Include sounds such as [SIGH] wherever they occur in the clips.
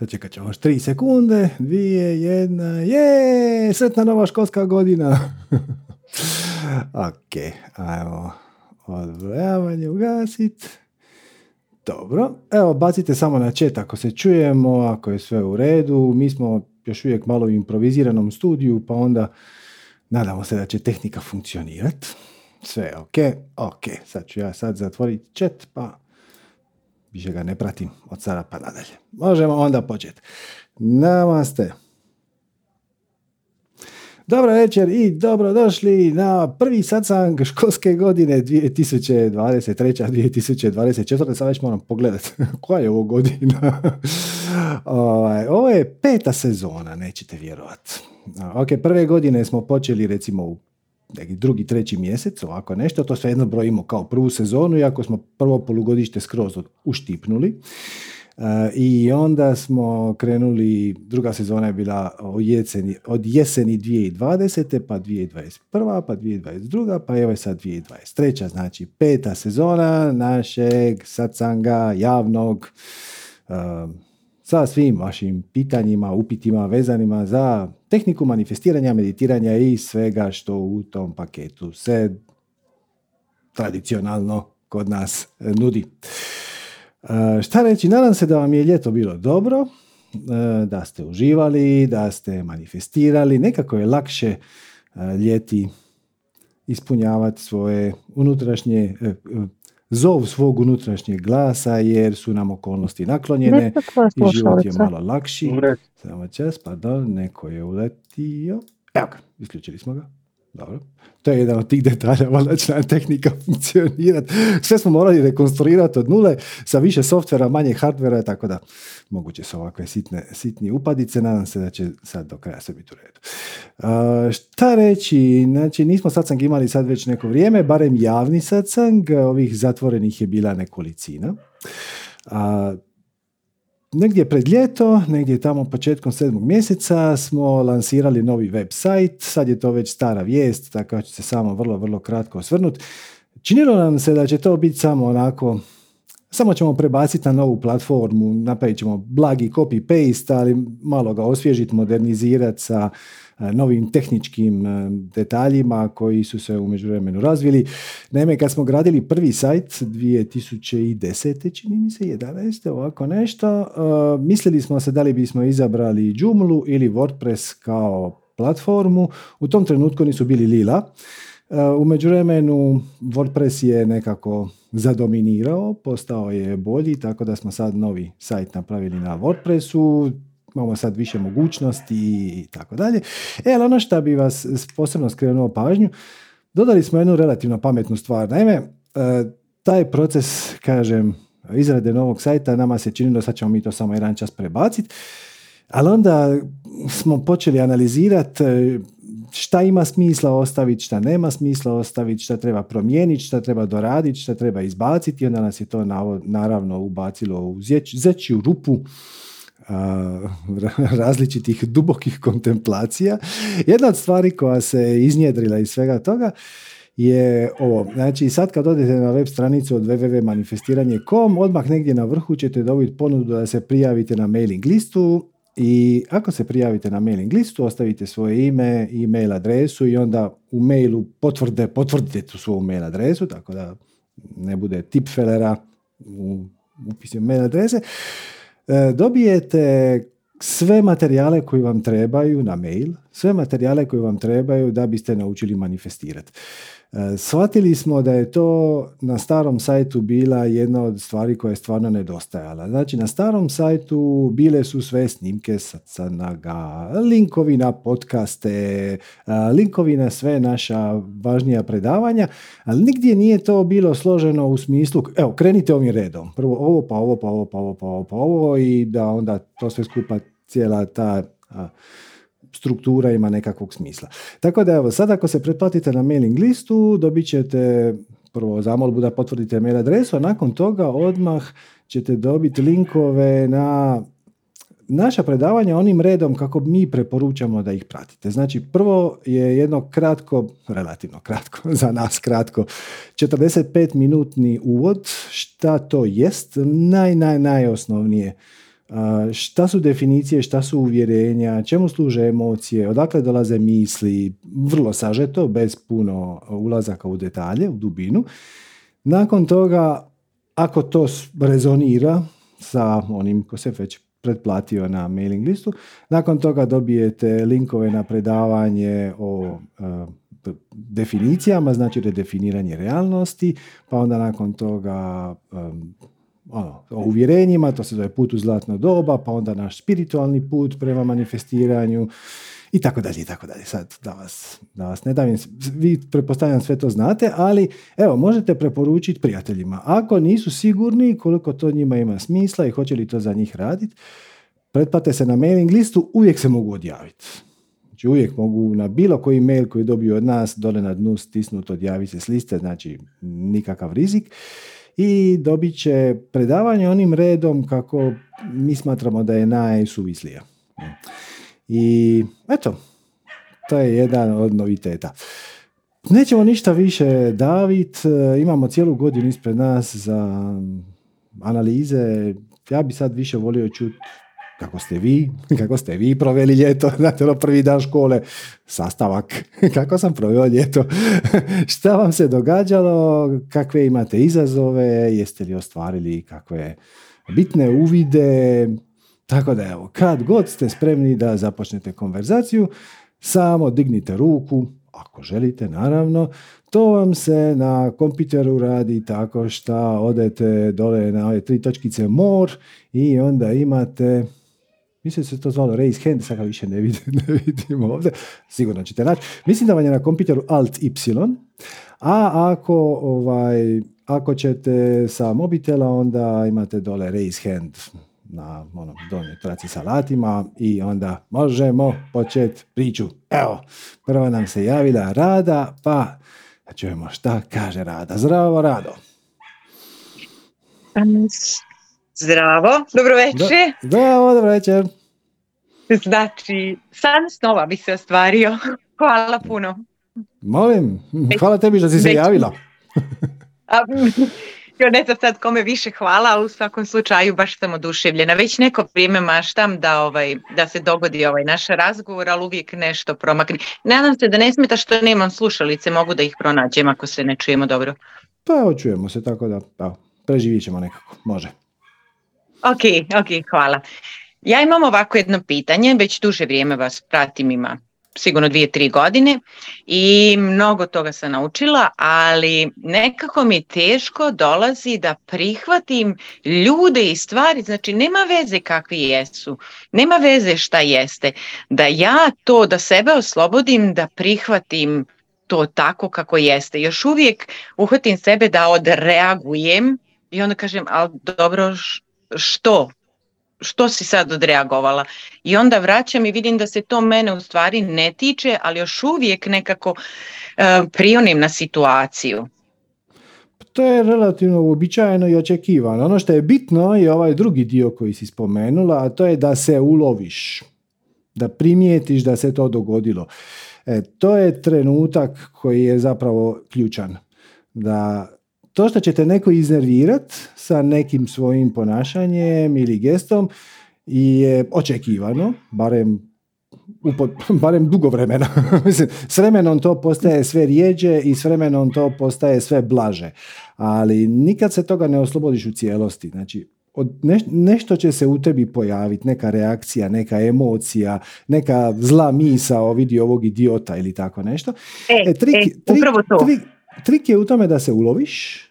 Sad čekat ćemo još tri sekunde, dvije, jedna, je, sretna nova školska godina. [LAUGHS] ok, ajmo odbrojavanje ugasit. Dobro, evo bacite samo na chat ako se čujemo, ako je sve u redu. Mi smo još uvijek malo u improviziranom studiju, pa onda nadamo se da će tehnika funkcionirati. Sve je ok, ok, sad ću ja sad zatvoriti chat, pa više ga ne pratim od sada pa nadalje. Možemo onda početi. Namaste. Dobro večer i dobrodošli na prvi satsang školske godine 2023-2024. Sad već moram pogledati [LAUGHS] koja je ovo godina. [LAUGHS] Ovaj, ovo je peta sezona, nećete vjerovati. Ok, prve godine smo počeli recimo u neki drugi, treći mjesec, ovako nešto, to sve jedno brojimo kao prvu sezonu, iako smo prvo polugodište skroz uštipnuli. Uh, I onda smo krenuli, druga sezona je bila od jeseni, od jeseni 2020. pa 2021. pa 2022. pa evo je sad 2023. Znači peta sezona našeg satsanga javnog uh, sa svim vašim pitanjima, upitima vezanima za tehniku manifestiranja, meditiranja i svega što u tom paketu se tradicionalno kod nas nudi. E, šta reći, nadam se da vam je ljeto bilo dobro, e, da ste uživali, da ste manifestirali, nekako je lakše e, ljeti ispunjavati svoje unutrašnje zov svog unutrašnjeg glasa jer su nam okolnosti naklonjene i život je malo lakši. Samo čas, pardon, neko je uletio. Evo ga, isključili smo ga. Dobro. To je jedan od tih detalja, valjda će tehnika [LAUGHS] funkcionirati. Sve smo morali rekonstruirati od nule sa više softvera, manje hardvera, tako da moguće su ovakve sitne, sitni upadice. Nadam se da će sad do kraja sve biti u redu. Uh, šta reći? Znači, nismo satsang imali sad već neko vrijeme, barem javni satsang. Ovih zatvorenih je bila nekolicina. Uh, negdje pred ljeto, negdje tamo početkom sedmog mjeseca smo lansirali novi website, sad je to već stara vijest, tako ću se samo vrlo, vrlo kratko osvrnuti. Činilo nam se da će to biti samo onako, samo ćemo prebaciti na novu platformu, napravit ćemo blagi copy-paste, ali malo ga osvježiti, modernizirati sa novim tehničkim detaljima koji su se u međuvremenu razvili. Naime, kad smo gradili prvi sajt 2010. čini mi se, 11. ovako nešto, mislili smo se da li bismo izabrali Joomla ili WordPress kao platformu. U tom trenutku nisu bili lila. U međuvremenu WordPress je nekako zadominirao, postao je bolji, tako da smo sad novi sajt napravili na WordPressu imamo sad više mogućnosti i tako dalje. E, ali ono što bi vas posebno skrenuo pažnju, dodali smo jednu relativno pametnu stvar. Naime, e, taj proces, kažem, izrade novog sajta, nama se činilo, sad ćemo mi to samo jedan čas prebaciti, ali onda smo počeli analizirati e, šta ima smisla ostaviti, šta nema smisla ostaviti, šta treba promijeniti, šta treba doraditi, šta treba izbaciti i onda nas je to naravno ubacilo u zeću rupu [LAUGHS] različitih dubokih kontemplacija. Jedna od stvari koja se iznjedrila iz svega toga je ovo. Znači sad kad odete na web stranicu od www.manifestiranje.com odmah negdje na vrhu ćete dobiti ponudu da se prijavite na mailing listu i ako se prijavite na mailing listu, ostavite svoje ime, e-mail adresu i onda u mailu potvrde, potvrdite tu svoju mail adresu, tako da ne bude tipfelera u upisu mail adrese. E, dobijete sve materijale koji vam trebaju na mail, sve materijale koji vam trebaju da biste naučili manifestirati. E, shvatili smo da je to na starom sajtu bila jedna od stvari koja je stvarno nedostajala. Znači na starom sajtu bile su sve snimke sacanaga, linkovi na podcaste, linkovi na sve naša važnija predavanja, ali nigdje nije to bilo složeno u smislu, evo krenite ovim redom, prvo ovo pa ovo pa ovo pa ovo pa ovo pa ovo i da onda to sve skupa cijela ta struktura ima nekakvog smisla. Tako da evo, sad ako se pretplatite na mailing listu, dobit ćete prvo zamolbu da potvrdite mail adresu, a nakon toga odmah ćete dobiti linkove na naša predavanja onim redom kako mi preporučamo da ih pratite. Znači, prvo je jedno kratko, relativno kratko, [LAUGHS] za nas kratko, 45 minutni uvod, šta to jest, naj, naj, najosnovnije šta su definicije, šta su uvjerenja, čemu služe emocije, odakle dolaze misli, vrlo sažeto, bez puno ulazaka u detalje, u dubinu. Nakon toga, ako to rezonira sa onim ko se već pretplatio na mailing listu, nakon toga dobijete linkove na predavanje o definicijama, znači redefiniranje realnosti, pa onda nakon toga ono, o uvjerenjima, to se zove put u zlatno doba, pa onda naš spiritualni put prema manifestiranju i tako dalje i tako dalje. Sad da vas, da vas ne davim, vi pretpostavljam sve to znate, ali evo, možete preporučiti prijateljima. Ako nisu sigurni koliko to njima ima smisla i hoće li to za njih raditi, pretplate se na mailing listu, uvijek se mogu odjaviti. Znači uvijek mogu na bilo koji mail koji dobiju od nas dole na dnu stisnuti odjavi se s liste, znači nikakav rizik i dobit će predavanje onim redom kako mi smatramo da je najsuvislija. I eto, to je jedan od noviteta. Nećemo ništa više davit, imamo cijelu godinu ispred nas za analize. Ja bi sad više volio čuti kako ste vi, kako ste vi proveli ljeto, [LAUGHS] znate ono prvi dan škole, sastavak, [LAUGHS] kako sam proveo ljeto, [LAUGHS] šta vam se događalo, kakve imate izazove, jeste li ostvarili kakve bitne uvide, tako da evo, kad god ste spremni da započnete konverzaciju, samo dignite ruku, ako želite naravno, to vam se na kompjuteru radi tako što odete dole na ove tri točkice more i onda imate Mislim da se to zvalo raise hand, sad ga više ne, vidim, [LAUGHS] ne vidimo ovdje. Sigurno ćete naći. Mislim da vam je na kompjuteru Alt Y. A ako, ovaj, ako ćete sa mobitela, onda imate dole raise hand na onom donjoj traci sa alatima i onda možemo početi priču. Evo, prva nam se javila Rada, pa čujemo šta kaže Rada. Zdravo, Rado. Zdravo, dobro večer. Zdravo, dobro večer. Znači, san snova bi se ostvario. Hvala puno. Molim, hvala tebi što si se javila. Jo, ne znam sad kome više hvala, ali u svakom slučaju baš sam oduševljena. Već neko vrijeme maštam da, ovaj, da se dogodi ovaj naš razgovor, ali uvijek nešto promakne. Nadam se da ne smeta što nemam slušalice, mogu da ih pronađem ako se ne čujemo dobro. Pa čujemo se, tako da pa, preživit ćemo nekako, može. Ok, ok, hvala. Ja imam ovako jedno pitanje, već duže vrijeme vas pratim, ima sigurno dvije, tri godine i mnogo toga sam naučila, ali nekako mi teško dolazi da prihvatim ljude i stvari, znači nema veze kakvi jesu, nema veze šta jeste, da ja to, da sebe oslobodim, da prihvatim to tako kako jeste. Još uvijek uhvatim sebe da odreagujem i onda kažem, ali dobro, što? što si sad odreagovala? I onda vraćam i vidim da se to mene u stvari ne tiče, ali još uvijek nekako uh, prionim na situaciju. To je relativno uobičajeno i očekivano. Ono što je bitno je ovaj drugi dio koji si spomenula, a to je da se uloviš, da primijetiš da se to dogodilo. E, to je trenutak koji je zapravo ključan. Da to što ćete neko iznervirat sa nekim svojim ponašanjem ili gestom je očekivano, barem [LAUGHS] barem dugo vremena. [LAUGHS] Mislim, s vremenom to postaje sve rijeđe i s vremenom to postaje sve blaže. Ali nikad se toga ne oslobodiš u cijelosti. Znači, od nešto će se u tebi pojaviti, neka reakcija, neka emocija, neka zla misa o vidi ovog idiota ili tako nešto. E, e, trik, e, upravo to. Trik, trik je u tome da se uloviš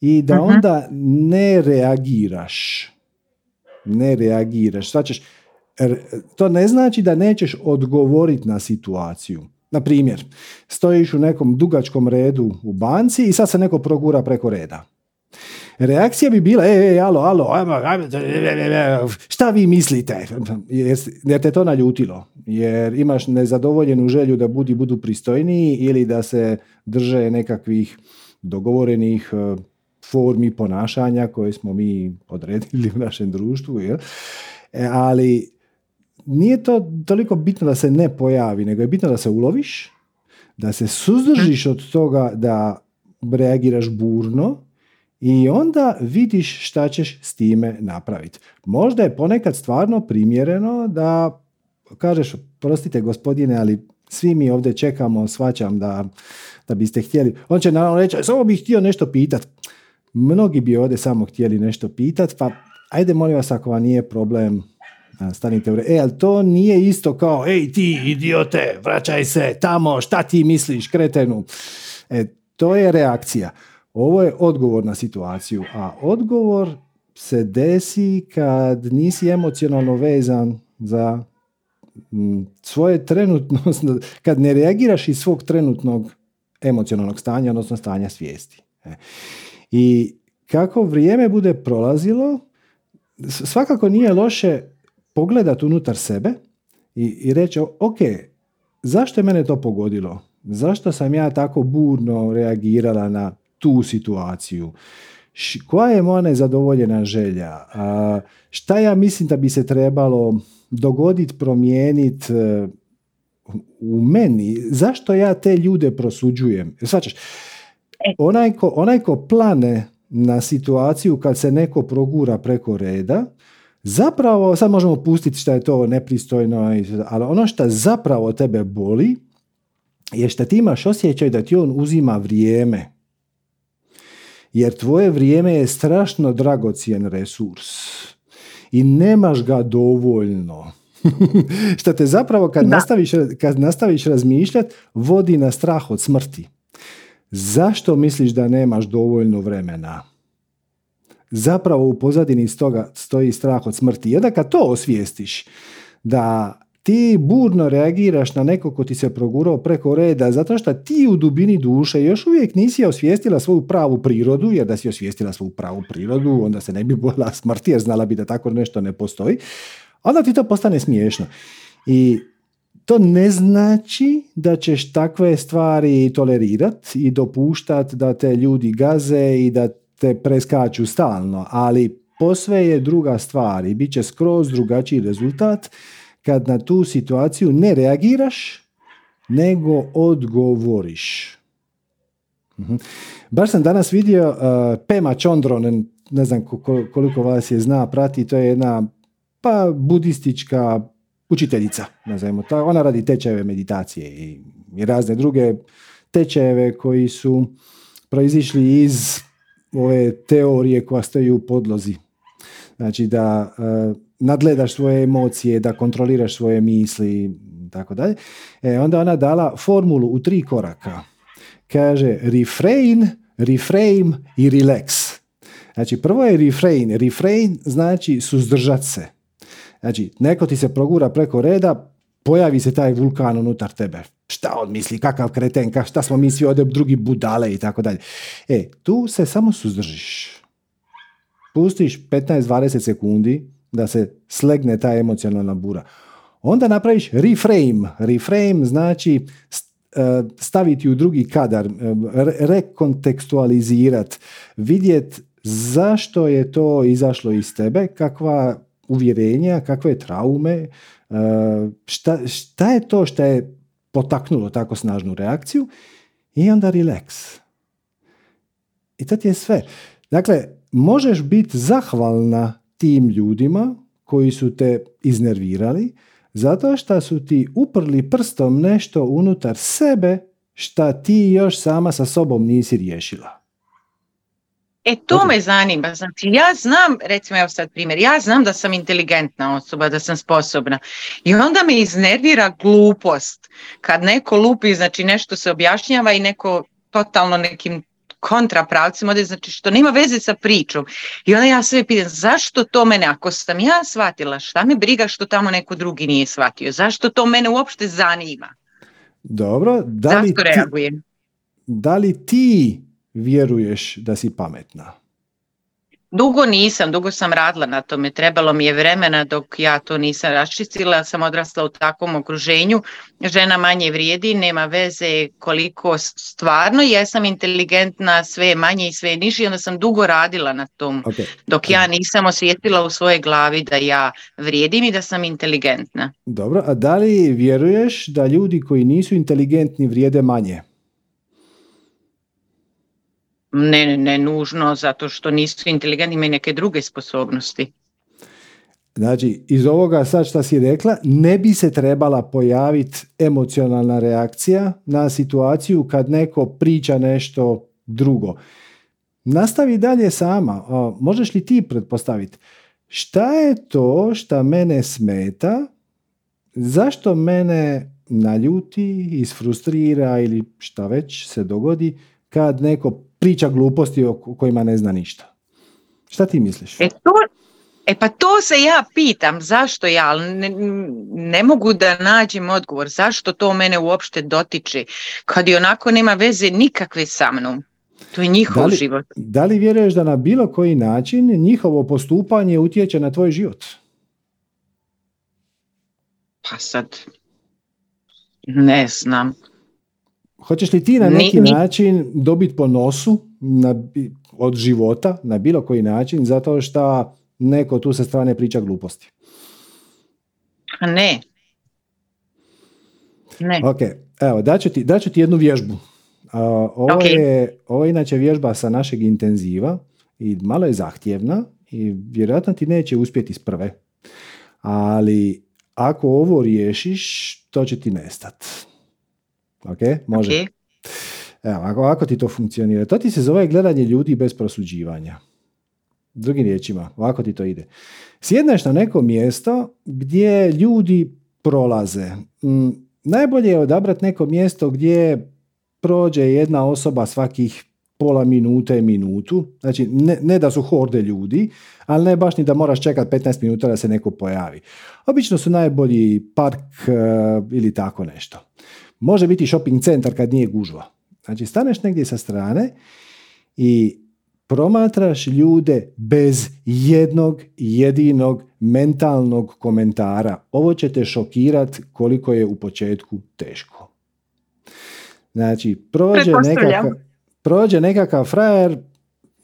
i da onda ne reagiraš. Ne reagiraš. Svačeš, to ne znači da nećeš odgovoriti na situaciju. Na primjer, stojiš u nekom dugačkom redu u banci i sad se neko progura preko reda. Reakcija bi bila, ej, ej, alo, alo, šta vi mislite? Jer te to naljutilo. Jer imaš nezadovoljenu želju da budi budu pristojniji ili da se drže nekakvih dogovorenih formi ponašanja koje smo mi odredili u našem društvu, jel? E, ali nije to toliko bitno da se ne pojavi, nego je bitno da se uloviš, da se suzdržiš od toga da reagiraš burno i onda vidiš šta ćeš s time napraviti. Možda je ponekad stvarno primjereno da kažeš, prostite gospodine, ali svi mi ovdje čekamo, svaćam da, da biste htjeli. On će naravno reći, samo bih htio nešto pitat. Mnogi bi ovdje samo htjeli nešto pitat, pa ajde molim vas ako vam nije problem, stanite u E, ali to nije isto kao, ej ti idiote, vraćaj se tamo, šta ti misliš, kretenu. E, to je reakcija. Ovo je odgovor na situaciju, a odgovor se desi kad nisi emocionalno vezan za svoje trenutno, [LAUGHS] kad ne reagiraš iz svog trenutnog emocionalnog stanja, odnosno stanja svijesti. E. I kako vrijeme bude prolazilo, svakako nije loše pogledati unutar sebe i, i reći, ok, zašto je mene to pogodilo? Zašto sam ja tako burno reagirala na tu situaciju? koja je moja nezadovoljena želja? A, šta ja mislim da bi se trebalo dogoditi, promijeniti e, u meni? Zašto ja te ljude prosuđujem? Svačaš, e. onaj ko, onaj ko plane na situaciju kad se neko progura preko reda, zapravo, sad možemo pustiti što je to nepristojno, ali ono što zapravo tebe boli je što ti imaš osjećaj da ti on uzima vrijeme. Jer tvoje vrijeme je strašno dragocijen resurs i nemaš ga dovoljno. [LAUGHS] što te zapravo kad nastaviš, kad nastaviš razmišljati vodi na strah od smrti. Zašto misliš da nemaš dovoljno vremena? Zapravo u pozadini toga stoji strah od smrti. Jedan kad to osvijestiš, da ti burno reagiraš na neko ko ti se progurao preko reda zato što ti u dubini duše još uvijek nisi osvijestila svoju pravu prirodu, jer da si osvijestila svoju pravu prirodu, onda se ne bi bojala smrti jer znala bi da tako nešto ne postoji, onda ti to postane smiješno. I to ne znači da ćeš takve stvari tolerirati i dopuštati da te ljudi gaze i da te preskaču stalno, ali posve je druga stvar i bit će skroz drugačiji rezultat kad na tu situaciju ne reagiraš, nego odgovoriš. Mhm. Baš sam danas vidio uh, Pema Chondron, ne znam koliko vas je zna, prati, to je jedna pa budistička učiteljica, nazajmo ta, ona radi tečajeve meditacije i, i razne druge tečajeve koji su proizišli iz ove teorije koja stoji u podlozi. Znači da uh, nadgledaš svoje emocije, da kontroliraš svoje misli i tako dalje. E, onda ona dala formulu u tri koraka. Kaže refrain, reframe i relax. Znači prvo je refrain. Refrain znači suzdržat se. Znači neko ti se progura preko reda, pojavi se taj vulkan unutar tebe. Šta on misli, kakav kreten, šta smo mi svi ovdje drugi budale i tako dalje. E, tu se samo suzdržiš. Pustiš 15-20 sekundi, da se slegne ta emocionalna bura. Onda napraviš reframe. Reframe znači e, staviti u drugi kadar, e, rekontekstualizirati, vidjeti zašto je to izašlo iz tebe, kakva uvjerenja, kakve traume, e, šta, šta je to što je potaknulo tako snažnu reakciju i onda relax. I to ti je sve. Dakle, možeš biti zahvalna tim ljudima koji su te iznervirali zato što su ti uprli prstom nešto unutar sebe šta ti još sama sa sobom nisi riješila. E to me zanima, znači ja znam, recimo evo sad primjer, ja znam da sam inteligentna osoba, da sam sposobna. I onda me iznervira glupost kad neko lupi, znači nešto se objašnjava i neko totalno nekim kontrapravcima, znači što nema veze sa pričom. I onda ja sve pitam, zašto to mene, ako sam ja shvatila, šta me briga što tamo neko drugi nije shvatio, zašto to mene uopšte zanima? Dobro, da li, ti, da li ti vjeruješ da si pametna? Dugo nisam, dugo sam radila na tome, trebalo mi je vremena dok ja to nisam raščistila, sam odrasla u takvom okruženju, žena manje vrijedi, nema veze koliko stvarno, jesam inteligentna, sve manje i sve niži, onda sam dugo radila na tom, dok ja nisam osvjetila u svojoj glavi da ja vrijedim i da sam inteligentna. Dobro, a da li vjeruješ da ljudi koji nisu inteligentni vrijede manje? Ne, ne nužno, zato što nisu inteligentni, imaju neke druge sposobnosti. Znači, iz ovoga sad što si rekla, ne bi se trebala pojaviti emocionalna reakcija na situaciju kad neko priča nešto drugo. Nastavi dalje sama. možeš li ti pretpostaviti šta je to što mene smeta, zašto mene naljuti, isfrustrira ili šta već se dogodi kad neko priča gluposti o kojima ne zna ništa. Šta ti misliš? E to, E pa to se ja pitam, zašto ja, ne, ne mogu da nađem odgovor, zašto to mene uopšte dotiče, kad i onako nema veze nikakve sa mnom. To je njihov da li, život. Da li vjeruješ da na bilo koji način njihovo postupanje utječe na tvoj život? Pa sad, ne znam. Hoćeš li ti na neki način dobiti po nosu na, od života na bilo koji način zato što neko tu sa strane priča gluposti. Ne. Ne. Ok, evo, daću ti, daću ti jednu vježbu. ovo, je, ovo je inače vježba sa našeg intenziva i malo je zahtjevna i vjerojatno ti neće uspjeti s prve. Ali ako ovo riješiš, to će ti nestat. Ok, može. Evo, ako, ako ti to funkcionira. To ti se zove gledanje ljudi bez prosuđivanja. Drugim riječima, ovako ti to ide. Sjedneš na neko mjesto gdje ljudi prolaze. Mm, najbolje je odabrati neko mjesto gdje prođe jedna osoba svakih pola minute, minutu. Znači, ne, ne da su horde ljudi, ali ne baš ni da moraš čekati 15 minuta da se neko pojavi. Obično su najbolji park uh, ili tako nešto. Može biti shopping centar kad nije gužva. Znači, staneš negdje sa strane i promatraš ljude bez jednog jedinog mentalnog komentara. Ovo će te šokirati koliko je u početku teško. Znači, prođe nekakav, prođe nekakav frajer,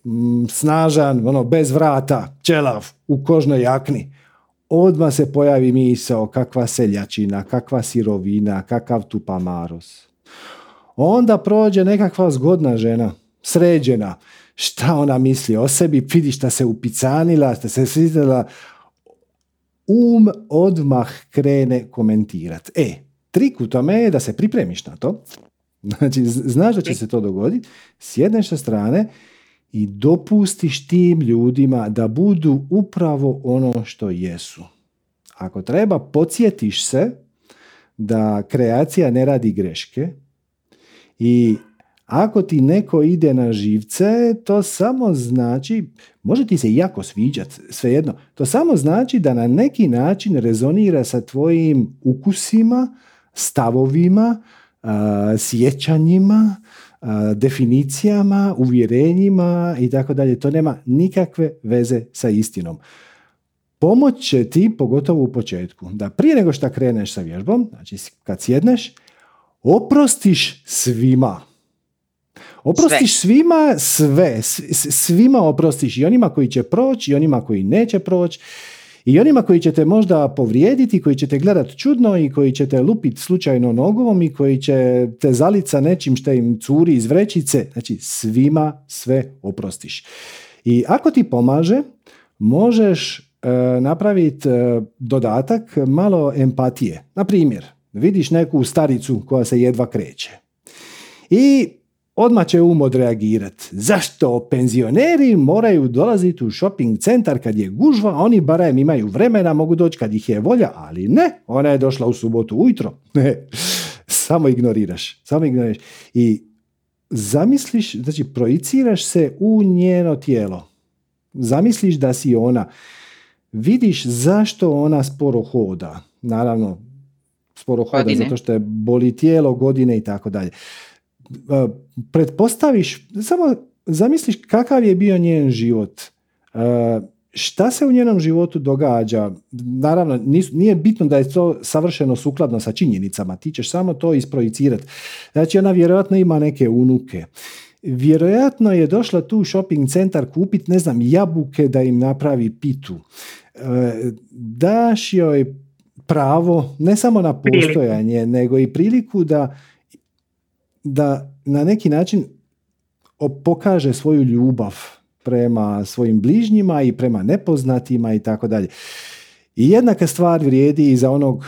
mm, snažan, ono, bez vrata, čelav, u kožnoj jakni. Odmah se pojavi misao kakva seljačina, kakva sirovina, kakav tupamaros. Onda prođe nekakva zgodna žena, sređena, šta ona misli o sebi, vidi šta se upicanila, šta se svidjela, um odmah krene komentirati. E, trik u tome je da se pripremiš na to, znači znaš da će se to dogoditi, sjedneš sa strane i dopustiš tim ljudima da budu upravo ono što jesu. Ako treba, podsjetiš se da kreacija ne radi greške i ako ti neko ide na živce, to samo znači, može ti se jako sviđati, svejedno, to samo znači da na neki način rezonira sa tvojim ukusima, stavovima, sjećanjima, definicijama, uvjerenjima i tako dalje. To nema nikakve veze sa istinom. Pomoć će ti, pogotovo u početku, da prije nego što kreneš sa vježbom, znači kad sjedneš, oprostiš svima Oprostiš svima sve, svima oprostiš i onima koji će proći i onima koji neće proći i onima koji će te možda povrijediti, koji će te gledat čudno i koji će te lupit slučajno nogom i koji će te zalit sa nečim što im curi iz vrećice. Znači svima sve oprostiš. I ako ti pomaže, možeš e, napraviti e, dodatak malo empatije. Na primjer, vidiš neku staricu koja se jedva kreće. I odmah će um odreagirati. Zašto penzioneri moraju dolaziti u shopping centar kad je gužva, oni barem imaju vremena, mogu doći kad ih je volja, ali ne, ona je došla u subotu ujutro. Ne, samo ignoriraš, samo ignoriraš. I zamisliš, znači projiciraš se u njeno tijelo. Zamisliš da si ona. Vidiš zašto ona sporo hoda. Naravno, sporo hoda zato što je boli tijelo, godine i tako dalje pretpostaviš, samo zamisliš kakav je bio njen život, šta se u njenom životu događa, naravno nije bitno da je to savršeno sukladno sa činjenicama, ti ćeš samo to isprojicirati. Znači ona vjerojatno ima neke unuke. Vjerojatno je došla tu u shopping centar kupiti, ne znam, jabuke da im napravi pitu. Daš joj pravo ne samo na postojanje, nego i priliku da da na neki način pokaže svoju ljubav prema svojim bližnjima i prema nepoznatima i tako dalje. I jednaka stvar vrijedi i za onog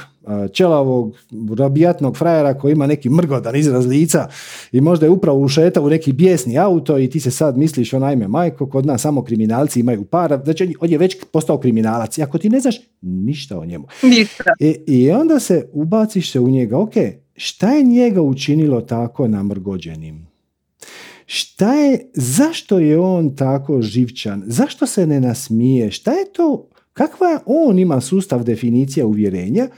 čelavog, rabijatnog frajera koji ima neki mrgodan izraz lica i možda je upravo ušetao u neki bijesni auto i ti se sad misliš onajme majko, kod nas samo kriminalci imaju para, znači on je već postao kriminalac i ako ti ne znaš ništa o njemu. Ništa. I, I onda se ubaciš se u njega, ok, šta je njega učinilo tako namrgođenim? Šta je, zašto je on tako živčan? Zašto se ne nasmije? Šta je to, kakva on ima sustav definicija uvjerenja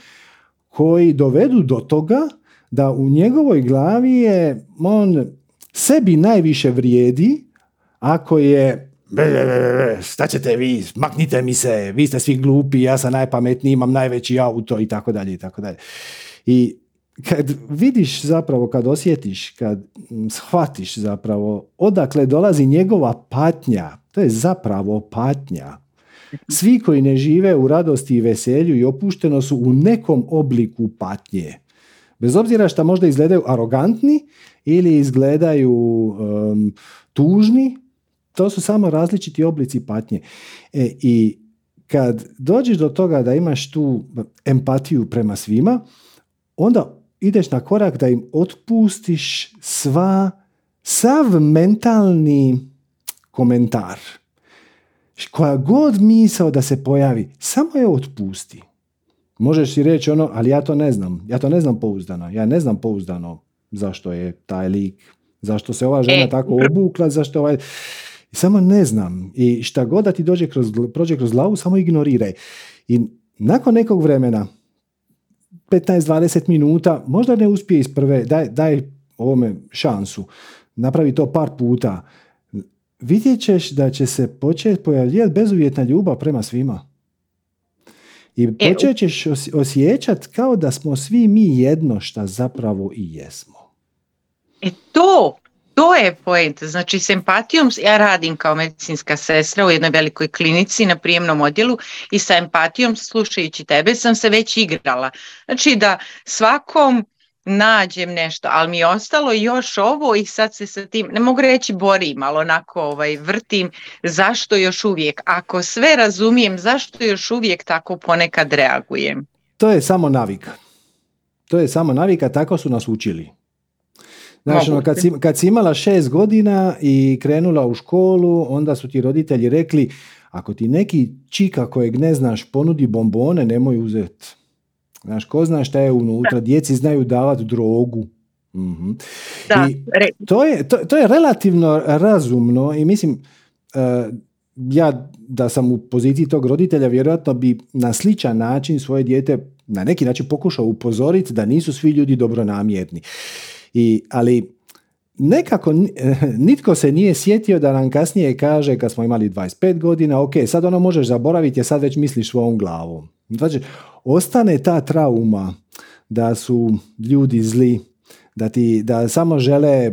koji dovedu do toga da u njegovoj glavi je on sebi najviše vrijedi ako je šta ćete vi, maknite mi se, vi ste svi glupi, ja sam najpametniji, imam najveći auto i tako dalje i tako dalje. I kad vidiš zapravo, kad osjetiš, kad shvatiš zapravo odakle dolazi njegova patnja, to je zapravo patnja. Svi koji ne žive u radosti i veselju i opušteno su u nekom obliku patnje. Bez obzira što možda izgledaju arogantni ili izgledaju tužni, to su samo različiti oblici patnje. E, I kad dođeš do toga da imaš tu empatiju prema svima, onda ideš na korak da im otpustiš sva, sav mentalni komentar koja god misao da se pojavi, samo je otpusti. Možeš si reći ono, ali ja to ne znam. Ja to ne znam pouzdano. Ja ne znam pouzdano zašto je taj lik, zašto se ova žena e. tako obukla, zašto ovaj... Samo ne znam. I šta god da ti dođe kroz, prođe kroz glavu, samo ignoriraj. I nakon nekog vremena, 15-20 minuta, možda ne uspije iz prve, daj, daj ovome šansu. Napravi to par puta vidjet ćeš da će se početi pojavljivati bezuvjetna ljubav prema svima. I e, počet ćeš osjećati kao da smo svi mi jedno šta zapravo i jesmo. E to, to je point. Znači s empatijom, ja radim kao medicinska sestra u jednoj velikoj klinici na prijemnom odjelu i sa empatijom slušajući tebe sam se već igrala. Znači da svakom nađem nešto, ali mi je ostalo još ovo i sad se sa tim, ne mogu reći borim, ali onako ovaj, vrtim zašto još uvijek, ako sve razumijem, zašto još uvijek tako ponekad reagujem. To je samo navika. To je samo navika, tako su nas učili. Znaš, ono, kad, si, kad si imala šest godina i krenula u školu, onda su ti roditelji rekli, ako ti neki čika kojeg ne znaš ponudi bombone, nemoj uzeti. Znaš, ko zna šta je unutra, djeci znaju davati drogu. mm Da, I to, je, to, to je relativno razumno i mislim, uh, ja da sam u poziciji tog roditelja, vjerojatno bi na sličan način svoje dijete na neki način pokušao upozoriti da nisu svi ljudi dobronamjerni. I, ali nekako [LAUGHS] nitko se nije sjetio da nam kasnije kaže kad smo imali 25 godina, ok, sad ono možeš zaboraviti jer sad već misliš svojom glavom. Znači, ostane ta trauma da su ljudi zli, da, ti, da samo žele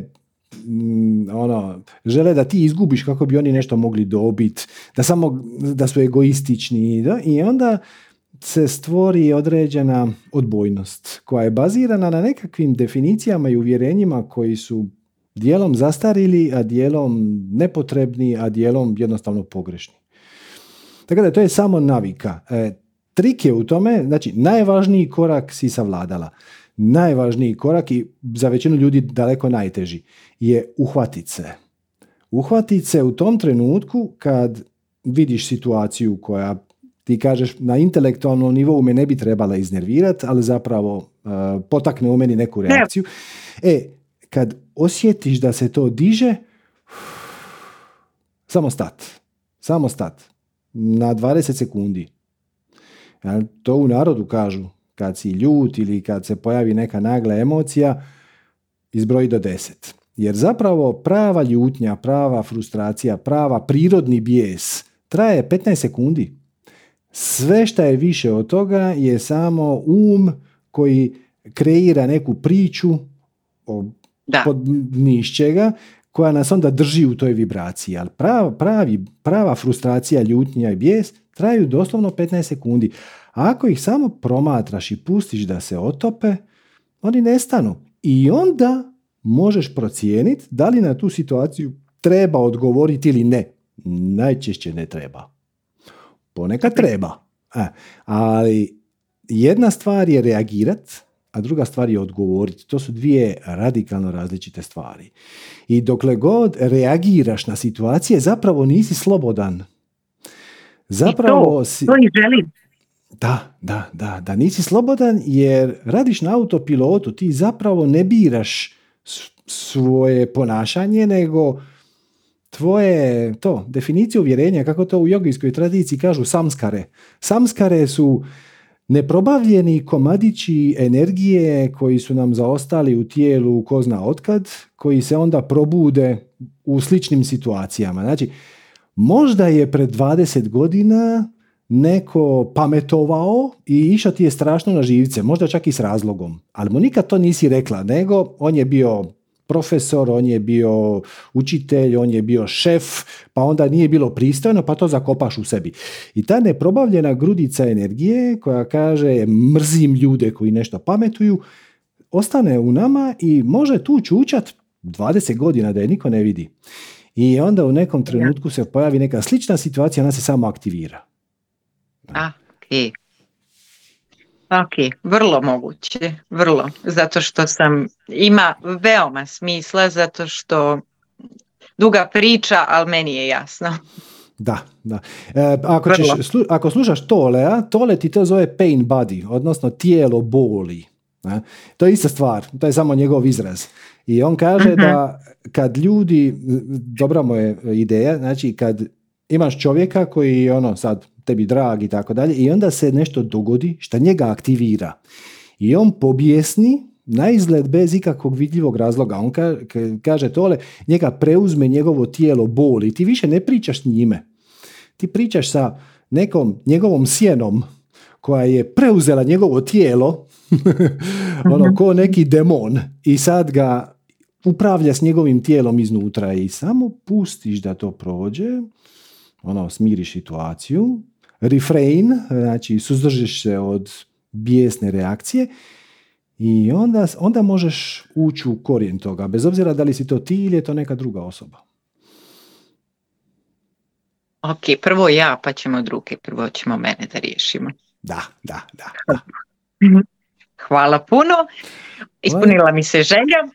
mm, ono, žele da ti izgubiš kako bi oni nešto mogli dobiti, da samo da su egoistični da? i onda se stvori određena odbojnost koja je bazirana na nekakvim definicijama i uvjerenjima koji su dijelom zastarili, a dijelom nepotrebni, a dijelom jednostavno pogrešni. Tako da to je samo navika. E, trik je u tome, znači najvažniji korak si savladala. Najvažniji korak i za većinu ljudi daleko najteži je uhvatit se. Uhvatit se u tom trenutku kad vidiš situaciju koja ti kažeš na intelektualnom nivou me ne bi trebala iznervirati, ali zapravo uh, potakne u meni neku reakciju. E, kad osjetiš da se to diže, [SIGHS] samo stat. Samo stat. Na 20 sekundi. To u narodu kažu. Kad si ljut ili kad se pojavi neka nagla emocija, izbroji do deset. Jer zapravo prava ljutnja, prava frustracija, prava prirodni bijes traje 15 sekundi. Sve što je više od toga je samo um koji kreira neku priču o da. pod nišćega koja nas onda drži u toj vibraciji. Ali prava, pravi, prava frustracija, ljutnja i bijes traju doslovno 15 sekundi. A ako ih samo promatraš i pustiš da se otope, oni nestanu. I onda možeš procijeniti da li na tu situaciju treba odgovoriti ili ne? Najčešće ne treba. Ponekad treba. E, ali jedna stvar je reagirat, a druga stvar je odgovoriti. To su dvije radikalno različite stvari. I dokle god reagiraš na situacije, zapravo nisi slobodan. Zapravo I to, si... to želim. Da, da, da, da nisi slobodan jer radiš na autopilotu, ti zapravo ne biraš svoje ponašanje, nego tvoje to, definicije uvjerenja, kako to u jogijskoj tradiciji kažu samskare. Samskare su neprobavljeni komadići energije koji su nam zaostali u tijelu ko zna otkad, koji se onda probude u sličnim situacijama. Znači, možda je pred 20 godina neko pametovao i išao ti je strašno na živce, možda čak i s razlogom, ali mu nikad to nisi rekla, nego on je bio profesor, on je bio učitelj, on je bio šef, pa onda nije bilo pristojno, pa to zakopaš u sebi. I ta neprobavljena grudica energije koja kaže mrzim ljude koji nešto pametuju, ostane u nama i može tu čučat 20 godina da je niko ne vidi. I onda u nekom trenutku se pojavi neka slična situacija, ona se samo aktivira. A, ok. Ok, vrlo moguće, vrlo, zato što sam, ima veoma smisla, zato što duga priča, ali meni je jasno. Da, da. E, ako, ćeš, ako slušaš Tolea, Tole ti to zove pain body, odnosno tijelo boli. Ne? To je ista stvar, to je samo njegov izraz. I on kaže uh da kad ljudi, dobra mu je ideja, znači kad imaš čovjeka koji ono sad tebi drag i tako dalje i onda se nešto dogodi što njega aktivira. I on pobjesni na izgled bez ikakvog vidljivog razloga. On kaže tole, njega preuzme njegovo tijelo boli. Ti više ne pričaš s njime. Ti pričaš sa nekom njegovom sjenom koja je preuzela njegovo tijelo [LAUGHS] ono ko neki demon i sad ga upravlja s njegovim tijelom iznutra i samo pustiš da to prođe ono, smiriš situaciju, refrain, znači suzdržiš se od bijesne reakcije i onda, onda možeš ući u korijen toga, bez obzira da li si to ti ili je to neka druga osoba. Ok, prvo ja, pa ćemo druge, prvo ćemo mene da riješimo. Da, da, da. [LAUGHS] Hvala puno, ispunila mi se želja.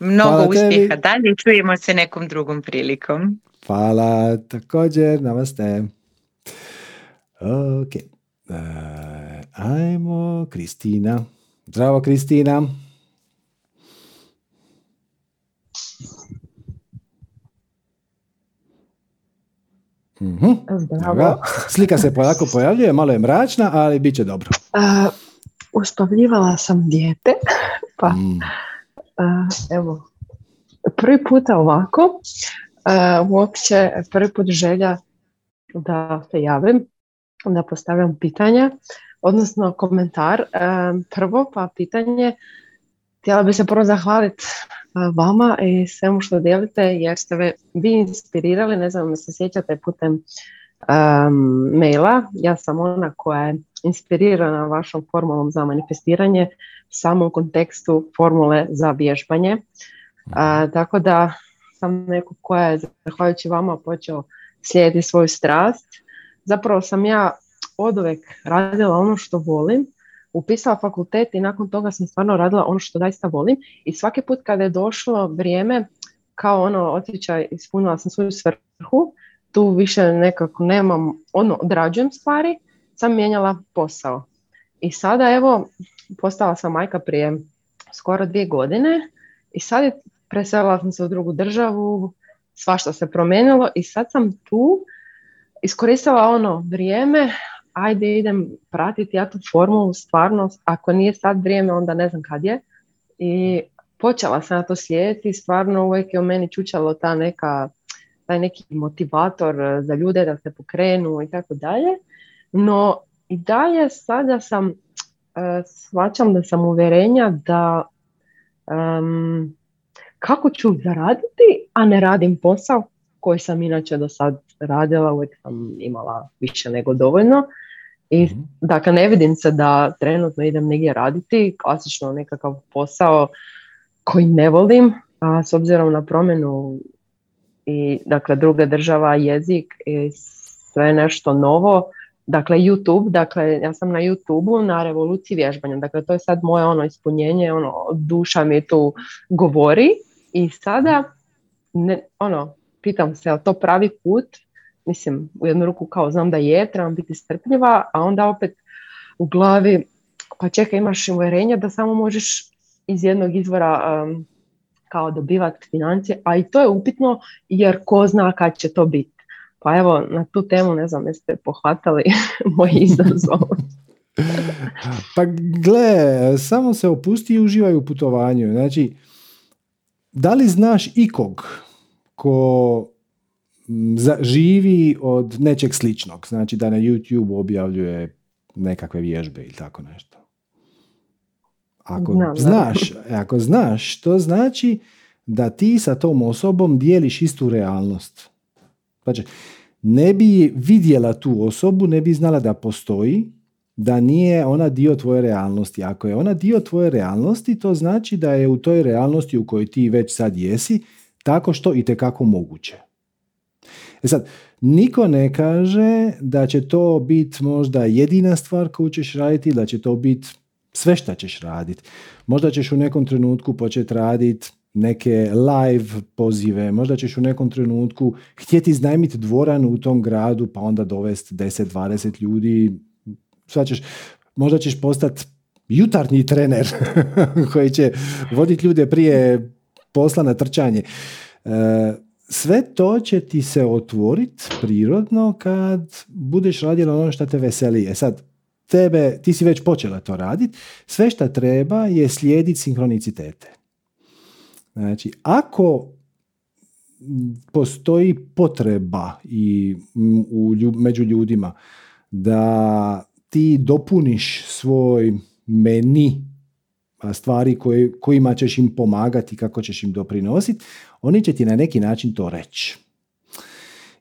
Mnogo Hvala uspjeha dalje čujemo se nekom drugom prilikom. Hvala, također, namaste. Ok, uh, ajmo, Kristina. Zdravo, Kristina. Mhm. Zdravo. Slika se polako pojavljuje, malo je mračna, ali bit će dobro. Uh, uspavljivala sam dijete, [LAUGHS] pa mm. uh, evo, prvi puta ovako, uh, uopće prvi put želja da se javim, da postavljam pitanja, odnosno komentar. Prvo pa pitanje, htjela bi se prvo zahvaliti vama i svemu što dijelite jer ste vi inspirirali, ne znam se sjećate putem um, maila, ja sam ona koja je inspirirana vašom formulom za manifestiranje u kontekstu formule za vježbanje. tako da sam neko koja je, zahvaljujući vama, počeo slijediti svoju strast. Zapravo sam ja od uvek radila ono što volim, upisala fakultet i nakon toga sam stvarno radila ono što zaista volim i svaki put kada je došlo vrijeme kao ono osjećaj ispunila sam svoju svrhu, tu više nekako nemam, ono odrađujem stvari, sam mijenjala posao. I sada evo, postala sam majka prije skoro dvije godine i sad je preselila sam se u drugu državu, svašta se promijenilo i sad sam tu iskoristila ono vrijeme, ajde idem pratiti ja tu formulu, stvarnost, ako nije sad vrijeme onda ne znam kad je. I počela sam na to slijediti, stvarno uvijek je u meni čučalo ta neka, taj neki motivator za ljude da se pokrenu i tako dalje, no i dalje sada sam, uh, shvaćam da sam uvjerenja da um, kako ću zaraditi, a ne radim posao koji sam inače do sad radila, uvijek sam imala više nego dovoljno. I mm dakle ne vidim se da trenutno idem negdje raditi, klasično nekakav posao koji ne volim, a s obzirom na promjenu i dakle druga država, jezik i sve nešto novo. Dakle, YouTube, dakle, ja sam na YouTube na revoluciji vježbanja, dakle, to je sad moje ono ispunjenje, ono, duša mi tu govori i sada, ne, ono, pitam se, je to pravi put? Mislim, u jednu ruku kao znam da je, trebam biti strpljiva, a onda opet u glavi, pa čekaj, imaš uvjerenje da samo možeš iz jednog izvora um, kao dobivati financije, a i to je upitno jer ko zna kad će to biti. Pa evo, na tu temu, ne znam, jeste pohvatali [LAUGHS] moj izazov. [LAUGHS] pa gle, samo se opusti i uživaj u putovanju. Znači, da li znaš ikog ko živi od nečeg sličnog? Znači da na YouTube objavljuje nekakve vježbe ili tako nešto. Ako znaš, ako znaš, to znači da ti sa tom osobom dijeliš istu realnost. Znači, ne bi vidjela tu osobu, ne bi znala da postoji, da nije ona dio tvoje realnosti. Ako je ona dio tvoje realnosti, to znači da je u toj realnosti u kojoj ti već sad jesi, tako što i tekako moguće. E sad, niko ne kaže da će to biti možda jedina stvar koju ćeš raditi, da će to biti sve što ćeš raditi. Možda ćeš u nekom trenutku početi raditi neke live pozive, možda ćeš u nekom trenutku htjeti iznajmiti dvoran u tom gradu pa onda dovesti 10-20 ljudi, Sva ćeš, možda ćeš postati jutarnji trener [LAUGHS] koji će voditi ljude prije posla na trčanje. E, sve to će ti se otvoriti prirodno kad budeš radila ono što te veseli. E sad, tebe, ti si već počela to raditi, sve što treba je slijediti sinkronicitete. Znači, ako postoji potreba i u, među ljudima da ti dopuniš svoj meni stvari koje, kojima ćeš im pomagati, kako ćeš im doprinositi, oni će ti na neki način to reći.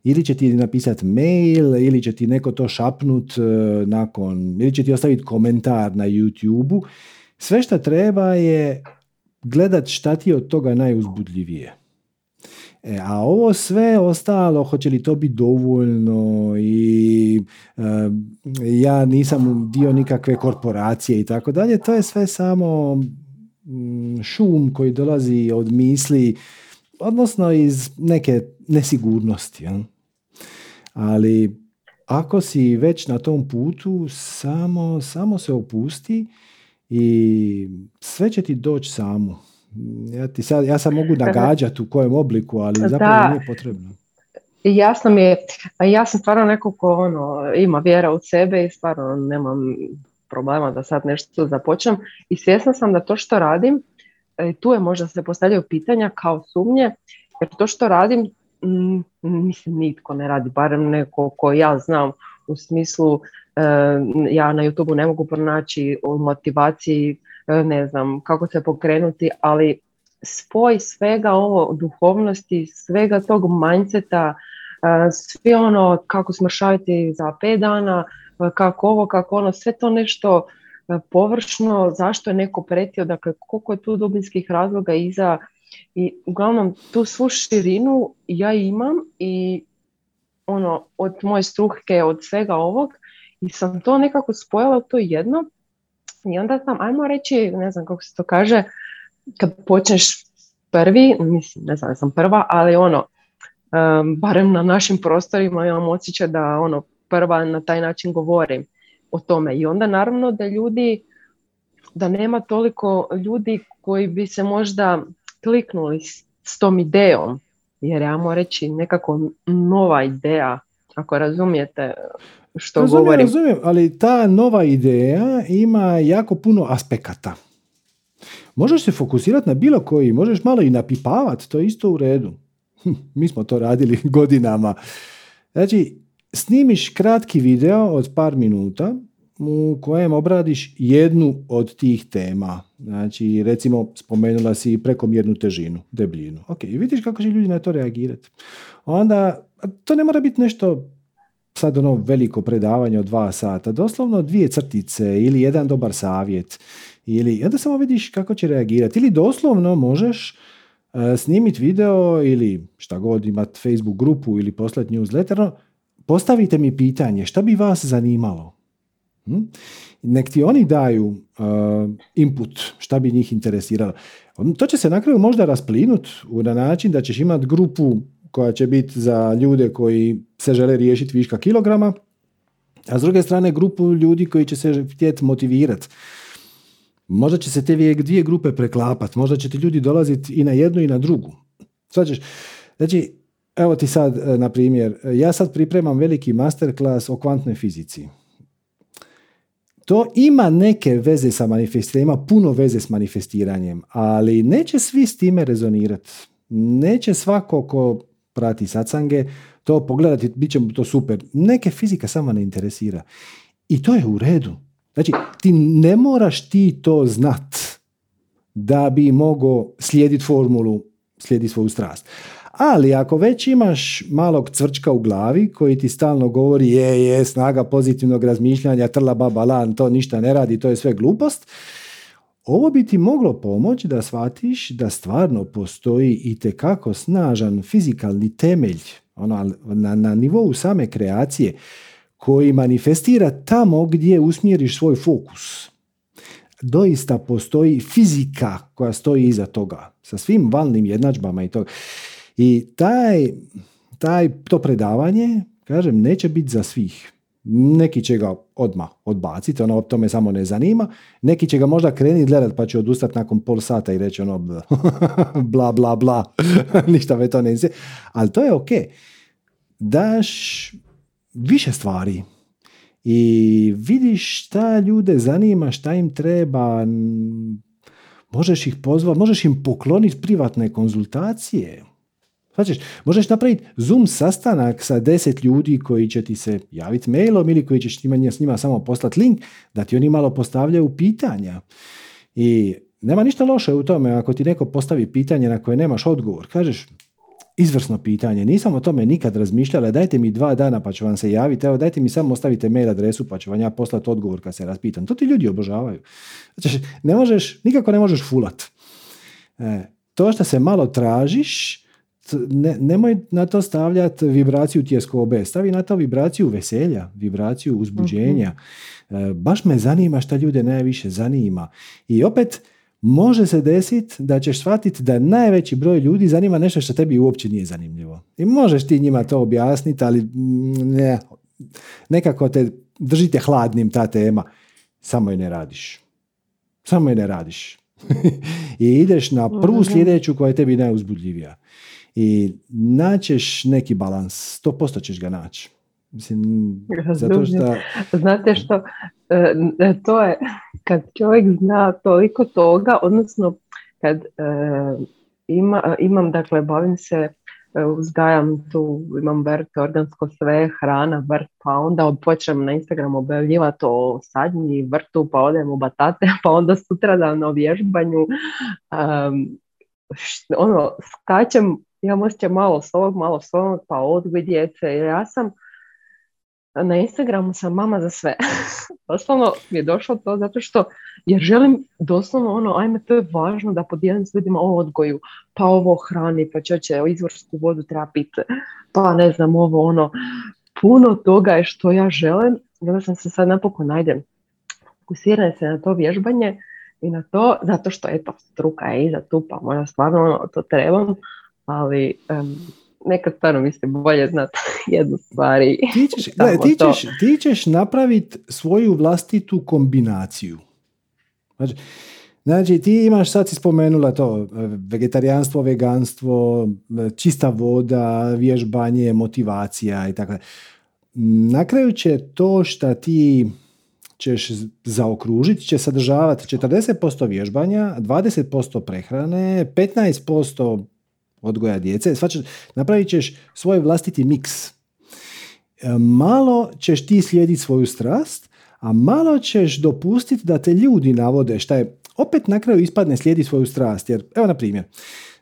Ili će ti napisati mail, ili će ti neko to šapnut e, nakon, ili će ti ostaviti komentar na YouTube-u. Sve što treba je gledat šta ti je od toga najuzbudljivije. E, a ovo sve ostalo, hoće li to biti dovoljno i e, ja nisam dio nikakve korporacije i tako dalje, to je sve samo mm, šum koji dolazi od misli, odnosno iz neke nesigurnosti. Ja? Ali ako si već na tom putu, samo, samo se opusti i sve će ti doći samo. Ja, ti sad, ja sam mogu [LAUGHS] nagađati u kojem obliku, ali zapravo da. nije potrebno. Jasno mi je, ja sam stvarno neko ko ono, ima vjera u sebe i stvarno nemam problema da sad nešto započnem i svjesna sam da to što radim, e, tu je možda se postavljaju pitanja kao sumnje, jer to što radim, mm, mislim nitko ne radi, barem neko ko ja znam u smislu e, ja na YouTube ne mogu pronaći u motivaciji ne znam kako se pokrenuti, ali spoj svega ovo duhovnosti, svega tog mindseta, sve ono kako smršaviti za pet dana, kako ovo, kako ono, sve to nešto površno, zašto je neko pretio, dakle koliko je tu dubinskih razloga iza. I uglavnom tu svu širinu ja imam i ono od moje struhke, od svega ovog i sam to nekako spojila to jedno i onda sam, ajmo reći, ne znam kako se to kaže, kad počneš prvi, mislim, ne znam, sam prva, ali ono, barem na našim prostorima imam osjećaj da ono, prva na taj način govorim o tome. I onda naravno da ljudi, da nema toliko ljudi koji bi se možda kliknuli s tom idejom, jer ja moram reći nekako nova ideja, ako razumijete što razumijem, govorim. Razumijem, ali ta nova ideja ima jako puno aspekata. Možeš se fokusirati na bilo koji, možeš malo i napipavati, to je isto u redu. Hm, mi smo to radili [LAUGHS] godinama. Znači, snimiš kratki video od par minuta u kojem obradiš jednu od tih tema. Znači, recimo, spomenula si prekomjernu težinu, debljinu. Ok, vidiš kako će ljudi na to reagirati. Onda, to ne mora biti nešto sad ono veliko predavanje od dva sata, doslovno dvije crtice ili jedan dobar savjet ili onda samo vidiš kako će reagirati ili doslovno možeš snimiti video ili šta god imati Facebook grupu ili poslati newsletter, postavite mi pitanje šta bi vas zanimalo. Hm? Nek ti oni daju input šta bi njih interesiralo. To će se na kraju možda rasplinut na način da ćeš imati grupu koja će biti za ljude koji se žele riješiti viška kilograma, a s druge strane grupu ljudi koji će se htjeti motivirati. Možda će se te dvije grupe preklapati, možda će ti ljudi dolaziti i na jednu i na drugu. Svađaš, znači, evo ti sad, e, na primjer, ja sad pripremam veliki masterclass o kvantnoj fizici. To ima neke veze sa manifestiranjem, puno veze s manifestiranjem, ali neće svi s time rezonirati. Neće svako ko prati sacange to pogledati, bit će to super. Neke fizika samo ne interesira. I to je u redu. Znači, ti ne moraš ti to znat da bi mogao slijediti formulu, slijedi svoju strast. Ali ako već imaš malog cvrčka u glavi koji ti stalno govori je, je, snaga pozitivnog razmišljanja, trla baba lan, to ništa ne radi, to je sve glupost, ovo bi ti moglo pomoći da shvatiš da stvarno postoji i tekako snažan fizikalni temelj ono, na, na nivou same kreacije koji manifestira tamo gdje usmjeriš svoj fokus. Doista postoji fizika koja stoji iza toga, sa svim valnim jednadžbama i toga. I taj, taj, to predavanje, kažem, neće biti za svih. Neki će ga odmah odbaciti, ono, to me samo ne zanima. Neki će ga možda krenuti gledat pa će odustati nakon pol sata i reći ono [LAUGHS] bla bla bla, [LAUGHS] ništa me to ne Ali to je ok. Daš više stvari i vidiš šta ljude zanima, šta im treba, možeš ih pozvati, možeš im pokloniti privatne konzultacije, Znači, možeš napraviti Zoom sastanak sa deset ljudi koji će ti se javiti mailom ili koji ćeš s njima samo poslati link da ti oni malo postavljaju pitanja. I nema ništa loše u tome ako ti neko postavi pitanje na koje nemaš odgovor. Kažeš, izvrsno pitanje, nisam o tome nikad razmišljala, dajte mi dva dana pa ću vam se javiti, evo dajte mi samo ostavite mail adresu pa ću vam ja poslati odgovor kad se raspitam. To ti ljudi obožavaju. Znači, ne možeš, nikako ne možeš fulat. E, to što se malo tražiš, ne, nemoj na to stavljati vibraciju tjeskobe, stavi na to vibraciju veselja, vibraciju uzbuđenja. uh Baš me zanima šta ljude najviše zanima. I opet, može se desiti da ćeš shvatiti da najveći broj ljudi zanima nešto što tebi uopće nije zanimljivo. I možeš ti njima to objasniti, ali mm, ne, nekako te držite hladnim ta tema. Samo je ne radiš. Samo je ne radiš. [LAUGHS] I ideš na prvu sljedeću koja je tebi najuzbudljivija i naćeš neki balans, sto posto ćeš ga naći. Mislim, zato što... Znate što, e, e, to je kad čovjek zna toliko toga, odnosno kad e, ima, imam, dakle, bavim se, uzgajam tu, imam vrt, organsko sve, hrana, vrt, pa onda počnem na Instagramu objavljivati o sadnji vrtu, pa odem u batate, [LAUGHS] pa onda sutradan o vježbanju, um, ono, skačem imam osjećaj malo s ovog, malo s ovog, pa odgoj djece. Ja sam na Instagramu sam mama za sve. [LAUGHS] doslovno mi je došlo to zato što jer želim doslovno ono, ajme to je važno da podijelim s ljudima o odgoju, pa ovo hrani, pa čoće, izvorsku vodu treba piti, pa ne znam ovo ono, puno toga je što ja želim i sam se sad napokon najdem fokusiram se na to vježbanje i na to, zato što eto, struka je iza tu, pa možda stvarno ono, to trebam, ali um, nekad stvarno mislim bolje znati [LAUGHS] jednu stvari. Ti ćeš, ti ćeš, ti ćeš napraviti svoju vlastitu kombinaciju. Znači, znači, ti imaš, sad si spomenula to, vegetarijanstvo, veganstvo, čista voda, vježbanje, motivacija i tako. Na kraju će to što ti ćeš zaokružiti, će sadržavati 40% vježbanja, 20% prehrane, 15% odgoja djece, svačaš, napravit ćeš svoj vlastiti miks. E, malo ćeš ti slijediti svoju strast, a malo ćeš dopustiti da te ljudi navode šta je, opet na kraju ispadne slijedi svoju strast. Jer, evo na primjer,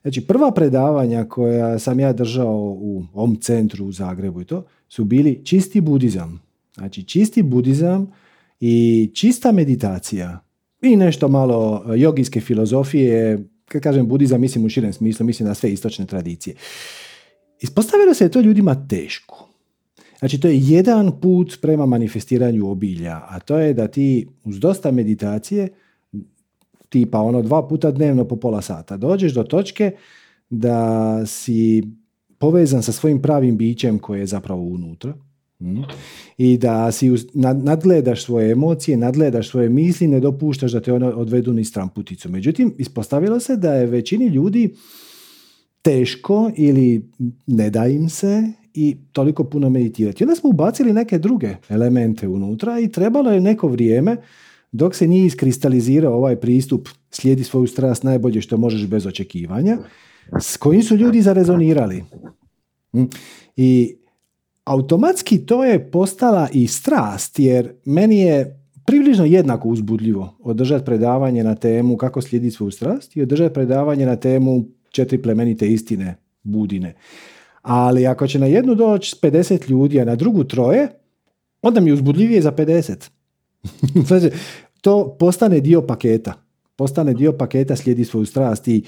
znači prva predavanja koja sam ja držao u ovom centru u Zagrebu i to, su bili čisti budizam. Znači čisti budizam i čista meditacija i nešto malo jogijske filozofije, kad kažem budizam, mislim u širem smislu, mislim na sve istočne tradicije. Ispostavilo se je to ljudima teško. Znači, to je jedan put prema manifestiranju obilja, a to je da ti uz dosta meditacije, tipa ono dva puta dnevno po pola sata, dođeš do točke da si povezan sa svojim pravim bićem koje je zapravo unutra, mm, i da si nadgledaš svoje emocije, nadgledaš svoje misli, ne dopuštaš da te ono odvedu ni stramputicu. Međutim, ispostavilo se da je većini ljudi teško ili ne da im se i toliko puno meditirati. Onda smo ubacili neke druge elemente unutra i trebalo je neko vrijeme dok se nije iskristalizirao ovaj pristup slijedi svoju strast najbolje što možeš bez očekivanja, s kojim su ljudi zarezonirali. Hm? I automatski to je postala i strast, jer meni je približno jednako uzbudljivo održati predavanje na temu kako slijedi svoju strast i održati predavanje na temu četiri plemenite istine budine. Ali ako će na jednu doći 50 ljudi, a na drugu troje, onda mi je uzbudljivije za 50. [LAUGHS] znači, to postane dio paketa. Postane dio paketa, slijedi svoju strast i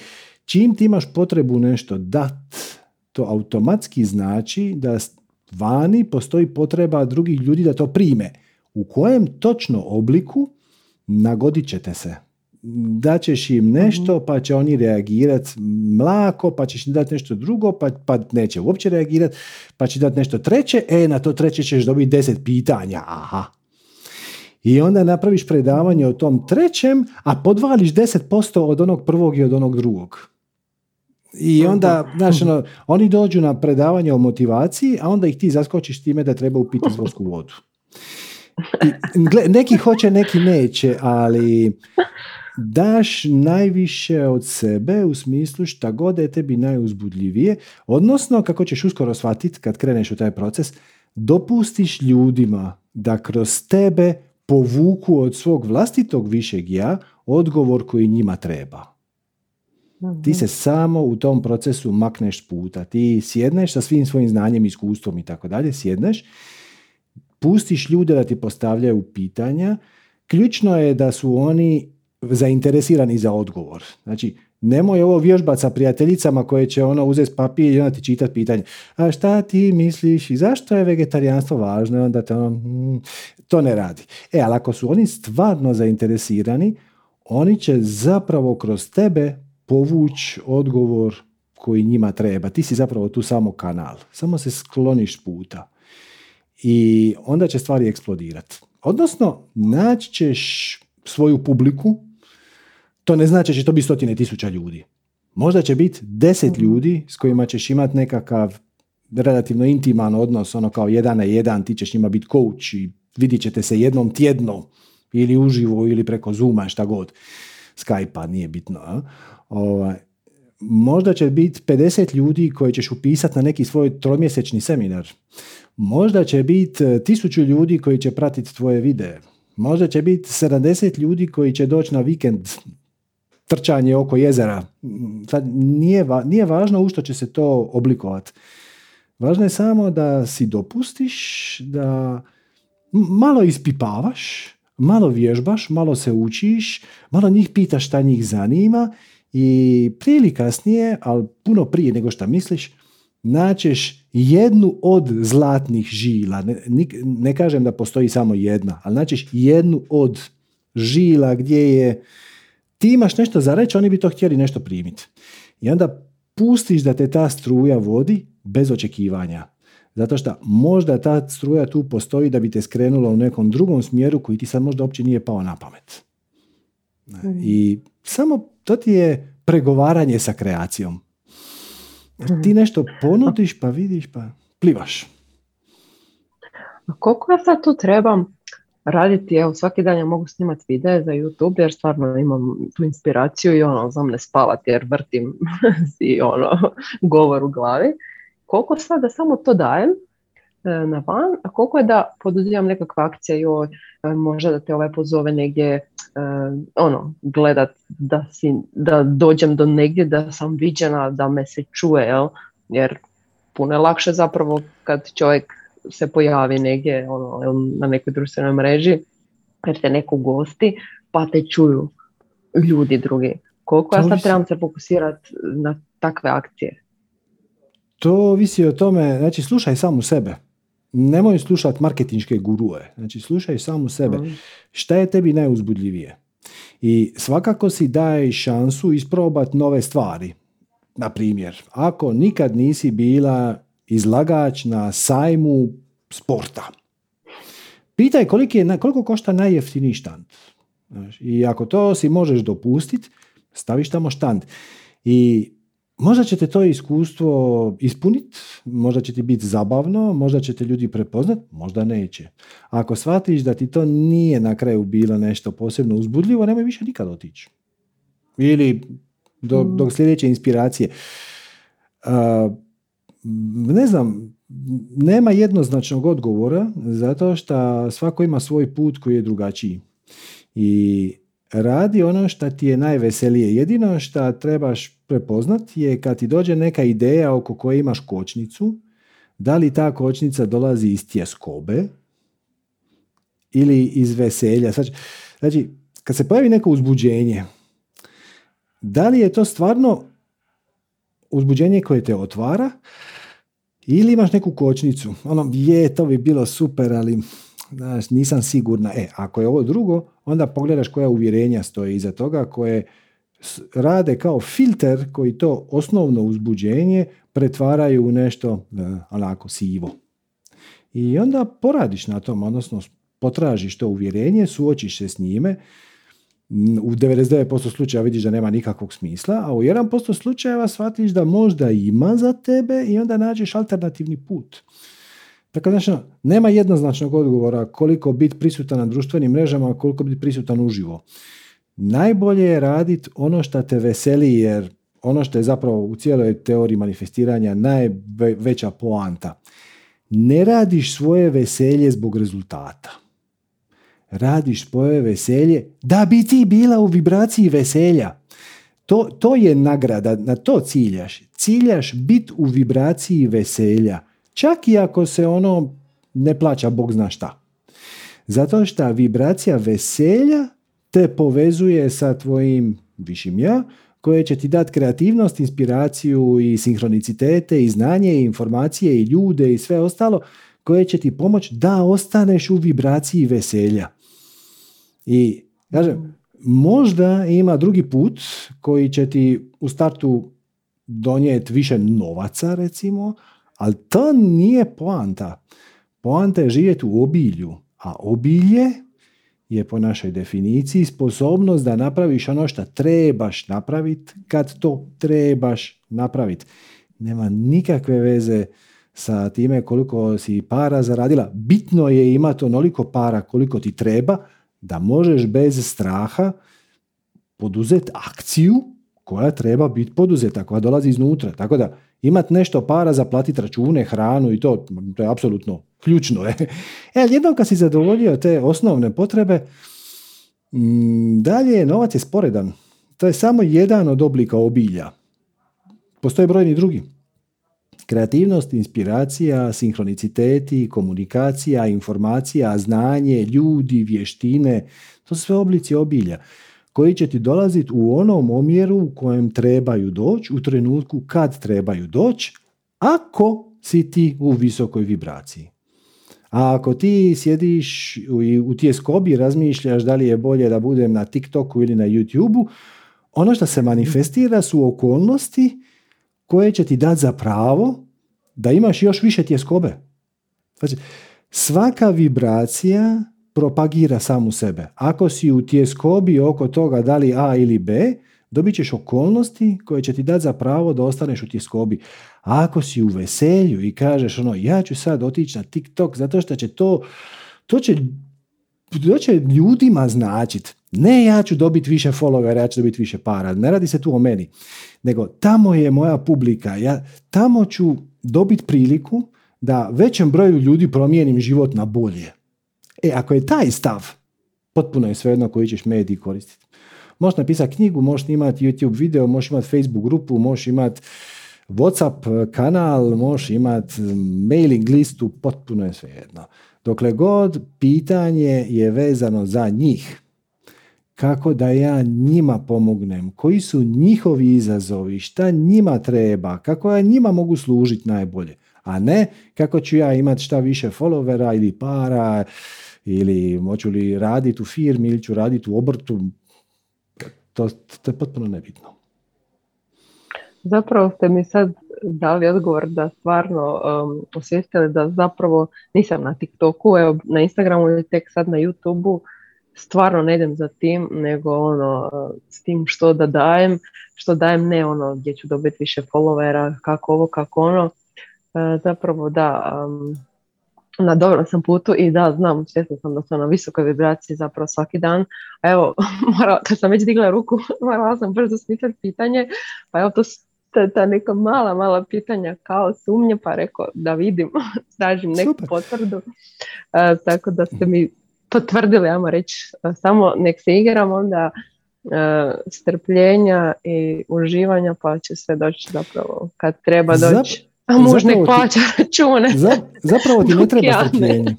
čim ti imaš potrebu nešto dat, to automatski znači da vani postoji potreba drugih ljudi da to prime. U kojem točno obliku nagodit ćete se daćeš im nešto pa će oni reagirati mlako, pa ćeš im dati nešto drugo, pa, pa neće uopće reagirati, pa će dati nešto treće, e na to treće ćeš dobiti deset pitanja, aha. I onda napraviš predavanje o tom trećem, a podvališ 10% od onog prvog i od onog drugog. I onda, znaš, ono, oni dođu na predavanje o motivaciji, a onda ih ti zaskočiš time da treba upiti zvorsku vodu. I, neki hoće, neki neće, ali daš najviše od sebe u smislu šta god je tebi najuzbudljivije, odnosno kako ćeš uskoro shvatiti kad kreneš u taj proces, dopustiš ljudima da kroz tebe povuku od svog vlastitog višeg ja odgovor koji njima treba. Ti se samo u tom procesu makneš puta. Ti sjedneš sa svim svojim znanjem, iskustvom i tako dalje, sjedneš, pustiš ljude da ti postavljaju pitanja. Ključno je da su oni zainteresirani za odgovor. Znači, nemoj ovo vježbati sa prijateljicama koje će ono uzeti papir i onda ti čitati pitanje. A šta ti misliš i zašto je vegetarijanstvo važno? I onda te ono, mm, to ne radi. E, ali ako su oni stvarno zainteresirani, oni će zapravo kroz tebe povući odgovor koji njima treba. Ti si zapravo tu samo kanal. Samo se skloniš puta. I onda će stvari eksplodirati. Odnosno, naći ćeš svoju publiku to ne znači da će to biti stotine tisuća ljudi. Možda će biti deset mhm. ljudi s kojima ćeš imati nekakav relativno intiman odnos, ono kao jedan na jedan, ti ćeš njima biti coach i vidit ćete se jednom tjedno ili uživo ili preko Zuma, šta god. Skype-a, nije bitno. Ovaj, možda će biti 50 ljudi koje ćeš upisati na neki svoj tromjesečni seminar. Možda će biti e, tisuću ljudi koji će pratiti tvoje videe. Možda će biti 70 ljudi koji će doći na vikend trčanje oko jezera. Sad nije, nije važno u što će se to oblikovati. Važno je samo da si dopustiš, da malo ispipavaš, malo vježbaš, malo se učiš, malo njih pitaš šta njih zanima i prije ili kasnije, ali puno prije nego što misliš, naćeš jednu od zlatnih žila. Ne, ne kažem da postoji samo jedna, ali naćeš jednu od žila gdje je ti imaš nešto za reći, oni bi to htjeli nešto primiti. I onda pustiš da te ta struja vodi bez očekivanja. Zato što možda ta struja tu postoji da bi te skrenula u nekom drugom smjeru koji ti sad možda uopće nije pao na pamet. Mhm. I samo to ti je pregovaranje sa kreacijom. Ti nešto ponudiš pa vidiš pa plivaš. A koliko ja sad tu trebam raditi, evo svaki dan ja mogu snimati videe za YouTube jer stvarno imam tu inspiraciju i ono, znam ne spavati jer vrtim [LAUGHS] si ono, govor u glavi. Koliko sad da samo to dajem na van, a koliko je da poduzimam nekakva akcija ovo, e, možda da te ovaj pozove negdje e, ono, gledat da, si, da dođem do negdje da sam viđena, da me se čuje, jel? jer puno je lakše zapravo kad čovjek se pojavi negdje ono, na nekoj društvenoj mreži jer te neko gosti pa te čuju ljudi drugi. Koliko ja sad trebam se fokusirati na takve akcije? To ovisi o tome, znači slušaj samu sebe. Nemoj slušati marketinške gurue. Znači slušaj samu sebe. Mm. Šta je tebi najuzbudljivije? I svakako si daje šansu isprobati nove stvari. Na primjer, ako nikad nisi bila izlagač na sajmu sporta, pitaj koliko, je, koliko košta najjeftiniji štand. I ako to si možeš dopustiti, staviš tamo štand. I možda ćete to iskustvo ispuniti, možda će ti biti zabavno, možda će te ljudi prepoznat, možda neće. Ako shvatiš da ti to nije na kraju bilo nešto posebno uzbudljivo, nemoj više nikad otići. Ili do, mm. do sljedeće inspiracije. ne znam, nema jednoznačnog odgovora zato što svako ima svoj put koji je drugačiji. I radi ono što ti je najveselije. Jedino što trebaš prepoznati je kad ti dođe neka ideja oko koje imaš kočnicu, da li ta kočnica dolazi iz tjeskobe ili iz veselja. Znači, kad se pojavi neko uzbuđenje, da li je to stvarno uzbuđenje koje te otvara ili imaš neku kočnicu. Ono, je, to bi bilo super, ali znaš, nisam sigurna. E, ako je ovo drugo, onda pogledaš koja uvjerenja stoje iza toga, koje rade kao filter koji to osnovno uzbuđenje pretvaraju u nešto e, onako sivo. I onda poradiš na tom, odnosno potražiš to uvjerenje, suočiš se s njime, u 99% slučajeva vidiš da nema nikakvog smisla, a u 1% slučajeva shvatiš da možda ima za tebe i onda nađeš alternativni put. Tako znači, nema jednoznačnog odgovora koliko biti prisutan na društvenim mrežama, koliko biti prisutan uživo. Najbolje je raditi ono što te veseli, jer ono što je zapravo u cijeloj teoriji manifestiranja najveća poanta. Ne radiš svoje veselje zbog rezultata. Radiš svoje veselje da bi ti bila u vibraciji veselja. To, to je nagrada, na to ciljaš. Ciljaš biti u vibraciji veselja. Čak i ako se ono ne plaća Bog zna šta. Zato što vibracija veselja te povezuje sa tvojim višim ja, koje će ti dati kreativnost, inspiraciju i sinhronicitete i znanje i informacije i ljude i sve ostalo koje će ti pomoći da ostaneš u vibraciji veselja. I kažem, možda ima drugi put koji će ti u startu donijeti više novaca recimo, ali to nije poanta. Poanta je živjeti u obilju, a obilje je po našoj definiciji sposobnost da napraviš ono što trebaš napraviti kad to trebaš napraviti. Nema nikakve veze sa time koliko si para zaradila. Bitno je imati onoliko para koliko ti treba da možeš bez straha poduzeti akciju koja treba biti poduzeta, koja dolazi iznutra. Tako da imati nešto para za platiti račune, hranu i to, to je apsolutno ključno. Je. E, ali jednom kad si zadovoljio te osnovne potrebe, mm, dalje je novac je sporedan. To je samo jedan od oblika obilja. Postoje brojni drugi. Kreativnost, inspiracija, sinhroniciteti, komunikacija, informacija, znanje, ljudi, vještine, to su sve oblici obilja koji će ti dolaziti u onom omjeru u kojem trebaju doći, u trenutku kad trebaju doći, ako si ti u visokoj vibraciji. A ako ti sjediš u tjeskobi i razmišljaš da li je bolje da budem na TikToku ili na YouTubeu, ono što se manifestira su okolnosti koje će ti dati za pravo da imaš još više tjeskobe. Znači, svaka vibracija propagira samu sebe. Ako si u tjeskobi oko toga da li A ili B, dobit ćeš okolnosti koje će ti dati za pravo da ostaneš u tjeskobi. A ako si u veselju i kažeš ono, ja ću sad otići na TikTok zato što će to, to će, to će ljudima značit. Ne ja ću dobiti više followera, ja ću dobiti više para. Ne radi se tu o meni. Nego tamo je moja publika. Ja tamo ću dobiti priliku da većem broju ljudi promijenim život na bolje. E, ako je taj stav, potpuno je svejedno koji ćeš mediji koristiti. Možeš napisati knjigu, možeš imati YouTube video, možeš imati Facebook grupu, možeš imati Whatsapp kanal, možeš imati mailing listu, potpuno je svejedno. Dokle god pitanje je vezano za njih. kako da ja njima pomognem, koji su njihovi izazovi, šta njima treba, kako ja njima mogu služiti najbolje, a ne kako ću ja imati šta više followera ili para ili moću li raditi u firmi ili ću raditi u obrtu, to, to je potpuno nebitno. Zapravo ste mi sad dali odgovor da stvarno um, osvijestili da zapravo nisam na TikToku, evo na Instagramu ili tek sad na YouTubeu, stvarno ne idem za tim, nego ono, s tim što da dajem, što dajem ne ono gdje ću dobiti više followera, kako ovo, kako ono. E, zapravo da, um, na dobrom sam putu i da, znam, svjesna sam da sam na visokoj vibraciji zapravo svaki dan. A evo, [LAUGHS] morala, kad sam već digla ruku, [LAUGHS] morala sam brzo smisliti pitanje, pa evo to ta, ta neka mala, mala pitanja kao sumnje, pa rekao da vidim, [LAUGHS] tražim neku Super. potvrdu. Uh, tako da ste mi potvrdili, ajmo reći, samo nek se igram onda uh, strpljenja i uživanja, pa će sve doći zapravo kad treba doći. A muž nek plaća račune. zapravo ti ne treba strpljenje.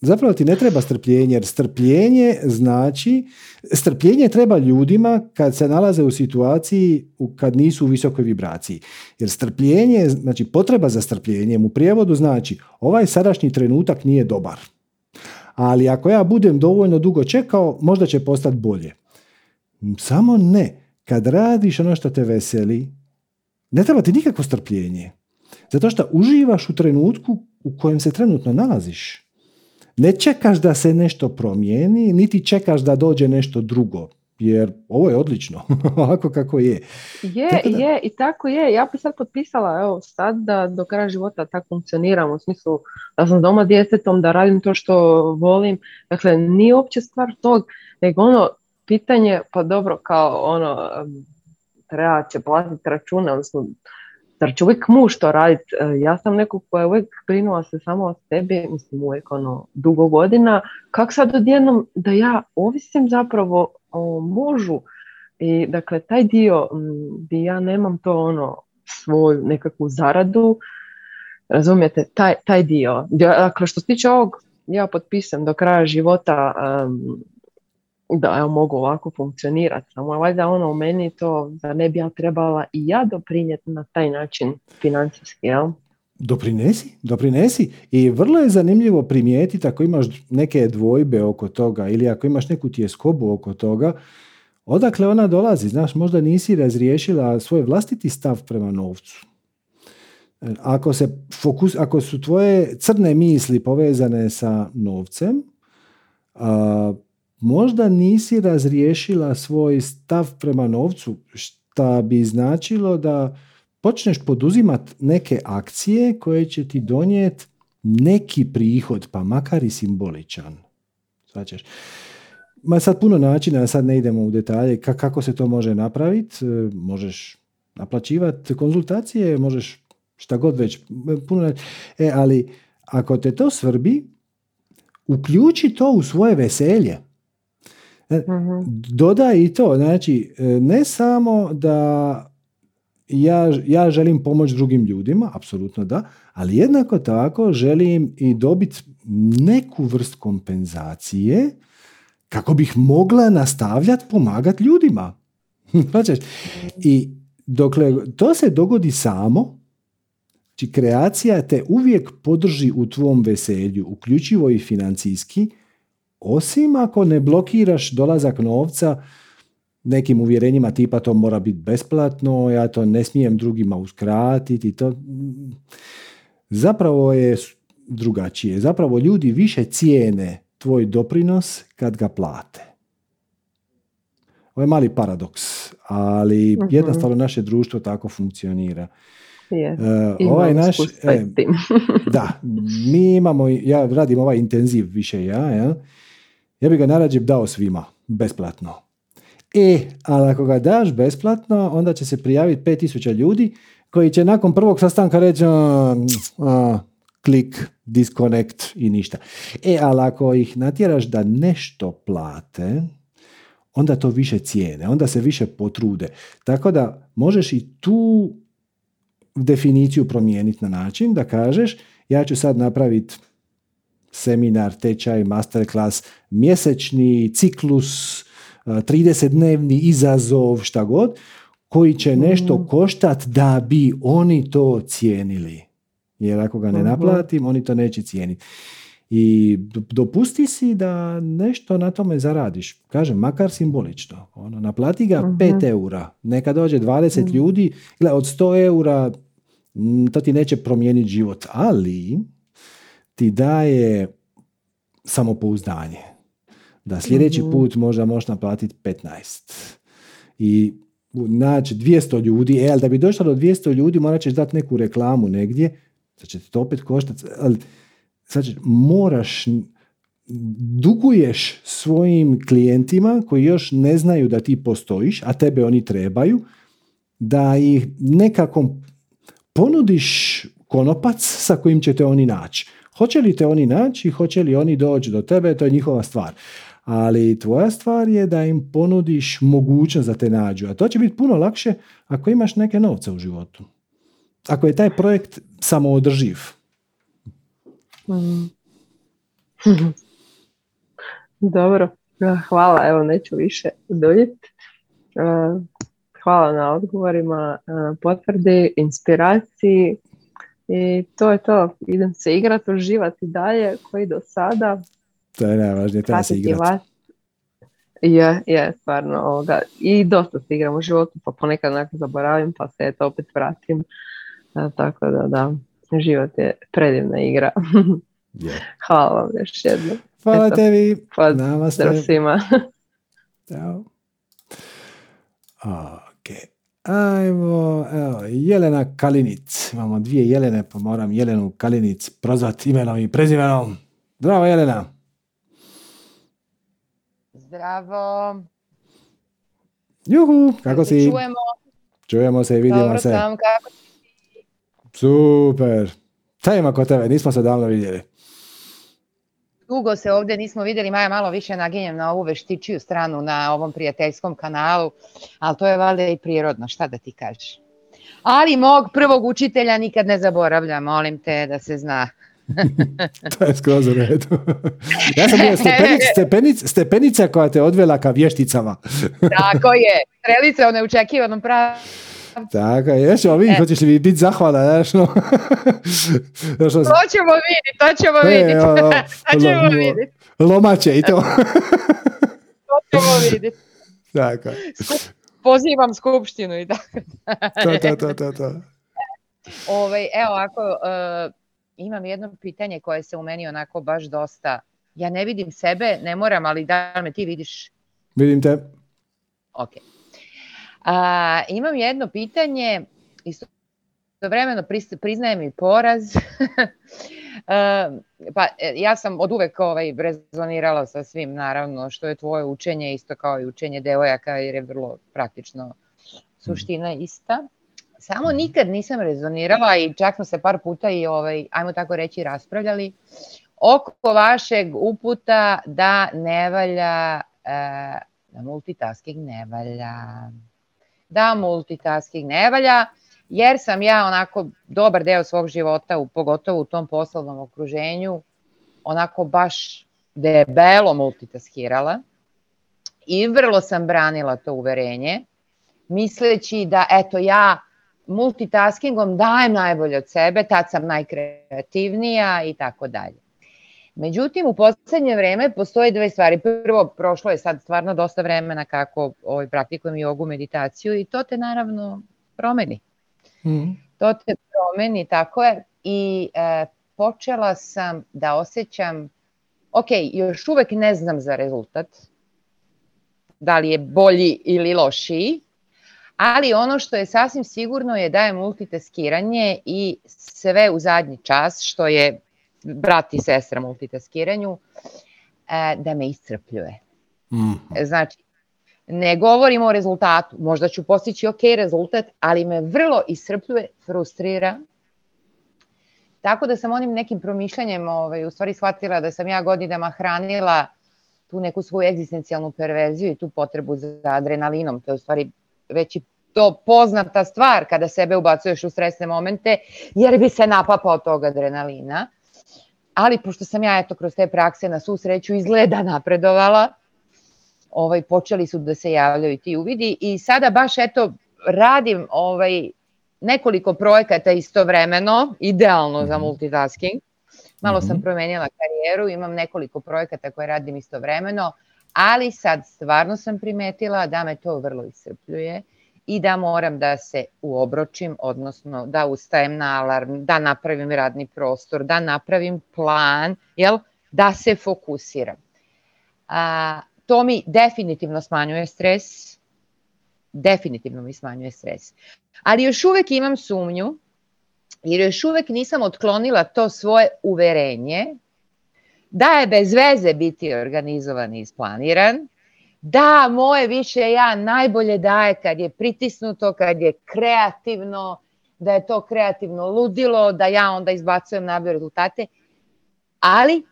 Zapravo ti ne treba strpljenje, jer strpljenje znači, strpljenje treba ljudima kad se nalaze u situaciji kad nisu u visokoj vibraciji. Jer strpljenje, znači potreba za strpljenjem u prijevodu znači ovaj sadašnji trenutak nije dobar. Ali ako ja budem dovoljno dugo čekao, možda će postati bolje. Samo ne. Kad radiš ono što te veseli, ne treba ti nikakvo strpljenje. Zato što uživaš u trenutku u kojem se trenutno nalaziš. Ne čekaš da se nešto promijeni, niti čekaš da dođe nešto drugo. Jer ovo je odlično, [LAUGHS] ovako kako je. Je, je, i tako je. Ja bi sad potpisala, evo, sad da do kraja života tako funkcioniram, u smislu da sam doma djetetom, da radim to što volim. Dakle, nije uopće stvar tog, nego ono pitanje, pa dobro, kao ono, treba će platiti račune, odnosno zar će uvijek muž to raditi? E, ja sam neko koja je uvijek brinula se samo o sebi, mislim uvijek ono dugo godina. Kako sad odjednom da ja ovisim zapravo o mužu i dakle taj dio gdje ja nemam to ono svoju nekakvu zaradu, razumijete, taj, taj dio. Dakle što se tiče ovog, ja potpisam do kraja života da evo, mogu ovako funkcionirati. Samo valjda ono u meni to da ne bi ja trebala i ja doprinijeti na taj način financijski, jel? Doprinesi, doprinesi. I vrlo je zanimljivo primijetiti ako imaš neke dvojbe oko toga ili ako imaš neku tjeskobu oko toga, odakle ona dolazi. Znaš, možda nisi razriješila svoj vlastiti stav prema novcu. Ako, se fokus, ako su tvoje crne misli povezane sa novcem, a, možda nisi razriješila svoj stav prema novcu, šta bi značilo da počneš poduzimati neke akcije koje će ti donijeti neki prihod, pa makar i simboličan. Svačeš. Ma sad puno načina, sad ne idemo u detalje kako se to može napraviti. E, možeš naplaćivati konzultacije, možeš šta god već. Puno, e, ali ako te to svrbi, uključi to u svoje veselje. E, mhm. Dodaj i to, znači e, ne samo da ja, ja želim pomoći drugim ljudima, apsolutno da, ali jednako tako želim i dobiti neku vrst kompenzacije kako bih mogla nastavljati pomagati ljudima. [LAUGHS] I dokle to se dogodi samo, znači kreacija te uvijek podrži u tvom veselju, uključivo i financijski, osim ako ne blokiraš dolazak novca nekim uvjerenjima tipa to mora biti besplatno, ja to ne smijem drugima uskratiti. To... Zapravo je drugačije. Zapravo ljudi više cijene tvoj doprinos kad ga plate. Ovo je mali paradoks, ali uh jednostavno naše društvo tako funkcionira. Uh, ovaj naš, e, da, mi imamo, ja radim ovaj intenziv više ja, ja ja bi ga narađe dao svima, besplatno. E, ali ako ga daš besplatno, onda će se prijaviti 5000 ljudi koji će nakon prvog sastanka reći klik, disconnect i ništa. E, ali ako ih natjeraš da nešto plate, onda to više cijene, onda se više potrude. Tako da možeš i tu definiciju promijeniti na način da kažeš ja ću sad napraviti seminar, tečaj, masterclass, mjesečni ciklus 30-dnevni izazov, šta god, koji će nešto mm. koštat da bi oni to cijenili. Jer ako ga ne mhm. naplatim, oni to neće cijeniti. I dopusti si da nešto na tome zaradiš. Kažem, makar simbolično. Ono, naplati ga uh 5 eura. Neka dođe 20 uh ljudi. Gle, od 100 eura to ti neće promijeniti život. Ali ti daje samopouzdanje. Da sljedeći uh put možda možeš naplatiti 15. I naći 200 ljudi, e, ali da bi došla do 200 ljudi morat ćeš dati neku reklamu negdje, sad će to opet koštati, ali sad moraš, duguješ svojim klijentima koji još ne znaju da ti postojiš, a tebe oni trebaju, da ih nekako ponudiš konopac sa kojim ćete oni naći. Hoće li te oni naći hoće li oni doći do tebe, to je njihova stvar. Ali tvoja stvar je da im ponudiš mogućnost da te nađu. A to će biti puno lakše ako imaš neke novce u životu. Ako je taj projekt samoodrživ. [LAUGHS] Dobro, hvala, evo neću više duljiti. E, hvala na odgovorima, e, potvrdi, inspiraciji i to je to. Idem se igrati, uživati dalje koji do sada. To je najvažnije, treba se igrati. Je, je, stvarno. Ovoga. I dosta se igram u životu, pa ponekad onako zaboravim, pa se to opet vratim. E, tako da, da, život je predivna igra. Yeah. [LAUGHS] Hvala vam još jednom. Hvala Eto, tebi. Hvala svima. [LAUGHS] Ćao. Ajmo, evo, Jelena Kalinic. Imamo dvije Jelene, pa moram Jelenu Kalinic prozvati imenom i prezimenom. Zdravo, Jelena. Zdravo. Juhu, kako si? Čujemo. Čujemo se i vidimo Dobro se. sam, kako Super. Šta ima kod tebe? Nismo se davno vidjeli. Dugo se ovdje nismo vidjeli, Maja malo više naginjem na ovu veštičiju stranu na ovom prijateljskom kanalu, ali to je valjda i prirodno, šta da ti kažeš. Ali mog prvog učitelja nikad ne zaboravljam, molim te da se zna. [LAUGHS] to je skroz u redu. [LAUGHS] ja sam bio stepenic, stepenica koja te odvela ka vješticama. Tako je, strelice o neočekivanom pravu tako je, još ćemo vidjeti, e. hoćeš li biti zahvala, znaš, no. [LAUGHS] to ćemo vidjeti, to ćemo e, vidjeti. [LAUGHS] to ćemo vidjeti. Lomače i to. [LAUGHS] to ćemo vidjeti. Tako. Pozivam skupštinu i tako. to, to, to, to, to. Ovaj, evo, ako uh, imam jedno pitanje koje se u meni onako baš dosta, ja ne vidim sebe, ne moram, ali da me ti vidiš? Vidim te. Ok. A, imam jedno pitanje, istovremeno priznajem i poraz. [LAUGHS] pa e, ja sam od uvek ovaj, rezonirala sa svim, naravno, što je tvoje učenje, isto kao i učenje devojaka, jer je vrlo praktično suština ista. Samo nikad nisam rezonirala i čak smo se par puta i, ovaj, ajmo tako reći, raspravljali oko vašeg uputa da ne valja, e, da multitasking ne valja da multitasking ne valja, jer sam ja onako dobar deo svog života, u, pogotovo u tom poslovnom okruženju, onako baš debelo multitaskirala i vrlo sam branila to uverenje, misleći da eto ja multitaskingom dajem najbolje od sebe, tad sam najkreativnija i tako dalje. Međutim, u poslednje vreme postoje dve stvari. Prvo, prošlo je sad stvarno dosta vremena kako ovaj, praktikujem jogu, meditaciju i to te naravno promeni. Mm. To te promeni, tako je. I e, počela sam da osjećam, ok, još uvek ne znam za rezultat, da li je bolji ili lošiji, ali ono što je sasvim sigurno je da je multitaskiranje i sve u zadnji čas, što je brat i sestra multitaskiranju, e, da me iscrpljuje. Mm. Znači, ne govorimo o rezultatu, možda ću postići ok rezultat, ali me vrlo iscrpljuje, frustrira. Tako da sam onim nekim promišljanjem ovaj, u stvari shvatila da sam ja godinama hranila tu neku svoju egzistencijalnu perverziju i tu potrebu za adrenalinom. To je u stvari već i to poznata stvar kada sebe ubacuješ u stresne momente, jer bi se napapao tog adrenalina ali pošto sam ja eto kroz te prakse na susreću izgleda napredovala, ovaj, počeli su da se javljaju ti uvidi i sada baš eto radim ovaj, nekoliko projekata istovremeno, idealno za mhm. multitasking. Malo sam mhm. promenila karijeru, imam nekoliko projekata koje radim istovremeno, ali sad stvarno sam primetila da me to vrlo iscrpljuje i da moram da se uobročim, odnosno da ustajem na alarm, da napravim radni prostor, da napravim plan, jel? da se fokusiram. A, to mi definitivno smanjuje stres, definitivno mi smanjuje stres. Ali još uvek imam sumnju, jer još uvek nisam otklonila to svoje uverenje da je bez veze biti organizovan i isplaniran, da moje više ja najbolje daje kad je pritisnuto, kad je kreativno, da je to kreativno ludilo, da ja onda izbacujem najbolje rezultate, ali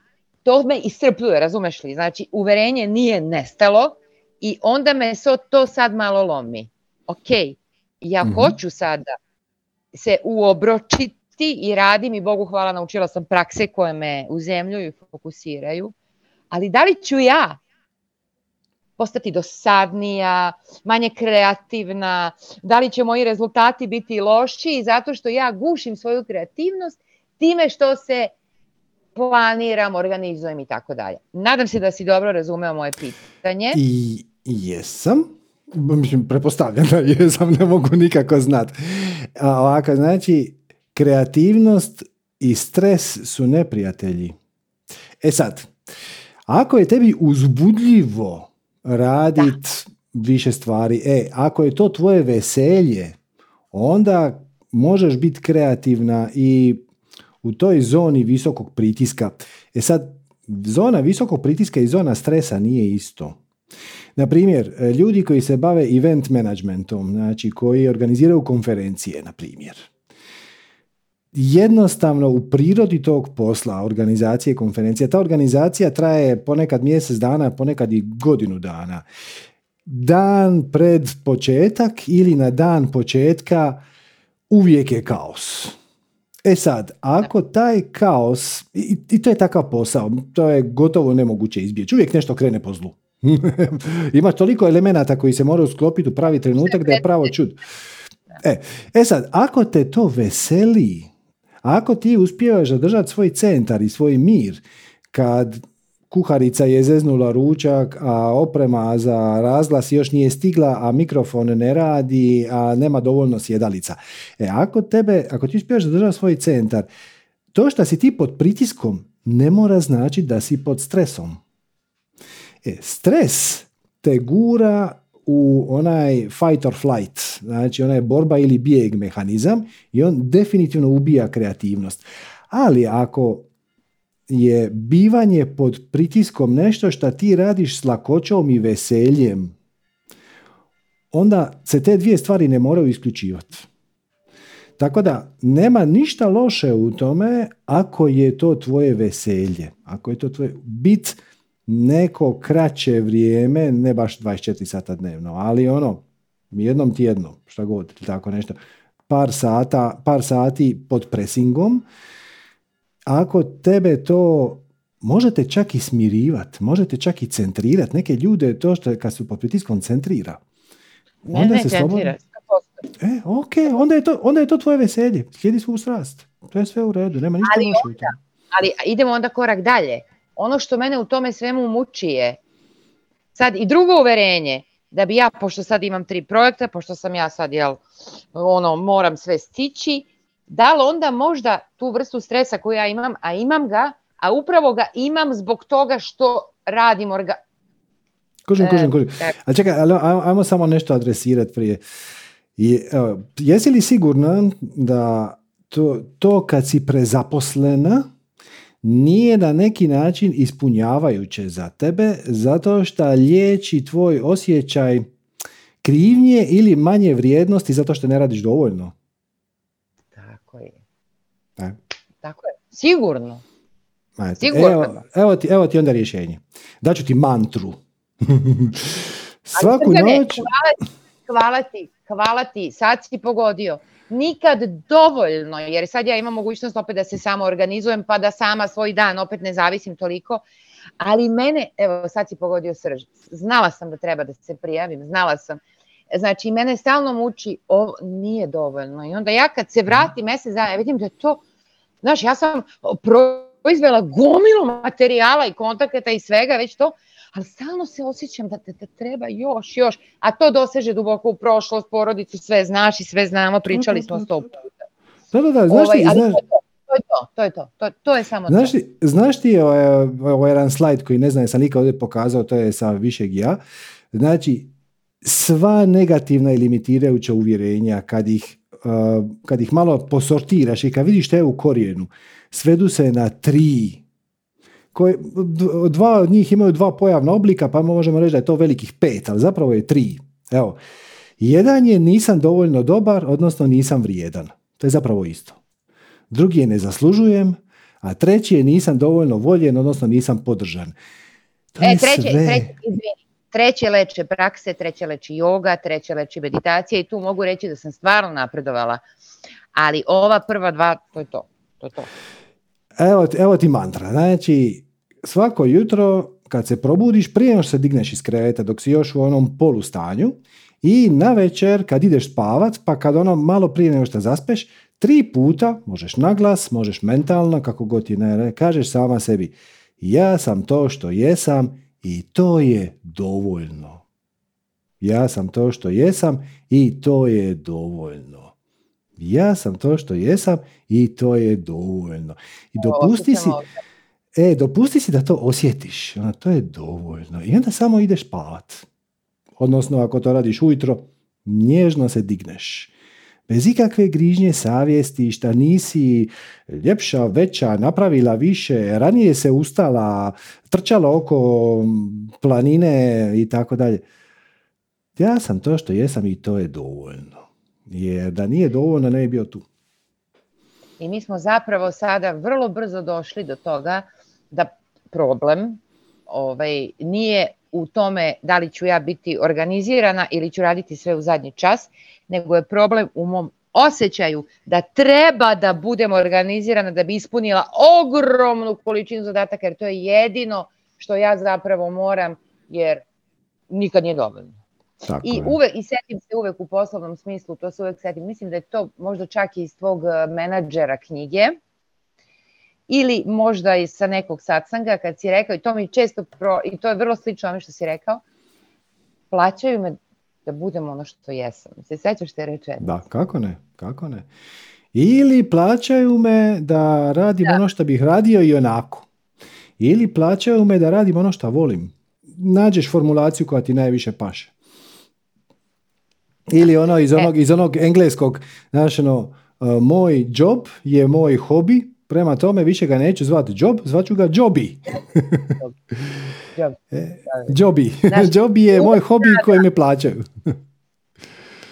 to me iscrpljuje, razumeš li? Znači, uverenje nije nestalo i onda me so, to sad malo lomi. Ok, ja mm-hmm. hoću sada se uobročiti i radim i Bogu hvala naučila sam prakse koje me uzemljuju i fokusiraju, ali da li ću ja postati dosadnija, manje kreativna, da li će moji rezultati biti loši zato što ja gušim svoju kreativnost time što se planiram, organizujem i tako dalje. Nadam se da si dobro razumeo moje pitanje. I jesam. Mislim, prepostavljam da jesam, ne mogu nikako znat. A ovako, znači, kreativnost i stres su neprijatelji. E sad, ako je tebi uzbudljivo radit više stvari, e, ako je to tvoje veselje, onda možeš biti kreativna i u toj zoni visokog pritiska. E sad, zona visokog pritiska i zona stresa nije isto. Na primjer, e, ljudi koji se bave event managementom, znači koji organiziraju konferencije, na primjer. Jednostavno u prirodi tog posla, organizacije konferencije, ta organizacija traje ponekad mjesec dana, ponekad i godinu dana. Dan pred početak ili na dan početka uvijek je kaos E sad, ako taj kaos, i, i to je takav posao, to je gotovo nemoguće izbjeći, uvijek nešto krene po zlu. [LAUGHS] Ima toliko elemenata koji se moraju sklopiti u pravi trenutak da je pravo čud. E, e sad, ako te to veseli, ako ti uspijevaš zadržati svoj centar i svoj mir, kad kuharica je zeznula ručak, a oprema za razglas još nije stigla, a mikrofon ne radi, a nema dovoljno sjedalica. E, ako tebe, ako ti uspiješ zadržati svoj centar, to što si ti pod pritiskom ne mora znači da si pod stresom. E, stres te gura u onaj fight or flight, znači onaj borba ili bijeg mehanizam i on definitivno ubija kreativnost. Ali ako je bivanje pod pritiskom nešto što ti radiš s lakoćom i veseljem, onda se te dvije stvari ne moraju isključivati. Tako da nema ništa loše u tome ako je to tvoje veselje, ako je to tvoje bit neko kraće vrijeme, ne baš 24 sata dnevno, ali ono, jednom tjedno, šta god, tako nešto, par, sata, par sati pod presingom, ako tebe to možete čak i smirivati, možete čak i centrirati. Neke ljude to što kad su pod pritiskom centrira. Onda ne, se slobodno... E, ok, onda je, to, onda je to tvoje veselje. Slijedi svu strast. To je sve u redu, nema ništa ali, onda, ali idemo onda korak dalje. Ono što mene u tome svemu muči je sad i drugo uverenje da bi ja, pošto sad imam tri projekta, pošto sam ja sad, jel, ono, moram sve stići, da li onda možda tu vrstu stresa koju ja imam, a imam ga, a upravo ga imam zbog toga što radim orga... Kužim, kužim, kužim. E, a čekaj, ajmo samo nešto adresirati prije. Je, evo, jesi li sigurna da to, to kad si prezaposlena nije na neki način ispunjavajuće za tebe zato što liječi tvoj osjećaj krivnje ili manje vrijednosti zato što ne radiš dovoljno? E. Tako je. Sigurno. Sigurno. Evo, evo, ti, evo ti onda rješenje. Daću ti mantru. [LAUGHS] Svaku noć... Hvala, hvala ti, hvala ti, sad si pogodio. Nikad dovoljno, jer sad ja imam mogućnost opet da se samo organizujem, pa da sama svoj dan opet ne zavisim toliko, Ali mene, evo sad si pogodio srž, znala sam da treba da se prijavim, znala sam. Znači, mene stalno muči, ovo nije dovoljno. I onda ja kad se vratim mesec dana, ja vidim da to, znaš, ja sam proizvela gomilu materijala i kontakata i svega, već to, ali stalno se osjećam da, da treba još, još, a to doseže duboko u prošlost, porodicu, sve znaš i sve znamo, pričali smo sto puta. Da, da, da, znaš Ovaj, ti, ali znaš, to je to, to je to, to, to je samo Znaš to. znaš ti ovaj, ovaj jedan slajd koji ne znam jesam nikad ovdje pokazao, to je sa višeg ja. Znači, sva negativna i limitirajuća uvjerenja, kad ih, uh, kad ih malo posortiraš i kad vidiš što je u korijenu, svedu se na tri. Koje, dva od njih imaju dva pojavna oblika, pa možemo reći da je to velikih pet, ali zapravo je tri. Evo, jedan je nisam dovoljno dobar, odnosno nisam vrijedan. To je zapravo isto. Drugi je ne zaslužujem, a treći je nisam dovoljno voljen, odnosno nisam podržan. To E, je treće, sve. treće, leče prakse, treće leči yoga, treće leči meditacija i tu mogu reći da sam stvarno napredovala. Ali ova prva dva, to je to. To je to. Evo, evo ti mantra. Znači, svako jutro kad se probudiš, prije što se digneš iz kreveta, dok si još u onom polustanju, i na večer kad ideš spavat, pa kad ono malo prije nego što zaspeš, tri puta, možeš naglas, možeš mentalno, kako god ti ne kažeš sama sebi, ja sam to što jesam i to je dovoljno. Ja sam to što jesam i to je dovoljno. Ja sam to što jesam i to je dovoljno. I dopusti si, e, dopusti si da to osjetiš. Ono, to je dovoljno. I onda samo ideš spavat. Odnosno, ako to radiš ujutro, nježno se digneš. Bez ikakve grižnje savjesti, šta nisi ljepša, veća, napravila više, ranije se ustala, trčala oko planine i tako dalje. Ja sam to što jesam i to je dovoljno. Jer da nije dovoljno, ne bi bio tu. I mi smo zapravo sada vrlo brzo došli do toga da problem ovaj, nije u tome da li ću ja biti organizirana ili ću raditi sve u zadnji čas, nego je problem u mom osjećaju da treba da budem organizirana da bi ispunila ogromnu količinu zadataka, jer to je jedino što ja zapravo moram, jer nikad nije dovoljno. Tako I je. uvek, i setim se uvek u poslovnom smislu, to se uvek setim. Mislim da je to možda čak i iz tvog eh, menadžera knjige ili možda i sa nekog satsanga kad si rekao, i to mi često, pro, i to je vrlo slično ono što si rekao, plaćaju me da budem ono što jesam. Se sećaš te reče? Da, kako ne, kako ne. Ili plaćaju me da radim ono što bih radio i onako. Ili plaćaju me da radim ono što volim. Nađeš formulaciju koja ti najviše paše. Ili ono iz onog, iz onog engleskog, znaš ono, uh, moj job je moj hobi, prema tome više ga neću zvati job, zvaću ga jobi. Job. Jobi. Znaš, [LAUGHS] Jobi je moj hobi koji me plaćaju.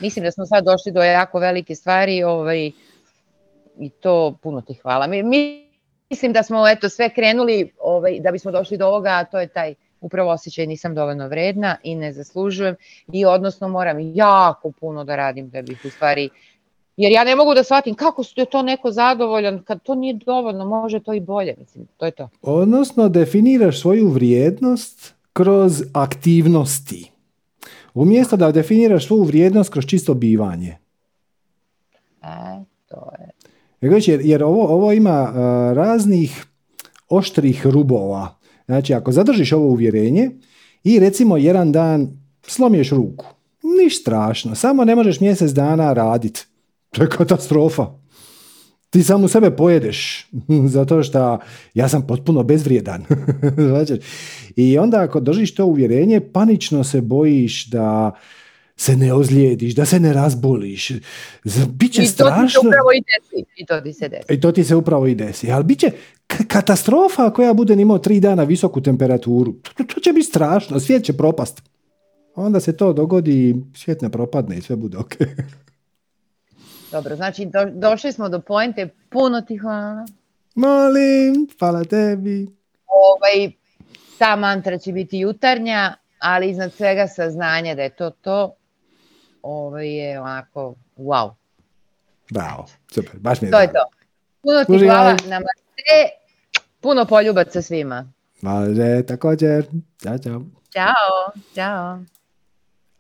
Mislim da smo sad došli do jako velike stvari ovaj, i to puno ti hvala. Mi, mi, mislim da smo eto sve krenuli ovaj, da bismo došli do ovoga, a to je taj upravo osjećaj nisam dovoljno vredna i ne zaslužujem i odnosno moram jako puno da radim da bih u stvari jer ja ne mogu da shvatim kako je to neko zadovoljan kad to nije dovoljno, može to i bolje, mislim, to je to. Odnosno, definiraš svoju vrijednost kroz aktivnosti. Umjesto da definiraš svoju vrijednost kroz čisto bivanje. E, to je. Jer, gledaš, jer, jer ovo, ovo ima uh, raznih oštrih rubova. Znači, ako zadržiš ovo uvjerenje i recimo jedan dan slomiješ ruku, niš strašno, samo ne možeš mjesec dana raditi. To je katastrofa. Ti samo sebe pojedeš, [LAUGHS] zato što ja sam potpuno bezvrijedan. [LAUGHS] I onda ako držiš to uvjerenje, panično se bojiš da se ne ozlijediš, da se ne razboliš. Biće I to ti se upravo i desi. I to ti se desi. I to ti se upravo i desi. Ali bit će k- katastrofa ako ja budem imao tri dana visoku temperaturu. To, to će biti strašno, svijet će propast. Onda se to dogodi i svijet ne propadne i sve bude ok. [LAUGHS] Dobro, znači do, došli smo do poente, puno ti hvala. Molim, hvala tebi. Ovaj, ta mantra će biti jutarnja, ali iznad svega saznanje da je to to, ovaj je onako, wow, Bravo, super, baš mi je to je drago. to. Puno ti Uživaj. hvala, namaste, puno poljubaca svima. Može, također. Ćao, čao. Ćao, ćao.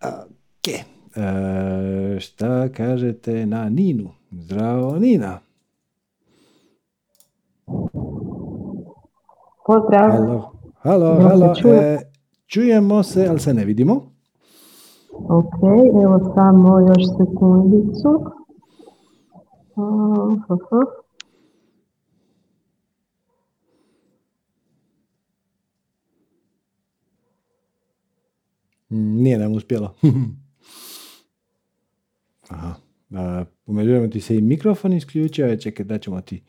Ok. E, šta kažete na Ninu? Zdravo, Nina. Pozdrav. Halo, halo, halo. E, čujemo se, ali se ne vidimo. Ok, evo samo još sekundicu. Nije nam uspjelo. [LAUGHS] Aha. A, u međuvremenu ti se i mikrofon isključio, čekaj da ćemo ti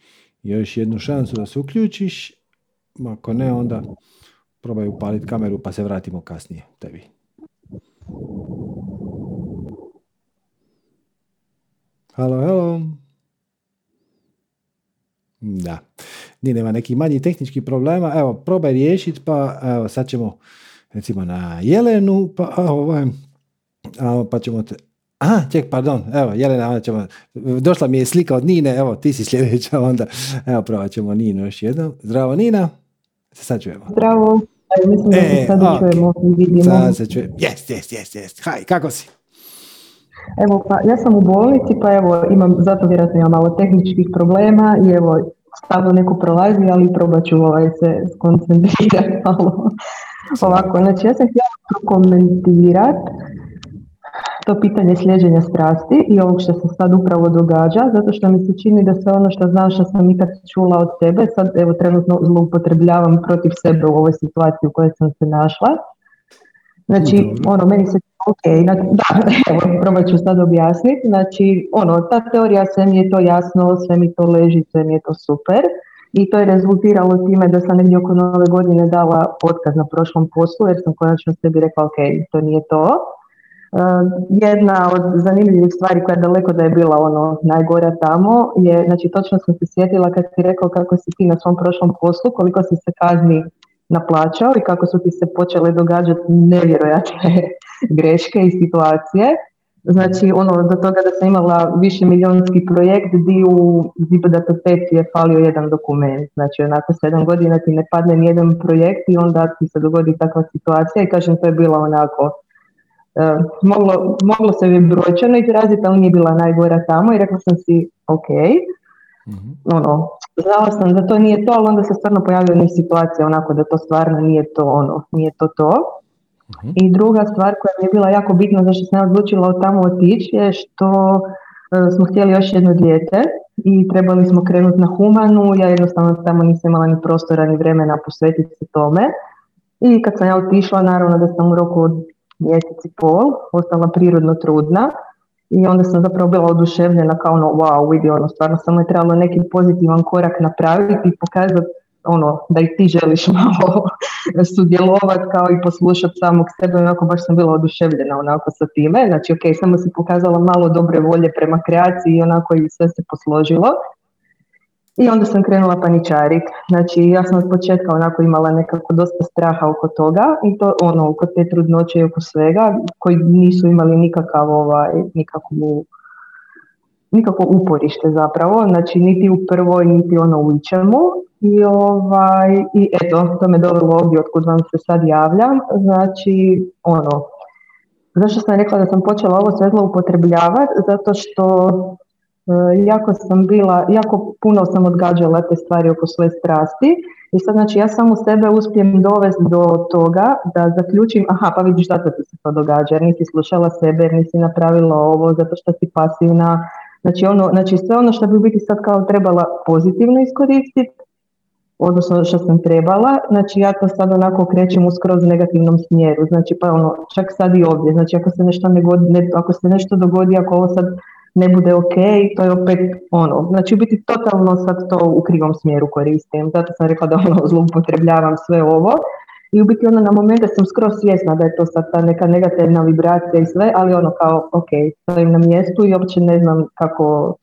još jednu šansu da se uključiš. Ako ne, onda probaj upaliti kameru pa se vratimo kasnije tebi. Halo, halo. Da. Nije nema neki manji tehnički problema. Evo, probaj riješiti, pa evo, sad ćemo recimo na Jelenu, pa a, ovaj, a, pa ćemo te... Aha, ček, pardon, evo, Jelena, onda ćemo, došla mi je slika od Nine, evo, ti si sljedeća, [LAUGHS] onda, evo, probat ćemo Ninu još jednom. Zdravo, Nina, se sad čujemo. Zdravo. Mislim da se E, sad ok. čujemo vidimo. Sad se čuje, jest, jest, jest, jest, haj, kako si? Evo, pa ja sam u bolnici, pa evo, imam, zato vjerojatno imam malo tehničkih problema i evo, stalno neko prolazi, ali probat ću ovaj, se skoncentrirati [LAUGHS] malo. Ovako, znači ja sam htjela prokomentirati to pitanje sljeđenja strasti i ovog što se sad upravo događa, zato što mi se čini da sve ono što znam što sam ikad čula od tebe, sad evo trenutno zloupotrebljavam protiv sebe u ovoj situaciji u kojoj sam se našla. Znači, Dobro. ono, meni se ok, na- [LAUGHS] da, evo, probat ću sad objasniti. Znači, ono, ta teorija, sve mi je to jasno, sve mi to leži, sve mi je to super. I to je rezultiralo time da sam negdje oko nove godine dala otkaz na prošlom poslu, jer sam konačno sebi rekla, ok, to nije to. Uh, jedna od zanimljivih stvari koja je daleko da je bila ono najgora tamo je, znači točno sam se sjetila kad si rekao kako si ti na svom prošlom poslu, koliko si se kazni naplaćao i kako su ti se počele događati nevjerojatne [LAUGHS] greške i situacije. Znači, ono, do toga da sam imala više milionski projekt gdje u datoteci je falio jedan dokument. Znači, onako sedam godina ti ne padne nijedan projekt i onda ti se dogodi takva situacija i kažem, to je bila onako e, moglo, moglo se bi brojčano izraziti, ali nije bila najgora tamo i rekla sam si, ok. Ono, znala sam da to nije to, ali onda se stvarno pojavila niz situacija onako da to stvarno nije to ono, nije to to. Mhm. I druga stvar koja mi je bila jako bitna zašto sam ja odlučila od tamo otići je što e, smo htjeli još jedno dijete i trebali smo krenuti na humanu, ja jednostavno tamo nisam imala ni prostora ni vremena posvetiti se tome. I kad sam ja otišla, naravno da sam u roku od mjesec i pol ostala prirodno trudna i onda sam zapravo bila oduševljena kao ono wow, vidi ono, stvarno samo je trebalo neki pozitivan korak napraviti i pokazati ono, da i ti želiš [LAUGHS] malo sudjelovati kao i poslušati samog sebe, onako baš sam bila oduševljena onako sa time, znači ok, samo si pokazala malo dobre volje prema kreaciji i onako i sve se posložilo. I onda sam krenula paničarit. Znači ja sam od početka onako imala nekako dosta straha oko toga i to ono oko te trudnoće i oko svega koji nisu imali nikakav ovaj, nikakvu nikakvo uporište zapravo, znači niti u prvoj, niti ono u ičemu. I, ovaj, I eto, to me dovelo ovdje otkud vam se sad javljam. Znači, ono, zašto sam rekla da sam počela ovo sve zloupotrebljavati? Zato što jako sam bila, jako puno sam odgađala te stvari oko svoje strasti. I sad znači ja samo sebe uspijem dovesti do toga da zaključim, aha pa vidiš zato ti se to događa, jer nisi slušala sebe, jer nisi napravila ovo, zato što si pasivna, znači, ono, znači sve ono što bi biti sad kao trebala pozitivno iskoristiti, odnosno što sam trebala, znači ja to sad onako krećem u skroz negativnom smjeru, znači pa ono, čak sad i ovdje, znači ako se nešto, ne godi, ne, ako se nešto dogodi, ako ovo sad ne bude ok, to je opet ono, znači biti totalno sad to u krivom smjeru koristim, zato sam rekla da ono [LAUGHS] zloupotrebljavam sve ovo i u biti ono na momente sam skroz svjesna da je to sad ta neka negativna vibracija i sve, ali ono kao ok, stojim na mjestu i uopće ne znam kako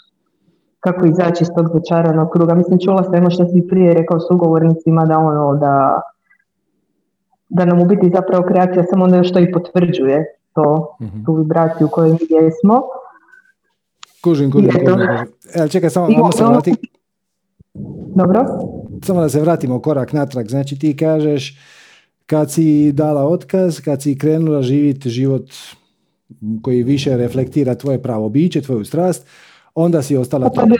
kako izaći iz tog začaranog kruga. Mislim, čula sam ono što si prije rekao sugovornicima da ono, da, da nam u biti zapravo kreacija samo ono što i potvrđuje to, Mhm. tu vibraciju u kojoj jesmo. Kužim, kužim, kužim. Evo, čekaj, samo, I ajmo se vratiti. Dobro? samo da se vratimo korak natrag, znači ti kažeš kad si dala otkaz, kad si krenula živjeti život koji više reflektira tvoje pravo biće, tvoju strast, onda si ostala trudna.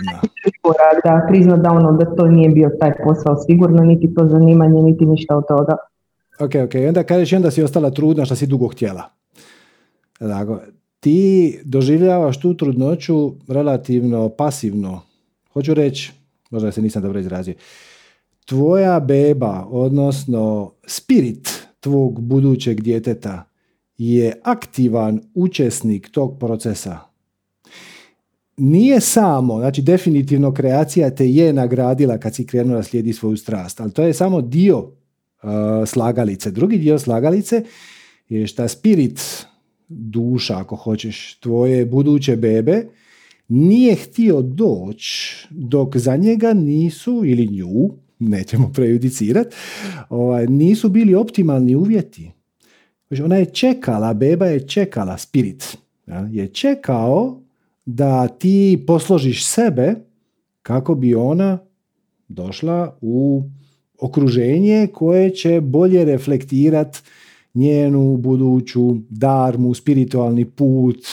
Da, priznat da ono da to nije bio taj posao sigurno, niti to zanimanje, niti ništa od toga. Ok, ok, onda kažeš onda si ostala trudna što si dugo htjela. Dakle, ti doživljavaš tu trudnoću relativno pasivno. Hoću reći, možda se nisam dobro izrazio, tvoja beba, odnosno spirit tvog budućeg djeteta je aktivan učesnik tog procesa. Nije samo, znači definitivno kreacija te je nagradila kad si krenula slijedi svoju strast, ali to je samo dio uh, slagalice. Drugi dio slagalice je šta spirit duša, ako hoćeš, tvoje buduće bebe, nije htio doći dok za njega nisu, ili nju, nećemo prejudicirati, ovaj, nisu bili optimalni uvjeti. Ona je čekala, beba je čekala, spirit, je čekao da ti posložiš sebe kako bi ona došla u okruženje koje će bolje reflektirati njenu buduću darmu, spiritualni put.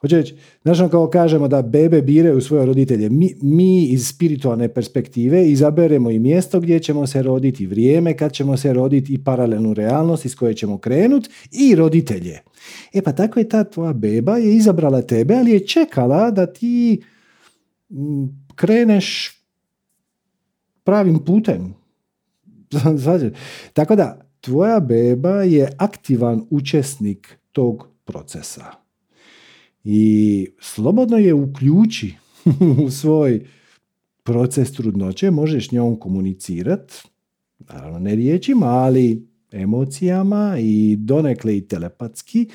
Hoće reći, znaš ono kao kažemo da bebe biraju svoje roditelje. Mi, mi iz spiritualne perspektive izaberemo i mjesto gdje ćemo se roditi, vrijeme kad ćemo se roditi i paralelnu realnost iz koje ćemo krenuti i roditelje. E pa tako je ta tvoja beba je izabrala tebe, ali je čekala da ti kreneš pravim putem. [LAUGHS] Tako da, tvoja beba je aktivan učesnik tog procesa. I slobodno je uključi [LAUGHS] u svoj proces trudnoće, možeš njom komunicirati, naravno ne riječima, ali emocijama i donekle i telepatski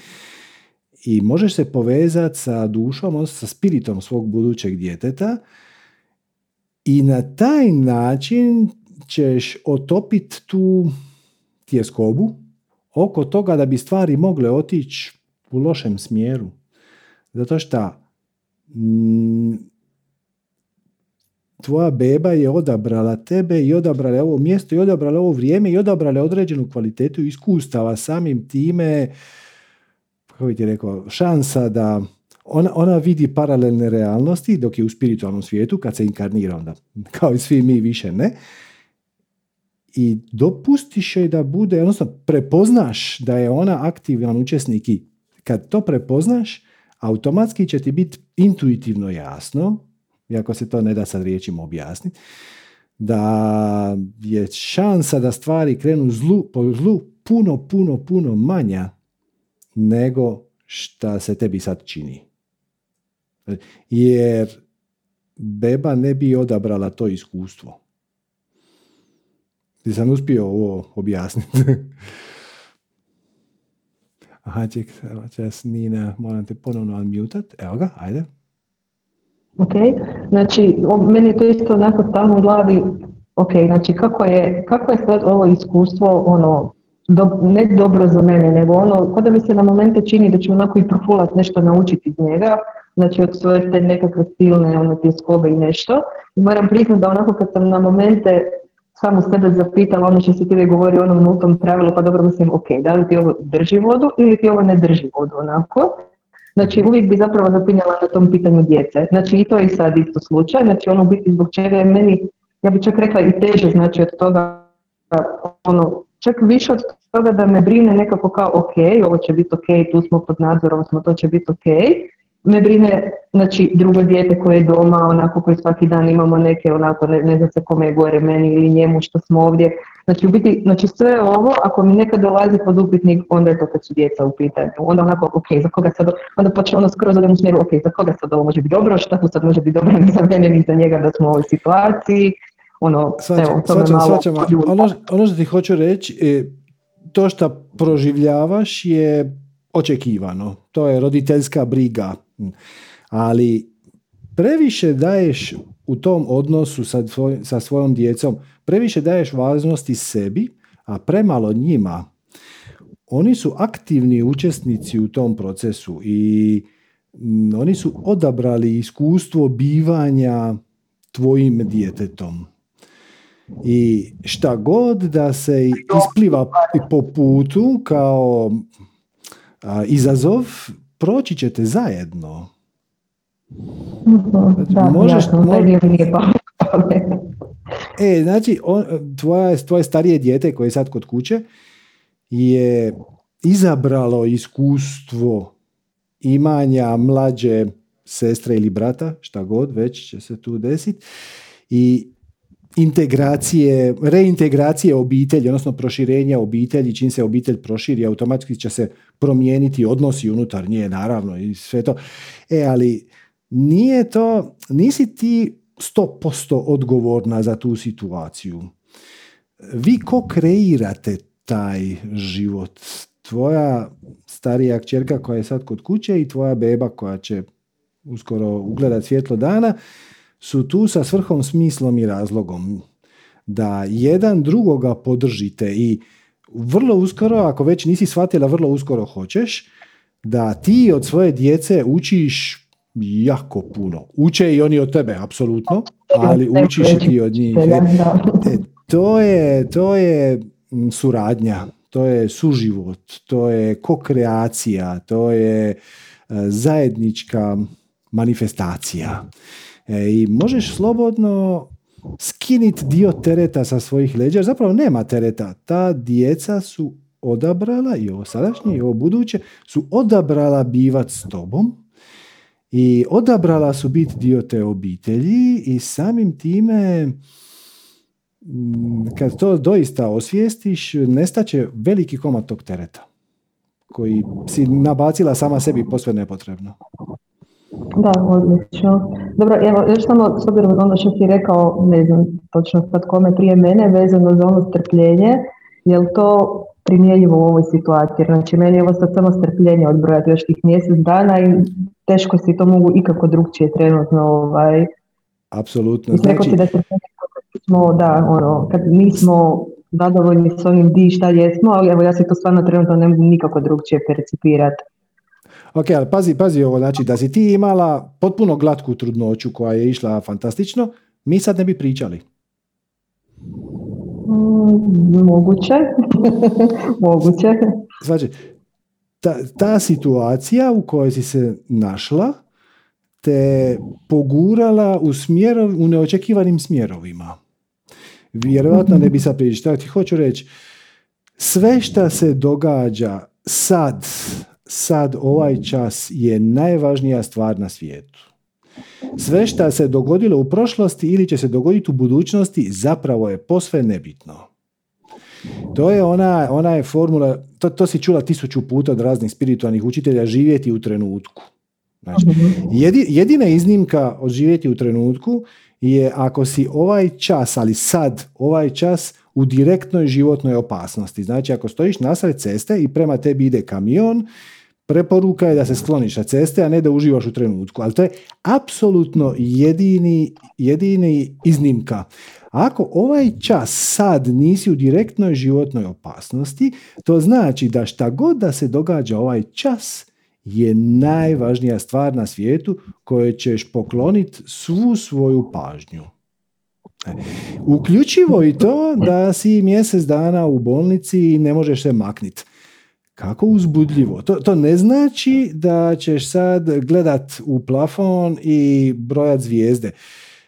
i možeš se povezati sa dušom, sa spiritom svog budućeg djeteta i na taj način ćeš otopiti tu tjeskobu oko toga da bi stvari mogle otići u lošem smjeru. Zato što mm, tvoja beba je odabrala tebe i odabrala ovo mjesto i odabrala ovo vrijeme i odabrala određenu kvalitetu iskustava samim time kako bi ti rekao, šansa da ona, ona vidi paralelne realnosti dok je u spiritualnom svijetu kad se inkarnira onda kao i svi mi više ne i dopustiš joj da bude, odnosno prepoznaš da je ona aktivan učesnik i kad to prepoznaš, automatski će ti biti intuitivno jasno, iako se to ne da sad riječima objasniti, da je šansa da stvari krenu zlu, po zlu puno, puno, puno manja nego šta se tebi sad čini. Jer beba ne bi odabrala to iskustvo. Ti sam uspio ovo objasniti. [LAUGHS] Aha, ček, čas Nina, moram te ponovno unmutat. Evo ga, ajde. Ok, znači, meni je to isto onako stalno u glavi, ok, znači kako je, kako je sad ovo iskustvo, ono, do, ne dobro za mene, nego ono, kada mi se na momente čini da ću onako i profulat nešto naučiti iz njega, znači od svoje te nekakve silne ono, tjeskobe i nešto. I moram priznati da onako kad sam na momente samo sebe zapitala ono što se ti govori o onom nultom pravilu, pa dobro mislim, ok, da li ti ovo drži vodu ili ti ovo ne drži vodu onako. Znači uvijek bi zapravo zapinjala na tom pitanju djece. Znači i to je sad isto slučaj, znači ono biti zbog čega je meni, ja bih čak rekla i teže znači od toga, ono, čak više od toga da me brine nekako kao ok, ovo će biti ok, tu smo pod nadzorom, smo, to će biti ok, me brine znači, drugo dijete koje je doma, onako koji svaki dan imamo neke, onako ne, ne znam se kome je gore, meni ili njemu što smo ovdje. Znači, u biti, znači sve ovo, ako mi nekad dolazi pod upitnik, onda je to kad su djeca u pitanju. Onda onako, ok, za koga sad, onda počne ono skroz u smjeru, ok, za koga sad ovo može biti dobro, šta tu sad može biti dobro ni [LAUGHS] za mene, ni za njega da smo u ovoj situaciji. Ono, svačam, evo, to svačam, malo ono, ono što ti hoću reći, je, to što proživljavaš je očekivano. To je roditeljska briga ali previše daješ u tom odnosu sa, sa svojom djecom, previše daješ važnosti sebi, a premalo njima. Oni su aktivni učesnici u tom procesu i mm, oni su odabrali iskustvo bivanja tvojim djetetom. I šta god da se ispliva po putu kao izazov, proći ćete zajedno. Da, možeš, E, znači, on, tvoja, tvoje starije dijete koje je sad kod kuće je izabralo iskustvo imanja mlađe sestre ili brata, šta god već će se tu desiti, i integracije, reintegracije obitelji, odnosno proširenja obitelji, čim se obitelj proširi, automatski će se promijeniti odnosi unutar nje, naravno, i sve to. E, ali nije to, nisi ti 100% odgovorna za tu situaciju. Vi ko kreirate taj život? Tvoja starija kćerka koja je sad kod kuće i tvoja beba koja će uskoro ugledati svjetlo dana su tu sa svrhom, smislom i razlogom. Da jedan drugoga podržite i vrlo uskoro, ako već nisi shvatila, vrlo uskoro hoćeš, da ti od svoje djece učiš jako puno. Uče i oni od tebe, apsolutno, ali učiš i ti od njih. E, to je, to je suradnja, to je suživot, to je kokreacija, to je e, zajednička manifestacija. E, I možeš slobodno skiniti dio tereta sa svojih leđa, zapravo nema tereta. Ta djeca su odabrala, i ovo sadašnje i ovo buduće, su odabrala bivat s tobom, i odabrala su biti dio te obitelji i samim time mm, kad to doista osvijestiš, nestaće veliki komad tog tereta koji si nabacila sama sebi posve nepotrebno. Da, odlično. Dobro, evo, još samo s obzirom ono što si rekao, ne znam točno sad kome prije mene, vezano za ono strpljenje, je to primjenjivo u ovoj situaciji? Znači, meni je ovo sad samo strpljenje odbrojati još tih mjesec dana i teško si to mogu ikako drugčije trenutno ovaj, Apsolutno. Znači... da smo, da, ono, kad nismo zadovoljni s onim di šta jesmo, ali evo ja se to stvarno trenutno ne mogu nikako drugčije percipirati. Ok, ali pazi, pazi ovo, znači da si ti imala potpuno glatku trudnoću koja je išla fantastično, mi sad ne bi pričali. Mm, moguće. [LAUGHS] moguće. Znači, ta, ta situacija u kojoj si se našla te pogurala u, smjerov, u neočekivanim smjerovima. Vjerojatno ne bi sad pričali. Ti hoću reći, sve što se događa sad, sad ovaj čas je najvažnija stvar na svijetu. Sve što se dogodilo u prošlosti ili će se dogoditi u budućnosti zapravo je posve nebitno. To je ona, ona je formula, to, to si čula tisuću puta od raznih spiritualnih učitelja, živjeti u trenutku. Znači, jedina iznimka od živjeti u trenutku je ako si ovaj čas, ali sad, ovaj čas u direktnoj životnoj opasnosti. Znači, ako stojiš nasred ceste i prema tebi ide kamion, preporuka je da se skloniš sa ceste, a ne da uživaš u trenutku. Ali to je apsolutno jedini, jedini iznimka. Ako ovaj čas sad nisi u direktnoj životnoj opasnosti, to znači da šta god da se događa ovaj čas je najvažnija stvar na svijetu koje ćeš pokloniti svu svoju pažnju. E, uključivo i to da si mjesec dana u bolnici i ne možeš se makniti. Kako uzbudljivo. To, to ne znači da ćeš sad gledat u plafon i brojat zvijezde.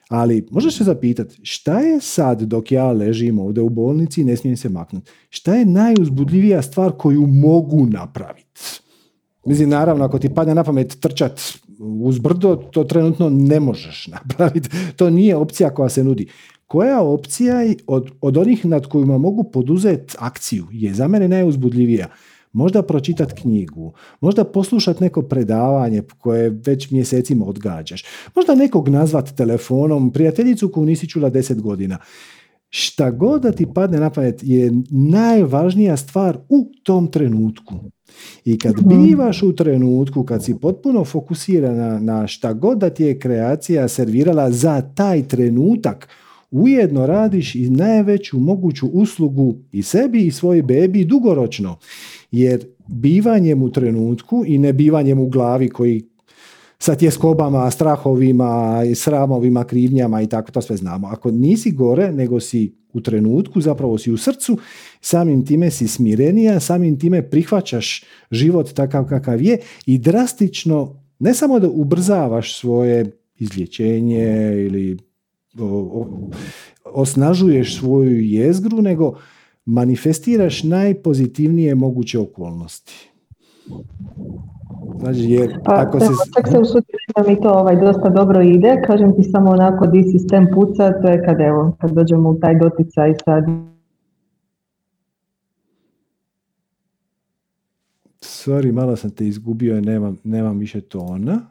Ali možeš se zapitati šta je sad dok ja ležim ovdje u bolnici i ne smijem se maknuti? Šta je najuzbudljivija stvar koju mogu napraviti? Mislim, naravno, ako ti padne na pamet trčat uz brdo, to trenutno ne možeš napraviti. [LAUGHS] To nije opcija koja se nudi. Koja opcija od, od onih nad kojima mogu poduzeti akciju je za mene najuzbudljivija? Možda pročitati knjigu, možda poslušati neko predavanje koje već mjesecima odgađaš, možda nekog nazvat telefonom, prijateljicu koju nisi čula deset godina. Šta god da ti padne na pamet je najvažnija stvar u tom trenutku. I kad mhm. bivaš u trenutku, kad si potpuno fokusirana na šta god da ti je kreacija servirala za taj trenutak, ujedno radiš i najveću moguću uslugu i sebi i svojoj bebi dugoročno. Jer bivanjem u trenutku i ne bivanjem u glavi koji sa tjeskobama, strahovima, sramovima, krivnjama i tako, to sve znamo. Ako nisi gore, nego si u trenutku, zapravo si u srcu, samim time si smirenija, samim time prihvaćaš život takav kakav je i drastično, ne samo da ubrzavaš svoje izlječenje ili osnažuješ svoju jezgru, nego manifestiraš najpozitivnije moguće okolnosti. Znači, jer pa, ako se... Čak se da mi to ovaj, dosta dobro ide, kažem ti samo onako di sistem puca, to je kad evo, kad dođemo u taj doticaj sad. Sorry, malo sam te izgubio, nemam, nemam više tona.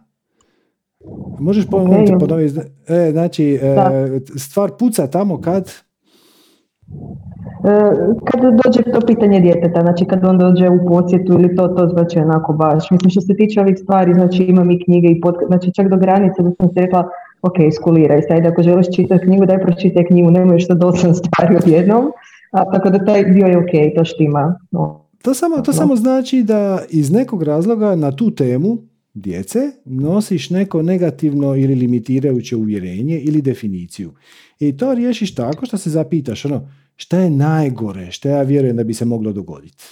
Možeš ponoviti okay. ponoviti? E, znači, e, stvar puca tamo kad? E, kad dođe to pitanje djeteta, znači kad on dođe u posjetu ili to, to znači onako baš. Mislim što se tiče ovih stvari, znači imam i knjige i podcast, znači čak do granice da sam se rekla, ok, skuliraj sad, ako želiš čitati knjigu, daj pročitaj knjigu, nemoj što do osam stvari odjednom, a tako da taj dio je ok, to štima. No. To samo, to samo znači da iz nekog razloga na tu temu djece nosiš neko negativno ili limitirajuće uvjerenje ili definiciju. I to riješiš tako što se zapitaš, ono, šta je najgore, šta ja vjerujem da bi se moglo dogoditi.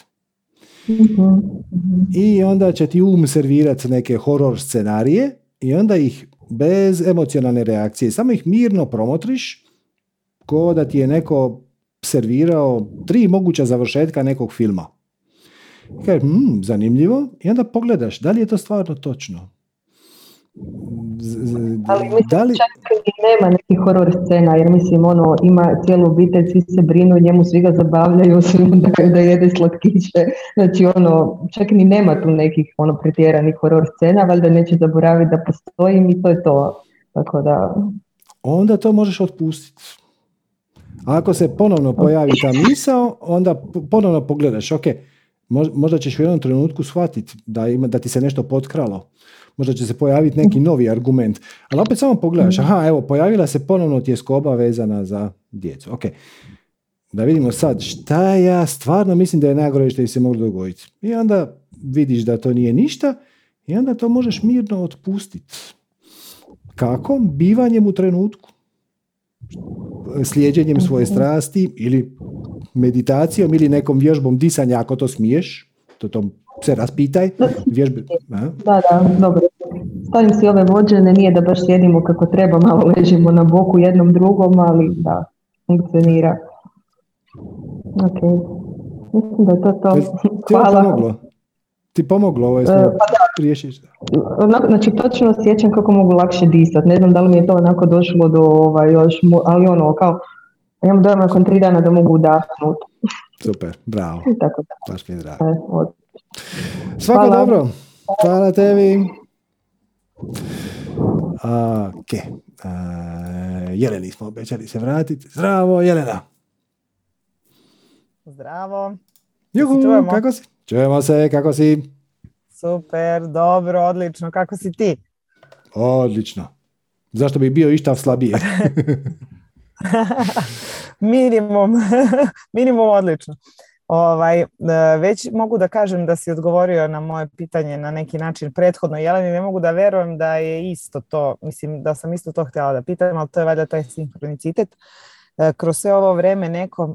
I onda će ti um servirati neke horor scenarije i onda ih bez emocionalne reakcije, samo ih mirno promotriš ko da ti je neko servirao tri moguća završetka nekog filma. Kaj, hmm, zanimljivo. I onda pogledaš, da li je to stvarno točno? Ali mislim, da li... čak i nema nekih horor scena, jer mislim, ono, ima cijelu obitelj, svi se brinu, njemu svi ga zabavljaju, [LAUGHS] svi mu daju da jede slatkiće. Znači, ono, čak ni nema tu nekih, ono, pretjeranih horor scena, valjda neće zaboraviti da postoji i to je to. Tako da... Onda to možeš otpustiti. ako se ponovno pojavi ta misao, onda ponovno pogledaš, ok, možda ćeš u jednom trenutku shvatiti da, ima, da ti se nešto potkralo možda će se pojaviti neki novi argument. Ali opet samo pogledaš, aha, evo, pojavila se ponovno tjeskoba vezana za djecu. Ok, da vidimo sad šta ja stvarno mislim da je najgore što se moglo dogoditi. I onda vidiš da to nije ništa i onda to možeš mirno otpustiti. Kako? Bivanjem u trenutku. Slijeđenjem svoje strasti ili meditacijom ili nekom vježbom disanja ako to smiješ. To, to se raspitaj. Vježbe. Da, da, dobro. Stavim si ove vođene, nije da baš sjedimo kako treba, malo ležimo na boku jednom drugom, ali da, funkcionira. Ok. Mislim da je to to. Ti [LAUGHS] Hvala. Pomoglo? Ti pomoglo ovo je pa da. Znači, točno sjećam kako mogu lakše disati. Ne znam da li mi je to onako došlo do ovaj, još, ali ono, kao, imam dojma nakon tri dana da mogu udahnuti. Super, bravo. [LAUGHS] Tako da. Baš mi je drago. E, Svako Hvala. dobro. Hvala tebi. Ok. Jeleni smo obećali se vratiti. Zdravo, Jelena. Zdravo. Juhu, kako si? Čujemo se, kako si? Super, dobro, odlično. Kako si ti? Odlično. Zašto bi bio išta slabije? [LAUGHS] minimum, [LAUGHS] minimum odlično. Ovaj, e, već mogu da kažem da si odgovorio na moje pitanje na neki način prethodno, Jeleni, ne mogu da verujem da je isto to, mislim da sam isto to htjela da pitam, ali to je valjda taj sinkronicitet. E, kroz sve ovo vreme neko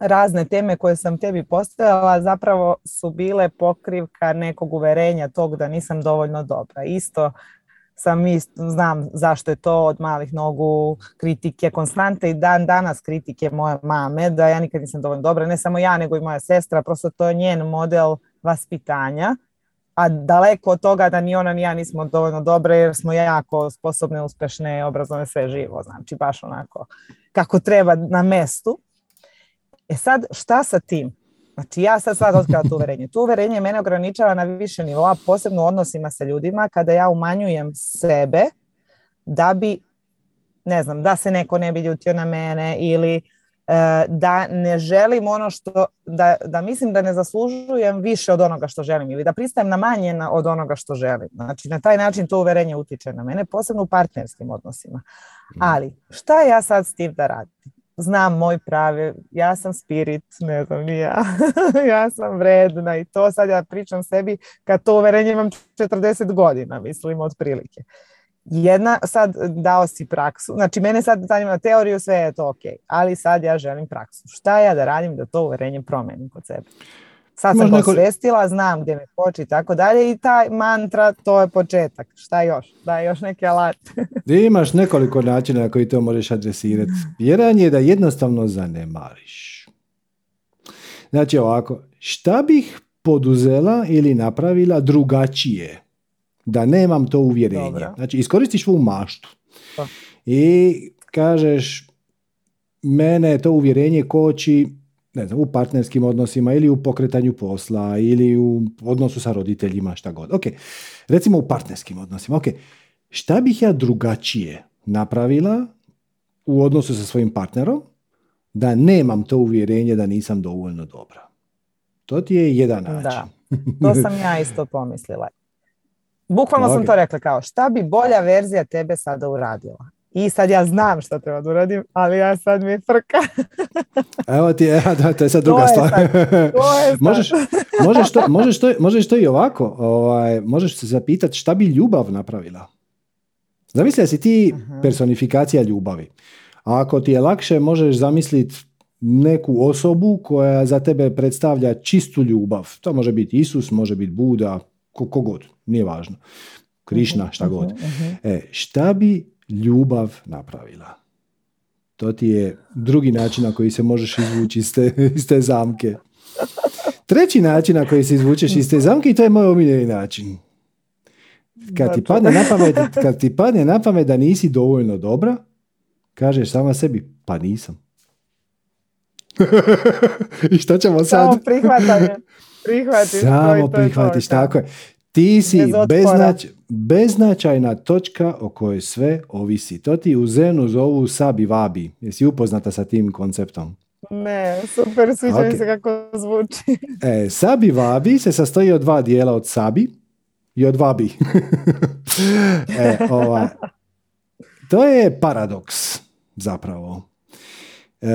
razne teme koje sam tebi postavila zapravo su bile pokrivka nekog uverenja tog da nisam dovoljno dobra. Isto sam isto, znam zašto je to od malih nogu kritike konstante i dan danas kritike moje mame da ja nikad nisam dovoljno dobra, ne samo ja nego i moja sestra, prosto to je njen model vaspitanja, a daleko od toga da ni ona ni ja nismo dovoljno dobre jer smo jako sposobne, uspešne, obrazovne, sve živo, znači baš onako kako treba na mestu. E sad, šta sa tim? Znači ja sad sad otkrivam to uverenje. To uverenje mene ograničava na više nivoa, posebno u odnosima sa ljudima, kada ja umanjujem sebe da bi, ne znam, da se neko ne bi ljutio na mene ili e, da ne želim ono što, da, da mislim da ne zaslužujem više od onoga što želim ili da pristajem na manje na, od onoga što želim. Znači na taj način to uverenje utiče na mene, posebno u partnerskim odnosima. Ali šta ja sad s tim da radim? Znam moj pravi, ja sam spirit, ne znam [LAUGHS] ja sam vredna i to sad ja pričam sebi kad to uverenje imam 40 godina, mislim, otprilike. Jedna, sad dao si praksu, znači mene sad zanima teoriju, sve je to ok, ali sad ja želim praksu. Šta ja da radim da to uverenje promenim kod sebe? Sad sam Možda posvestila, znam gdje me koči i tako dalje i taj mantra, to je početak. Šta još? Daj još neke alate. [LAUGHS] Imaš nekoliko načina na koji to možeš adresirati. Jedan je da jednostavno zanemariš. Znači ovako, šta bih poduzela ili napravila drugačije da nemam to uvjerenje? Dobro. Znači iskoristiš svu maštu Pa. i kažeš mene to uvjerenje koči ne znam, u partnerskim odnosima ili u pokretanju posla ili u odnosu sa roditeljima, šta god. Ok, recimo u partnerskim odnosima. Ok, šta bih ja drugačije napravila u odnosu sa svojim partnerom da nemam to uvjerenje da nisam dovoljno dobra. To ti je jedan način. Da, to sam [LAUGHS] ja isto pomislila. Bukvalno sam to rekla kao šta bi bolja verzija tebe sada uradila. I sad ja znam šta treba da uradim, ali ja sad mi je frka. [LAUGHS] Evo ti, evo, da, to je sad druga To je stvar. sad, to je sad. [LAUGHS] možeš, možeš, to, možeš, to, možeš to i ovako. Ovaj, možeš se zapitati šta bi ljubav napravila. Zamisli da si ti personifikacija ljubavi. A ako ti je lakše, možeš zamisliti neku osobu koja za tebe predstavlja čistu ljubav. To može biti Isus, može biti Buda, ko, kogod, nije važno. Krišna, šta god. E, šta bi ljubav napravila? To ti je drugi način na koji se možeš izvući iz te, iz te zamke. Treći način na koji se izvučeš iz te zamke i to je moj omiljeni način. Kad ti, padne na pamet, kad ti padne na pamet da nisi dovoljno dobra, kažeš sama sebi, pa nisam. [LAUGHS] I šta ćemo sad? Samo prihvatanje. Prihvatiš to Samo to je to, prihvatiš, tako je. Ti si Bez beznać, beznačajna točka o kojoj sve ovisi. To ti u Zenu zovu sabi vabi. Jesi upoznata sa tim konceptom? Ne, super, sviđa mi Ok. se kako zvuči. [LAUGHS] E, sabi vabi se sastoji od dva dijela, od sabi i od vabi. [LAUGHS] e, ova, to je paradoks zapravo. E,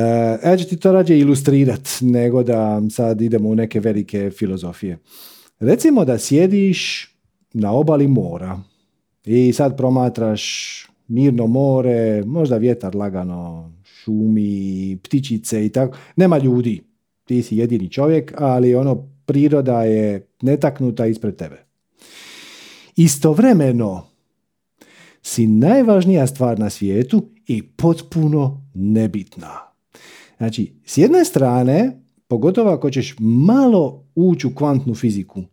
ja ću ti to rađe ilustrirat nego da sad idemo u neke velike filozofije. Recimo da sjediš na obali mora i sad promatraš mirno more, možda vjetar lagano šumi, ptičice i tako. Nema ljudi. Ti si jedini čovjek, ali ono priroda je netaknuta ispred tebe. Istovremeno si najvažnija stvar na svijetu i potpuno nebitna. Znači, s jedne strane, pogotovo ako ćeš malo ući u kvantnu fiziku,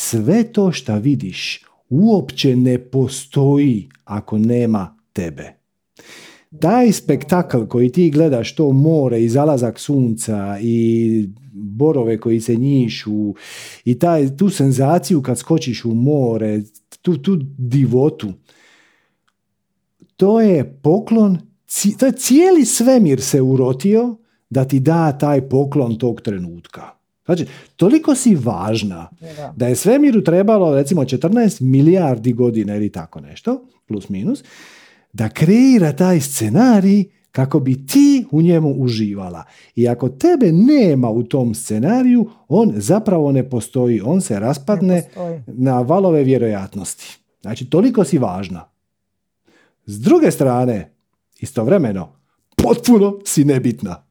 sve to što vidiš uopće ne postoji ako nema tebe. Taj spektakl koji ti gledaš, to more i zalazak sunca i borove koji se njišu i taj, tu senzaciju kad skočiš u more, tu, tu divotu, to je poklon, to je cijeli svemir se urotio da ti da taj poklon tog trenutka. Znači, toliko si važna Da. je svemiru trebalo recimo 14 milijardi godina ili tako nešto, plus minus, da kreira taj scenarij kako bi ti u njemu uživala. I ako tebe nema u tom scenariju, on zapravo ne postoji. On se raspadne na valove vjerojatnosti. Znači, toliko si važna. S druge strane, istovremeno, potpuno si nebitna.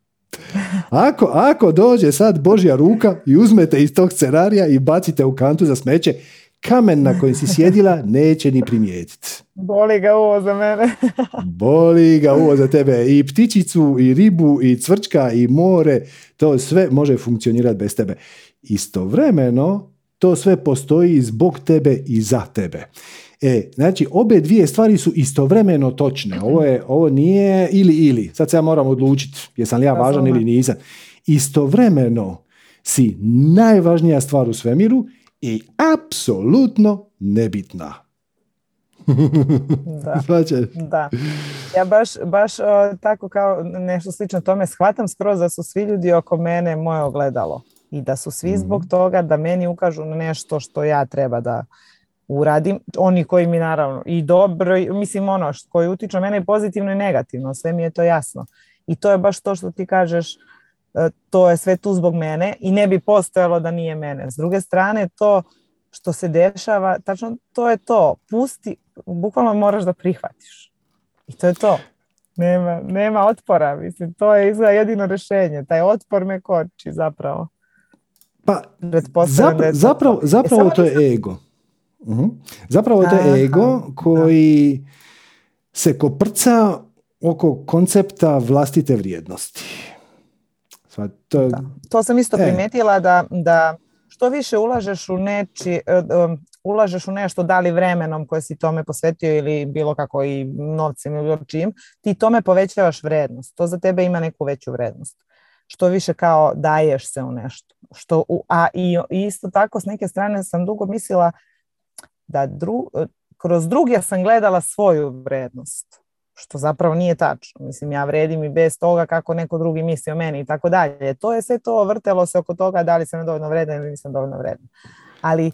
Ako, ako dođe sad Božja ruka i uzmete iz tog scenarija i bacite u kantu za smeće, kamen na kojem si sjedila neće ni primijetiti. Boli ga ovo za mene. [LAUGHS] Boli ga uvo za tebe i ptičicu, i ribu, i cvrčka, i more, to sve može funkcionirati bez tebe. Istovremeno, to sve postoji zbog tebe i za tebe. E, znači, obe dvije stvari su istovremeno točne. Ovo, je, ovo nije ili ili. Sad se ja moram odlučiti jesam li ja važan ili nisam. Istovremeno si najvažnija stvar u svemiru i apsolutno nebitna. [LAUGHS] Da. Da. Ja baš, baš o, tako kao nešto slično tome shvatam skroz da su svi ljudi oko mene moje ogledalo. I da su svi zbog toga da meni ukažu na nešto što ja treba da uradim. Oni koji mi naravno i dobro, mislim ono što koji utiču na mene i pozitivno i negativno, sve mi je to jasno. I to je baš to što ti kažeš, e, to je sve tu zbog mene i ne bi postojalo da nije mene. S druge strane, to što se dešava, tačno to je to. Pusti, bukvalno moraš da prihvatiš. I to je to. Nema, nema otpora, mislim, to je izgleda jedino rješenje. Taj otpor me koči zapravo. Pa, zapra- zapravo, zapravo e, to je ego. Uh-huh. Zapravo to je ego koji se koprca oko koncepta vlastite vrijednosti. to... to sam isto e. primijetila da, da što više ulažeš u neči, e, ulažeš u nešto, da li vremenom koje si tome posvetio ili bilo kako i novcem ili čim, ti tome povećavaš vrednost. To za tebe ima neku veću vrednost. Što više kao daješ se u nešto. Što u, a i isto tako s neke strane sam dugo mislila da dru, kroz druge sam gledala svoju vrednost što zapravo nije tačno. Mislim, ja vredim i bez toga kako neko drugi misli o meni i tako dalje. To je sve to vrtelo se oko toga da li sam dovoljno vredan ili nisam dovoljno vredan. Ali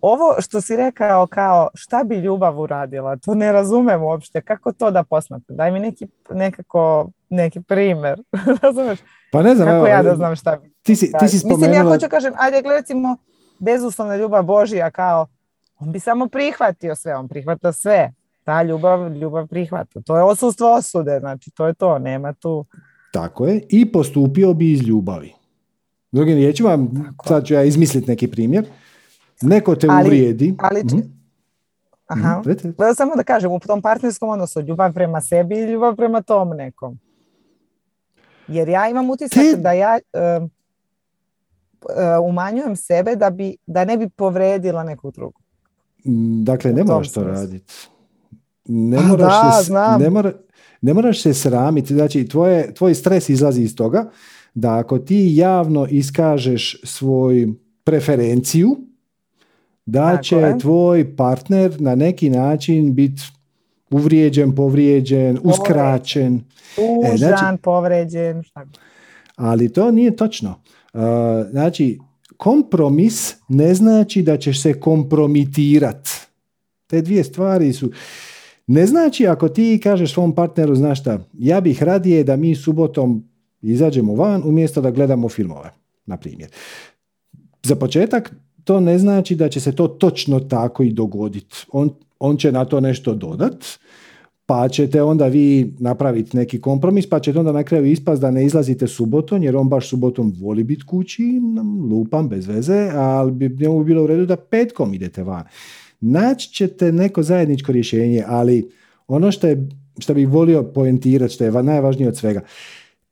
ovo što si rekao kao šta bi ljubav uradila, to ne razumem uopšte. Kako to da posmatram? Daj mi neki, nekako, neki primjer. [LAUGHS] Razumeš? Pa ne znam. Kako ja da znam šta bi. Ti si, ti si spomenula... Mislim, ja hoću kažem, ajde, recimo, bezuslovna ljubav Božija kao, on bi samo prihvatio sve, on prihvata sve ta ljubav, ljubav prihvata. To je osustvo osude, znači to je to, nema tu... Tako je, i postupio bi iz ljubavi. Drugim riječima, sad ću ja izmisliti neki primjer, neko te ali, uvrijedi... Ali, mhm. Aha. mm Samo da kažem, u tom partnerskom odnosu ljubav prema sebi i ljubav prema tom nekom. Jer ja imam utisak da ja uh, umanjujem sebe da, bi, da ne bi povredila nekog drugog. Dakle, ne moraš to raditi ne moraš, se, ne, mora, ne moraš se sramiti. Znači, tvoje, tvoj stres izlazi iz toga da ako ti javno iskažeš svoj preferenciju, da će tvoj partner na neki način biti uvrijeđen, povrijeđen, uskraćen. Tužan, e, znači, povrijeđen. Ali to nije točno. Uh, znači, kompromis ne znači da ćeš se kompromitirati. Te dvije stvari su... Ne znači ako ti kažeš svom partneru, znaš šta, ja bih radije da mi subotom izađemo van umjesto da gledamo filmove, na primjer. Za početak, to ne znači da će se to točno tako i dogoditi. On, on će na to nešto dodat, pa ćete onda vi napraviti neki kompromis, pa ćete onda na kraju ispast da ne izlazite subotom, jer on baš subotom voli biti kući, lupam bez veze, ali bi njemu bilo u redu da petkom idete van naći ćete neko zajedničko rješenje, ali ono što, je, što bih volio poentirati, što je najvažnije od svega,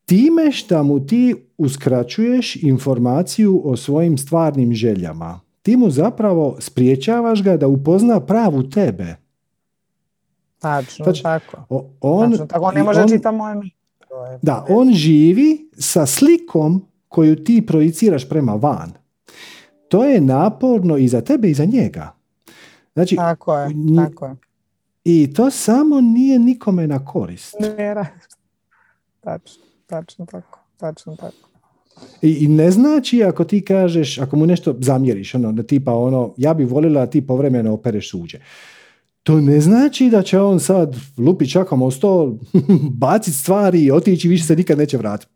time što mu ti uskraćuješ informaciju o svojim stvarnim željama, ti mu zapravo spriječavaš ga da upozna pravu tebe. Tačno, znači, tako. On, Tačno, tako, on ne može čitati moje Da, on živi sa slikom koju ti projiciraš prema van. To je naporno i za tebe i za njega. Znači, tako je, tako je. I to samo nije nikome na korist. Ne, tačno, tačno tako, tačno tako. I, I, ne znači ako ti kažeš, ako mu nešto zamjeriš, ono, tipa ono, ja bih volila da ti povremeno opereš suđe. To ne znači da će on sad lupi čakom o stol, [LAUGHS] baciti stvari i otići i više se nikad neće vratiti.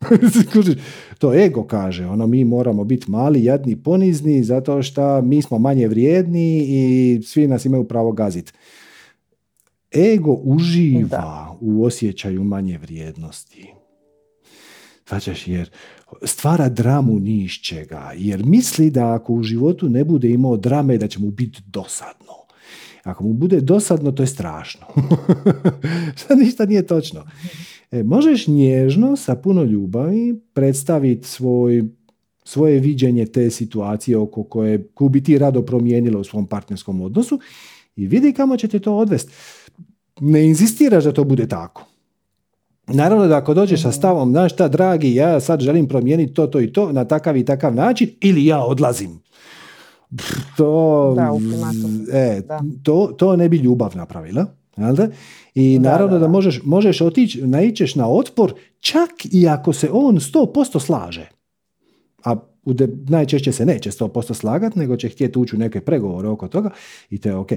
[LAUGHS] to ego kaže, ono mi moramo biti mali, jadni, ponizni zato što mi smo manje vrijedni i svi nas imaju pravo gaziti. Ego uživa u osjećaju manje vrijednosti. Svačaš, jer stvara dramu ni iz čega, jer misli da ako u životu ne bude imao drame, da će mu biti dosadno. Ako mu bude dosadno, to je strašno. [LAUGHS] Sad ništa nije točno. E, možeš nježno, sa puno ljubavi, predstaviti svoj, svoje viđenje te situacije oko koje, koju bi ti rado promijenila u svom partnerskom odnosu i vidi kamo će te to odvesti. Ne inzistiraš da to bude tako. Naravno da ako dođeš sa stavom, znaš šta dragi, ja sad želim promijeniti to, to i to na takav i takav način ili ja odlazim. To, da, e, to, to ne bi ljubav napravila. Da? I naravno da, možeš, možeš otići, naićeš na otpor čak i ako se on 100% slaže. A najčešće se neće 100% slagati, nego će htjeti ući u neke pregovore oko toga i to je ok.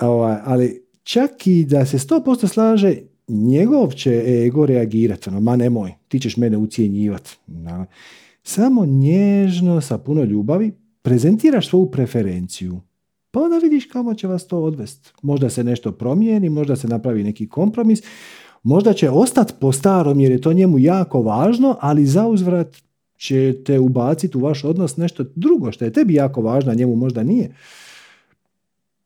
Ovaj, ali čak i da se 100% slaže, njegov će ego reagirati, ono, ma nemoj, ti ćeš mene ucijenjivati. Samo nježno, sa puno ljubavi, prezentiraš svoju preferenciju. Pa onda vidiš kamo će vas to odvesti. Možda se nešto promijeni, možda se napravi neki kompromis, možda će ostati po starom jer je to njemu jako važno, ali za uzvrat će te ubaciti u vaš odnos nešto drugo što je tebi jako važno, a njemu možda nije.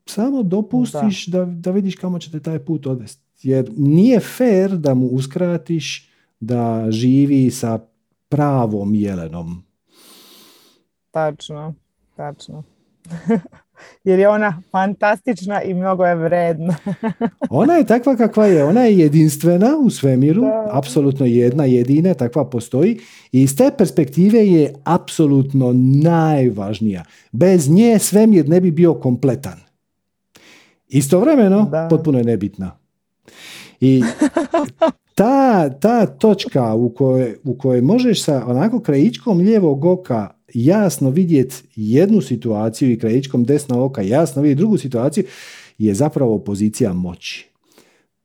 Samo dopustiš da, da vidiš kamo će te taj put odvesti. Jer nije fair da mu uskratiš da živi sa pravom jelenom. Tačno, tačno. [LAUGHS] Jer je ona fantastična i mnogo je vredna. [LAUGHS] ona je takva kakva je. Ona je jedinstvena u svemiru. Apsolutno jedna, jedina, takva postoji. I iz te perspektive je apsolutno najvažnija. Bez nje svemir ne bi bio kompletan. Istovremeno, potpuno je nebitna. I [LAUGHS] ta, ta točka u kojoj, u kojoj možeš sa onako krajičkom lijevog oka jasno vidjeti jednu situaciju i krajičkom desnog oka jasno vidjeti drugu situaciju je zapravo pozicija moći.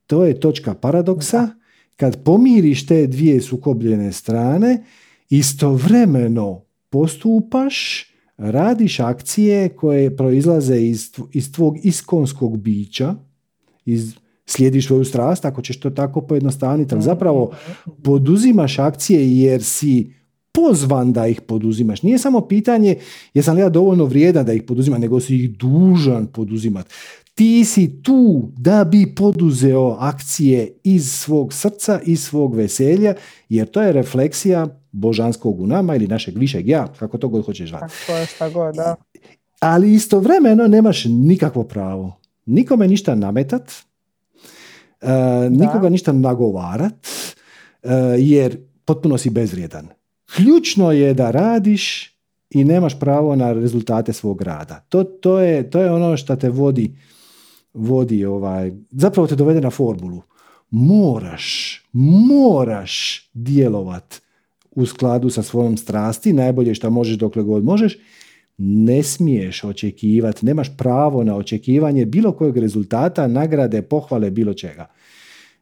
To je točka paradoksa. Kad pomiriš te dvije sukobljene strane, istovremeno postupaš, radiš akcije koje proizlaze iz, iz tvog iskonskog bića, iz slijediš svoju strast, ako ćeš to tako pojednostavniti, ali zapravo poduzimaš akcije jer si pozvan da ih poduzimaš. Nije samo pitanje jesam li ja dovoljno vrijedan da ih poduzimam, nego si ih dužan poduzimati. Ti si tu da bi poduzeo akcije iz svog srca, iz svog veselja, jer to je refleksija božanskog u nama ili našeg višeg ja, kako to god hoćeš zvati. God, da. Ali istovremeno nemaš nikakvo pravo. Nikome ništa nametat, E, nikoga ništa nagovarat, e, jer potpuno si bezvrijedan. Ključno je da radiš i nemaš pravo na rezultate svog rada. To, to, je, to je ono što te vodi, vodi ovaj, zapravo te dovede na formulu. Moraš, moraš djelovat u skladu sa svojom strasti, najbolje što možeš dokle god možeš, ne smiješ očekivati, nemaš pravo na očekivanje bilo kojeg rezultata, nagrade, pohvale, bilo čega.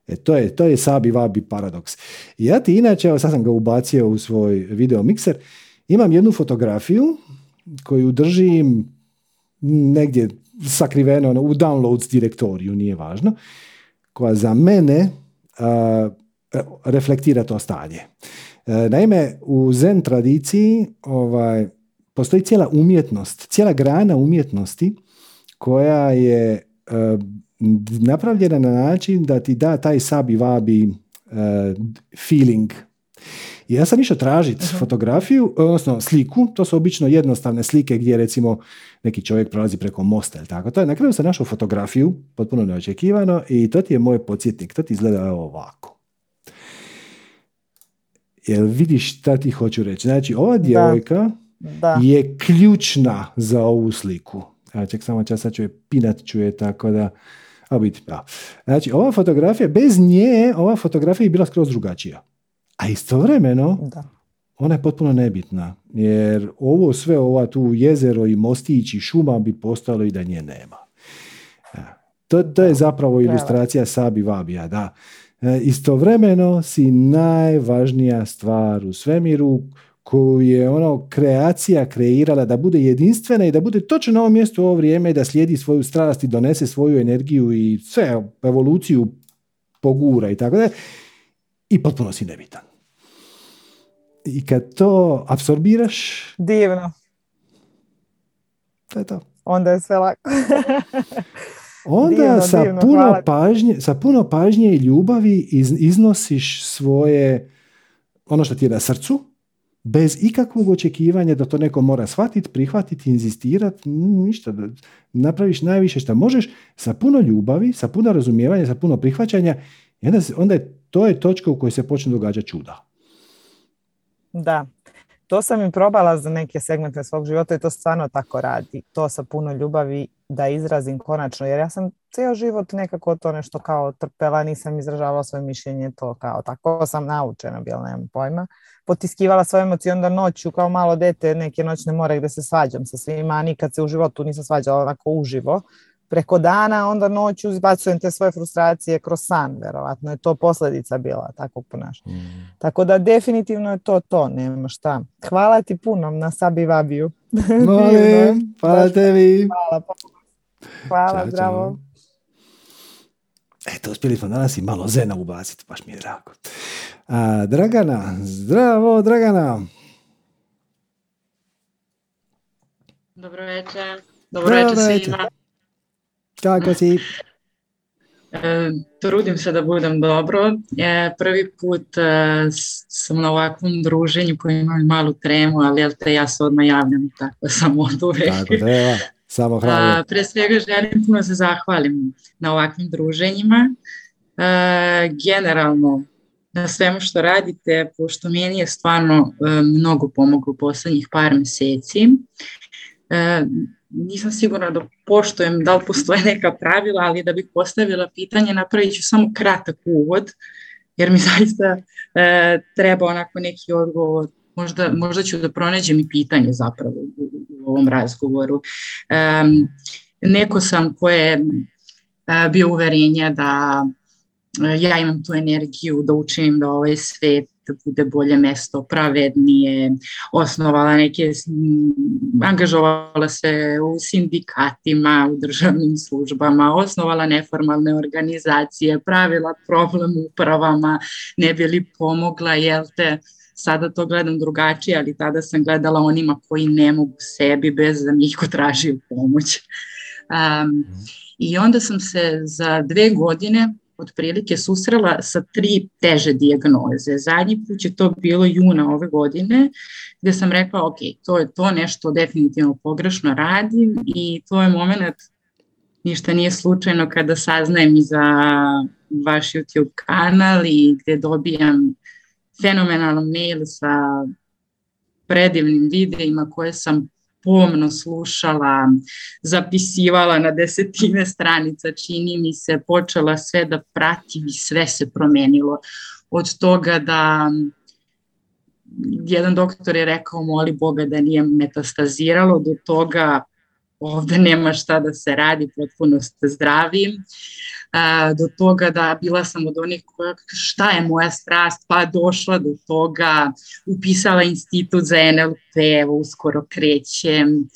E, to je, to je sabi vabi paradoks. Ja ti inače, evo sad sam ga ubacio u svoj video mikser, imam jednu fotografiju koju držim negdje sakriveno u downloads direktoriju, nije važno, koja za mene reflektira to stanje. E, naime, u zen tradiciji ovaj, postoji cijela umjetnost, cijela grana umjetnosti koja je e, napravljena na način da ti da taj sabi vabi uh, feeling. I ja sam išao tražiti uh fotografiju, odnosno sliku, to su obično jednostavne slike gdje recimo neki čovjek prolazi preko mosta ili tako. To je, na kraju sam našao fotografiju, potpuno neočekivano, i to ti je moj podsjetnik, to ti izgleda ovako. Jel vidiš šta ti hoću reći? Znači, ova djevojka da. je ključna za ovu sliku. Ja ček samo čas, sad ću je pinat ću je tako da a biti, da. Znači, ova fotografija, bez nje, ova fotografija je bila skroz drugačija. A istovremeno, da. ona je potpuno nebitna. Jer ovo sve, ova tu jezero i mostić i šuma bi postalo i da nje nema. To, to je zapravo ilustracija Sabi Vabija, da. E, istovremeno si najvažnija stvar u svemiru koju je ono kreacija kreirala da bude jedinstvena i da bude točno na ovom mjestu u ovo vrijeme da slijedi svoju strast i donese svoju energiju i sve evoluciju pogura i tako da i potpuno si nebitan. I kad to apsorbiraš... Divno. To je to. Onda je sve lako. [LAUGHS] Onda sa, puno pažnje, sa puno pažnje i ljubavi iznosiš svoje ono što ti je na srcu, bez ikakvog očekivanja da to neko mora shvatiti, prihvatiti, inzistirati, ništa. Da napraviš najviše što možeš sa puno ljubavi, sa puno razumijevanja, sa puno prihvaćanja i onda, onda je, to je točka u kojoj se počne događati čuda. Da, to sam im probala za neke segmente svog života i to stvarno tako radi. To sa puno ljubavi da izrazim konačno, jer ja sam cijel život nekako to nešto kao trpela, nisam izražavala svoje mišljenje, to kao tako sam naučena, bila nemam pojma. Potiskivala svoje emocije onda noću kao malo dete neke noćne more gdje se svađam sa svima, a nikad se u životu nisam svađala onako uživo preko dana, onda noću izbacujem te svoje frustracije kroz san, verovatno je to posljedica bila takvog ponašanja. Mm. Tako da definitivno je to to, nema šta. Hvala ti puno na Sabi Vabiju. [LAUGHS] Molim, hvala tebi. Hvala, hvala zdravo. Eto, uspjeli smo danas i malo zena ubaciti, baš mi je drago. A, Dragana, zdravo Dragana. Dobro večer. Dobro večer svima. Kako si? [LAUGHS] E, trudim se da budem dobro. E, prvi put e, sam na ovakvom druženju koji imam malu tremu, ali jel te ja se odmah javljam tako sam od uvek. Tako treba, [LAUGHS] samo hrabro. Pre svega želim puno se zahvalim na ovakvim druženjima. E, generalno, na svemu što radite, pošto meni je stvarno e, mnogo pomoglo u poslednjih par meseci. E, nisam sigurna da poštojem da li postoje neka pravila, ali da bih postavila pitanje napravit ću samo kratak uvod, jer mi [LAUGHS] zaista e, treba onako neki odgovor. Možda, možda ću da pronađem i pitanje zapravo u, u ovom razgovoru. E, neko sam koje je bio uverenja da ja imam tu energiju da učim da ovaj svet bude bolje mesto, pravednije, osnovala neke, angažovala se u sindikatima, u državnim službama, osnovala neformalne organizacije, pravila problem upravama, ne bi li pomogla, jel te, sada to gledam drugačije, ali tada sam gledala onima koji ne mogu sebi bez da mi ih traži pomoć. Um, I onda sam se za dve godine otprilike susrela sa tri teže dijagnoze. Zadnji put je to bilo juna ove godine, gde sam rekla, ok, to je to nešto definitivno pogrešno radim i to je moment, ništa nije slučajno kada saznajem i za vaš YouTube kanal i gde dobijam fenomenalan mail sa predivnim videima koje sam pomno slušala, zapisivala na desetine stranica, čini mi se, počela sve da pratim i sve se promenilo. Od toga da jedan doktor je rekao moli Boga da nije metastaziralo, do toga ovde nema šta da se radi, potpuno ste zdravi. Do toga da bila sam od onih koja, šta je moja strast, pa došla do toga, upisala institut za NLP, evo uskoro krećem,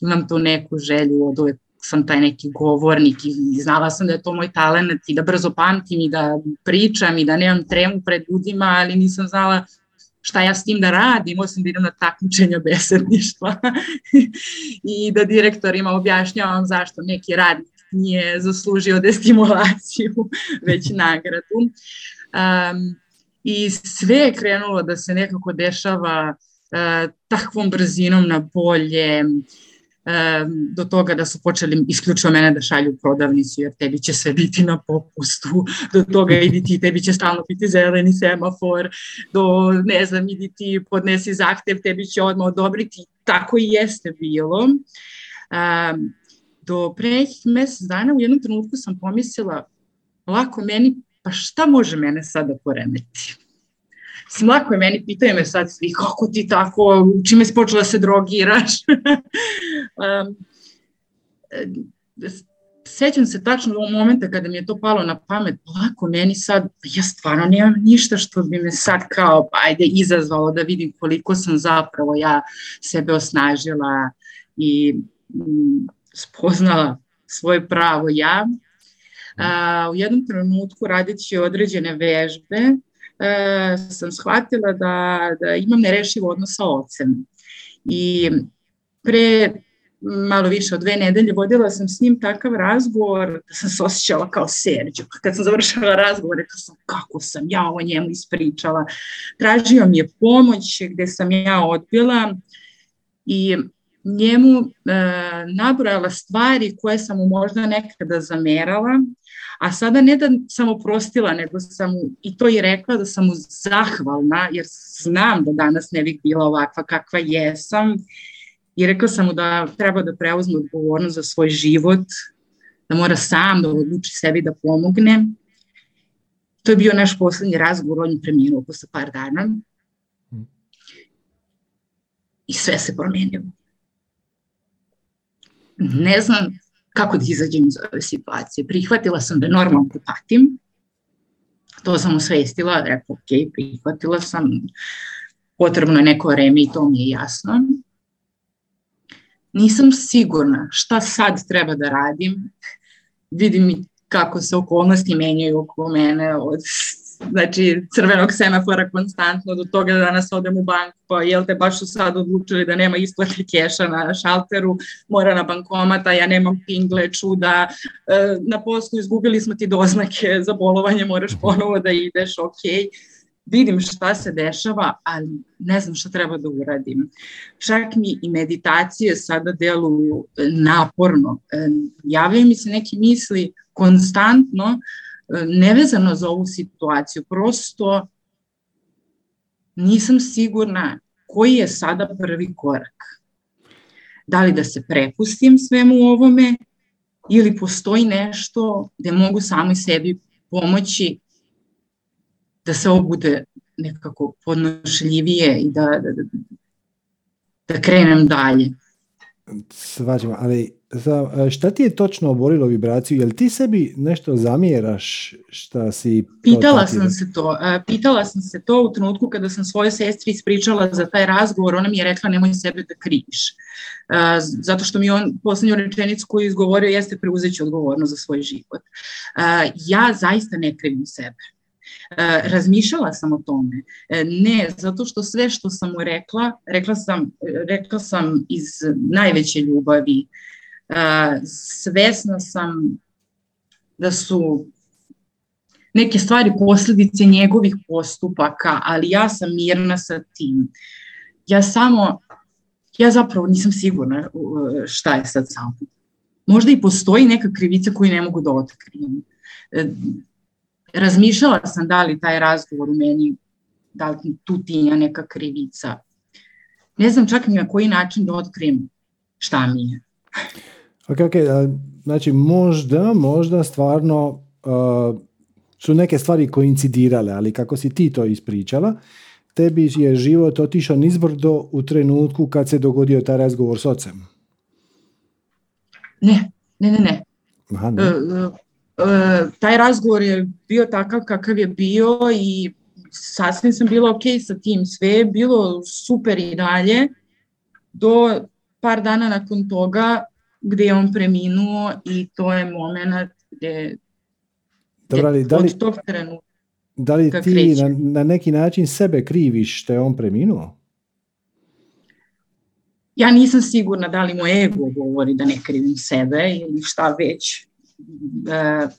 imam tu neku želju od uvek sam taj neki govornik i znala sam da je to moj talent i da brzo pamtim i da pričam i da nemam tremu pred ljudima, ali nisam znala šta ja s tim da radim, osim da idem na takmičenja besedništva [LAUGHS] i da direktorima objašnjavam zašto neki radnik nije zaslužio destimulaciju, [LAUGHS] već nagradu. Um, I sve je krenulo da se nekako dešava uh, takvom brzinom na bolje, do toga da su počeli isključivo mene da šalju u prodavnicu, jer tebi će sve biti na popustu, do toga idi ti, tebi će stalno biti zeleni semafor, do, ne znam, idi ti, podnesi zahtev, tebi će odmah odobriti. Tako i jeste bilo. Do pre mesec dana u jednom trenutku sam pomislila lako meni, pa šta može mene sada poremeti? Mislim, lako je meni, pitaju me sad svi, kako ti tako, čime si počela se drogiraš? [LAUGHS] um, sećam se tačno u momenta kada mi je to palo na pamet, lako meni sad, ja stvarno nemam ništa što bi me sad kao, ajde, izazvalo da vidim koliko sam zapravo ja sebe osnažila i spoznala svoje pravo ja. A, u jednom trenutku radići određene vežbe a, sam shvatila da, da imam nerešiv odnos sa ocem. I pre malo više od dve nedelje vodila sam s njim takav razgovor da sam se osjećala kao Serđo. Kad sam završila razgovor, rekla sam kako sam ja o njemu ispričala. Tražio mi je pomoć gde sam ja odbila i njemu e, nabrojala stvari koje sam mu možda nekada zamerala, a sada ne da sam oprostila, nego sam i to i rekla da sam mu zahvalna, jer znam da danas ne bih bila ovakva kakva jesam, i rekla sam mu da treba da preuzme odgovornost za svoj život, da mora sam da odluči sebi da pomogne. To je bio naš poslednji razgovor, on je preminuo posle par dana. I sve se promenilo ne znam kako da izađem iz ove situacije. Prihvatila sam da normalno patim, to sam osvestila, rekla, ok, prihvatila sam, potrebno je neko vreme i to mi je jasno. Nisam sigurna šta sad treba da radim, vidim kako se okolnosti menjaju oko mene od znači crvenog semafora konstantno do toga da danas odem u banku, pa jel te baš su sad odlučili da nema isplate keša na šalteru, mora na bankomata, ja nemam pingle, čuda, e, na poslu izgubili smo ti doznake za bolovanje, moraš ponovo da ideš, ok, vidim šta se dešava, ali ne znam šta treba da uradim. Čak mi i meditacije sada deluju naporno. E, javljaju mi se neke misli konstantno, nevezano za ovu situaciju, prosto nisam sigurna koji je sada prvi korak. Da li da se prepustim svemu ovome ili postoji nešto gde mogu sami sebi pomoći da se ovo bude nekako podnošljivije i da, da, da, krenem dalje. Svađam, ali za, šta ti je točno oborilo vibraciju? Jel ti sebi nešto zamjeraš šta si... Pitala sam se to. Pitala sam se to u trenutku kada sam svoje sestri ispričala za taj razgovor. Ona mi je rekla nemoj sebe da kriviš. Zato što mi on poslednju rečenicu koju izgovorio jeste preuzeći odgovornost za svoj život. Ja zaista ne krivim sebe. E, razmišljala sam o tome. E, ne, zato što sve što sam mu rekla, rekla sam, rekla sam iz najveće ljubavi. E, svesna sam da su neke stvari posledice njegovih postupaka, ali ja sam mirna sa tim. Ja samo, ja zapravo nisam sigurna šta je sad sa mnom. Možda i postoji neka krivica koju ne mogu da otkrijem razmišljala sam da li taj razgovor u meni, da li tu tinja neka krivica. Ne znam čak ni na koji način da otkrijem šta mi je. Ok, ok, znači možda, možda stvarno uh, su neke stvari koincidirale, ali kako si ti to ispričala, tebi je život otišao nizbrdo u trenutku kad se dogodio taj razgovor s ocem. Ne, ne, ne, ne. Aha, ne. Uh, E, taj razgovor je bio takav kakav je bio i sasvim sam bila ok sa tim, sve je bilo super i dalje do par dana nakon toga gde je on preminuo i to je moment gde, Dobro, ali, da li, od tog trenutka da li ti na, na neki način sebe kriviš što je on preminuo? Ja nisam sigurna da li moj ego govori da ne krivim sebe ili šta već Uh,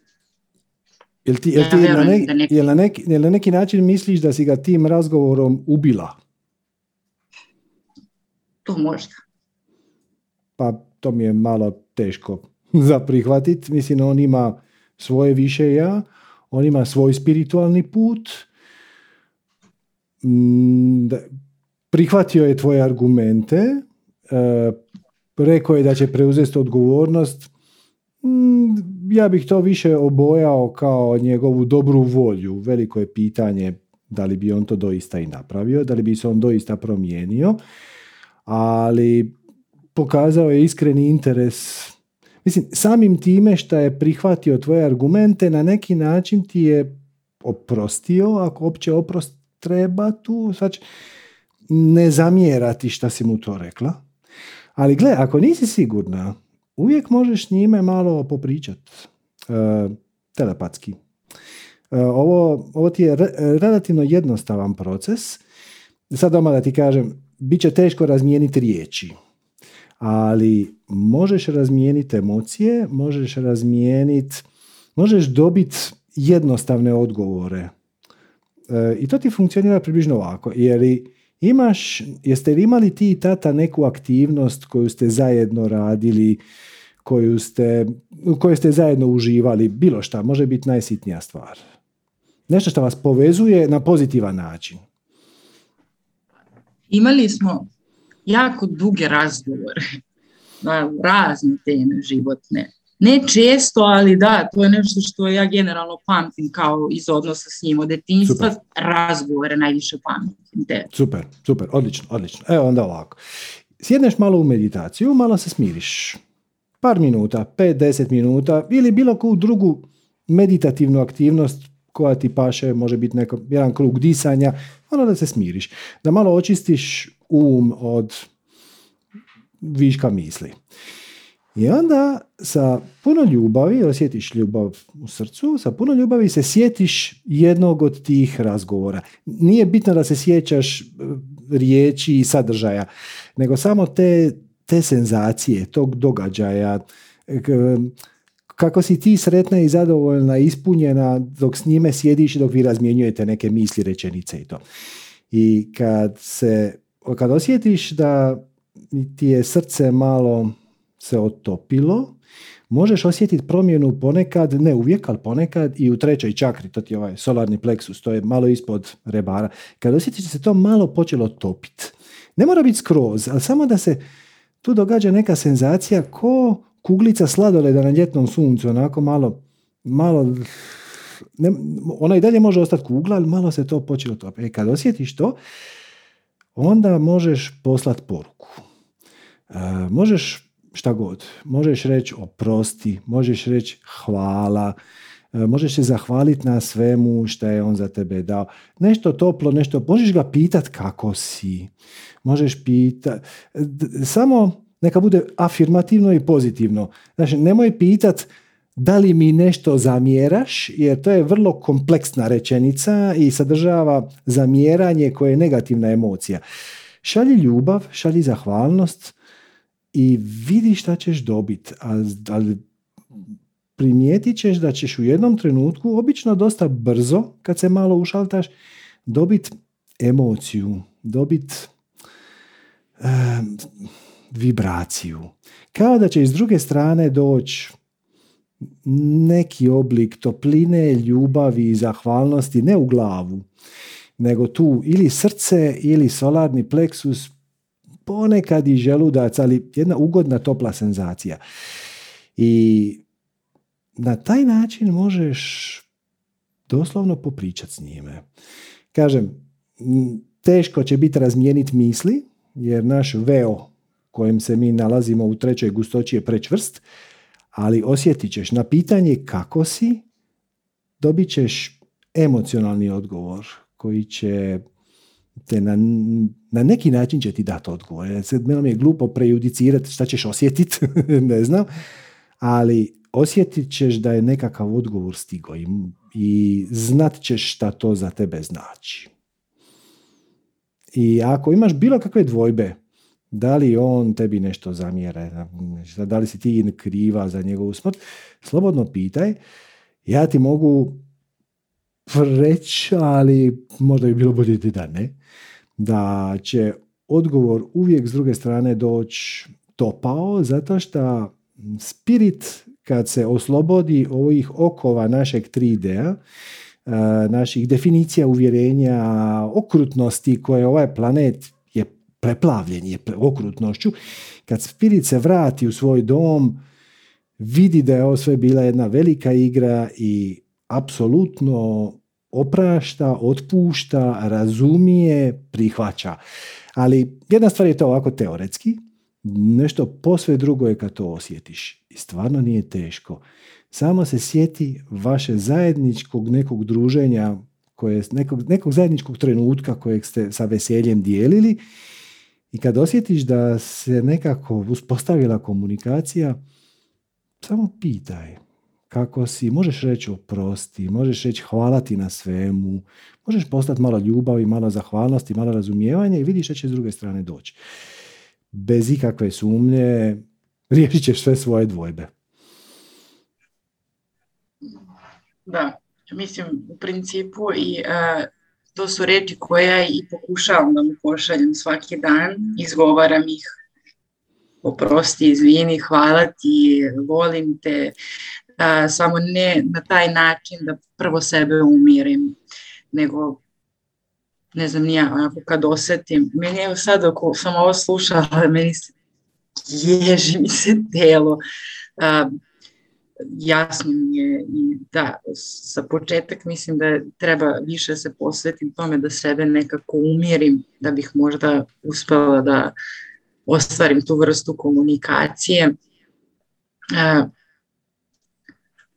Jel ti, jel ti ja na, ne, neki, jel na, neki, jel na neki način misliš da si ga tim razgovorom ubila? To možda. Pa to mi je malo teško [LAUGHS] za prihvatit. Mislim, on ima svoje više ja, on ima svoj spiritualni put. Mm, prihvatio je tvoje argumente, e, rekao je da će preuzeti odgovornost, Mm, ja bih to više obojao kao njegovu dobru volju. Veliko je pitanje da li bi on to doista i napravio, da li bi se on doista promijenio, ali pokazao je iskreni interes. Mislim, samim time što je prihvatio tvoje argumente, na neki način ti je oprostio, ako opće oprost treba tu, znači ne zamjerati šta si mu to rekla. Ali gle, ako nisi sigurna uvijek možeš njime malo popričat uh, telepatski. Uh, ovo, ovo ti je relativno jednostavan proces. Sad doma da ti kažem, bit će teško razmijeniti riječi, ali možeš razmijeniti emocije, možeš razmijeniti, možeš dobiti jednostavne odgovore. Uh, I to ti funkcionira približno ovako, jer imaš, jeste li imali ti i tata neku aktivnost koju ste zajedno radili, koju ste, u kojoj ste zajedno uživali, bilo šta, može biti najsitnija stvar. Nešto što vas povezuje na pozitivan način. Imali smo jako duge razgovore na razne teme životne. Ne često, ali da, to je nešto što ja generalno pamtim kao iz odnosa s njim od detinjstva, razgovore najviše pamtim. Te. Super, super, odlično, odlično. Evo onda ovako. Sjedneš malo u meditaciju, malo se smiriš par minuta, 5-10 minuta ili bilo koju drugu meditativnu aktivnost koja ti paše, može biti neko, jedan krug disanja, malo da se smiriš, da malo očistiš um od viška misli. I onda sa puno ljubavi, osjetiš ljubav u srcu, sa puno ljubavi se sjetiš jednog od tih razgovora. Nije bitno da se sjećaš e, riječi i sadržaja, nego samo te, te senzacije, tog događaja, kako si ti sretna i zadovoljna, ispunjena dok s njime sjediš i dok vi razmjenjujete neke misli, rečenice i to. I kad se, kad osjetiš da ti je srce malo se otopilo, možeš osjetiti promjenu ponekad, ne uvijek, ali ponekad i u trećoj čakri, to ti je ovaj solarni pleksus, to je malo ispod rebara. Kad osjetiš da se to malo počelo topiti, ne mora biti skroz, ali samo da se tu događa neka senzacija ko kuglica sladoleda na ljetnom suncu, onako malo, malo ne, ona i dalje može ostati kugla, ali malo se to počelo topiti. E, kad osjetiš to, onda možeš poslati poruku. E, možeš šta god. Možeš reći oprosti, možeš reći hvala, e, možeš se zahvaliti na svemu što je on za tebe dao. Nešto toplo, nešto, možeš ga pitat kako si. Možeš pitat, samo neka bude afirmativno i pozitivno. Znači, nemoj pitat da li mi nešto zamjeraš, jer to je vrlo kompleksna rečenica i sadržava zamjeranje koje je negativna emocija. Šalji ljubav, šalji zahvalnost, i vidi šta ćeš dobiti, ali primijetit ćeš da ćeš u jednom trenutku, obično dosta brzo, kad se malo ušaltaš, dobiti emociju, dobiti vibraciju. Kao da će iz druge strane doći neki oblik topline, ljubavi i zahvalnosti, ne u glavu, nego tu ili srce ili solarni pleksus ponekad i želudac, ali jedna ugodna topla senzacija. I na taj način možeš doslovno popričati s njime. Kažem, teško će biti razmijeniti misli, jer naš veo kojem se mi nalazimo u trećoj gustoći je prečvrst, ali osjetit ćeš na pitanje kako si, dobit ćeš emocionalni odgovor koji će te na, na neki način će ti dati odgovor. Sad mi je glupo prejudicirati šta ćeš osjetiti, [LAUGHS] ne znam, ali osjetit ćeš da je nekakav odgovor stigo i, i znat ćeš šta to za tebe znači. I ako imaš bilo kakve dvojbe, da li on tebi nešto zamjera, da li si ti kriva za njegovu smrt, slobodno pitaj. Ja ti mogu reći, ali možda bi bilo bolje da ne. Da će odgovor uvijek s druge strane doći topao, zato što spirit kad se oslobodi ovih okova našeg 3D-a, e, naših definicija uvjerenja, okrutnosti koje ovaj planet preplavljen je okrutnošću, kad spirit se vrati u svoj dom, vidi da je ovo sve bila jedna velika igra i apsolutno oprašta, otpušta, razumije, prihvaća. Ali jedna stvar je to ovako teoretski, nešto posve drugo je kad to osjetiš. I stvarno nije teško. Samo se sjeti vaše zajedničkog nekog druženja, koje, nekog, nekog zajedničkog trenutka kojeg ste sa veseljem dijelili i kad osjetiš da se nekako uspostavila komunikacija, samo pitaj kako si, možeš reći oprosti, možeš reći hvala ti na svemu, možeš postati malo ljubavi, malo zahvalnosti, malo razumijevanja i vidiš što će s druge strane doći. Bez ikakve sumnje riješit ćeš sve svoje dvojbe. Da, mislim u principu i uh, to su reči koje i pokušavam da mu pošaljem svaki dan, izgovaram ih. Oprosti, izvini, hvala ti, volim te, samo ne na taj način da prvo sebe umirim, nego ne znam nija, ako kad osetim, meni evo sad ako sam ovo slušala, meni se ježi mi se telo, jasno mi je i da, sa početak mislim da treba više se posvetim tome da sebe nekako umirim, da bih možda uspela da ostvarim tu vrstu komunikacije.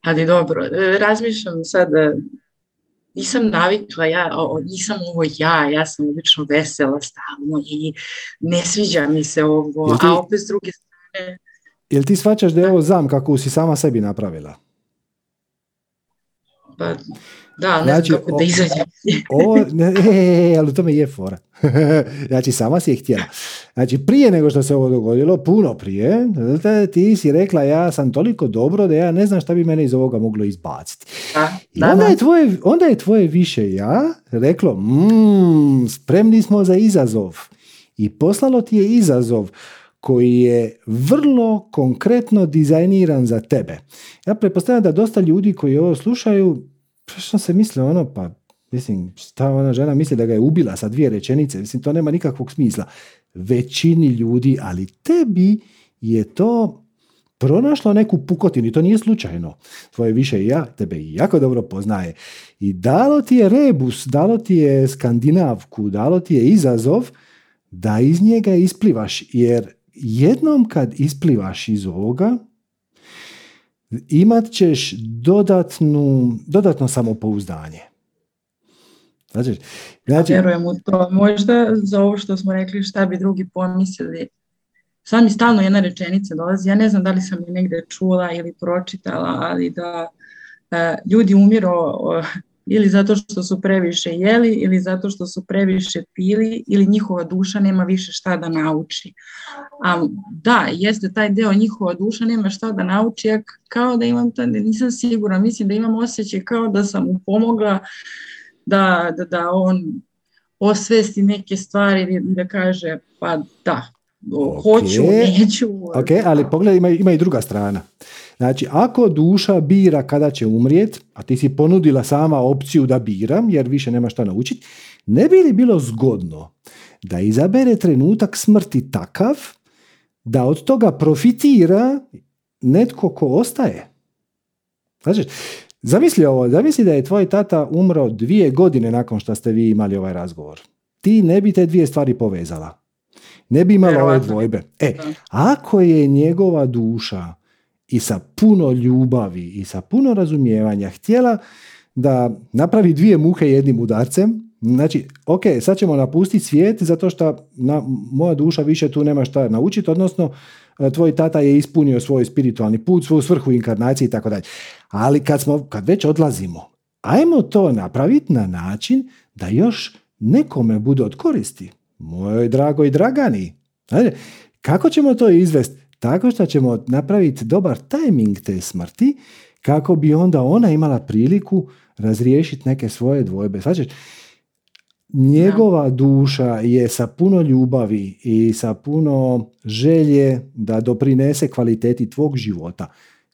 Ali dobro, razmišljam sad, nisam navikla, ja, nisam ovo ja, ja sam obično vesela stalno i ne sviđa mi se ovo, a opet s druge strane... Jel ti shvaćaš da je ovo zam kako si sama sebi napravila? Pa, da, ne znači, znam kako da izađem. [LAUGHS] Ovo, ne, e, ali to me je fora. [LAUGHS] znači, sama si je htjela. Znači, prije nego što se ovo dogodilo, puno prije, ti si rekla ja sam toliko dobro da ja ne znam šta bi mene iz ovoga moglo izbaciti. Da, I onda, Je tvoje, onda je tvoje više ja reklo, mmm, spremni smo za izazov. I poslalo ti je izazov koji je vrlo konkretno dizajniran za tebe. Ja pretpostavljam da dosta ljudi koji ovo slušaju, što se misle ono, pa mislim, šta ona žena misli da ga je ubila sa dvije rečenice, mislim, to nema nikakvog smisla. Većini ljudi, ali tebi je to pronašlo neku pukotinu i to nije slučajno. Tvoje više i ja tebe jako dobro poznaje. I dalo ti je rebus, dalo ti je skandinavku, dalo ti je izazov da iz njega isplivaš, jer jednom kad isplivaš iz ovoga, imat ćeš dodatnu, dodatno samopouzdanje. Znači, znači... Vjerujem u to. Možda za ovo što smo rekli šta bi drugi pomislili. Sad mi stalno jedna rečenica dolazi. Ja ne znam da li sam je negdje čula ili pročitala, ali da uh, ljudi umiru ili zato što su previše jeli ili zato što su previše pili ili njihova duša nema više šta da nauči. A, da, jeste taj deo njihova duša nema šta da nauči, ja kao da imam, ta, nisam sigurna, mislim da imam osjećaj kao da sam mu pomogla da, da, da on osvesti neke stvari i da kaže pa da, okay. hoću, neću. Ok, ali pogledaj, ima, ima i druga strana. Znači, ako duša bira kada će umrijet, a ti si ponudila sama opciju da biram, jer više nema šta naučiti, ne bi li bilo zgodno da izabere trenutak smrti takav da od toga profitira netko ko ostaje? Znači, zamisli ovo, zamisli da je tvoj tata umro dvije godine nakon što ste vi imali ovaj razgovor. Ti ne bi te dvije stvari povezala. Ne bi imala ove dvojbe. E, ako je njegova duša i sa puno ljubavi i sa puno razumijevanja htjela da napravi dvije muhe jednim udarcem. Znači, ok, sad ćemo napustiti svijet zato što na, moja duša više tu nema šta naučiti, odnosno e, tvoj tata je ispunio svoj spiritualni put, svoju svrhu inkarnacije i tako dalje. Ali kad, smo, kad već odlazimo, ajmo to napraviti na način da još nekome bude od koristi. Mojoj dragoj Dragani. Kako ćemo to izvesti? Tako što ćemo napraviti dobar tajming te smrti kako bi onda ona imala priliku razriješiti neke svoje dvojbe. Znači, njegova duša je sa puno ljubavi i sa puno želje da doprinese kvaliteti tvog života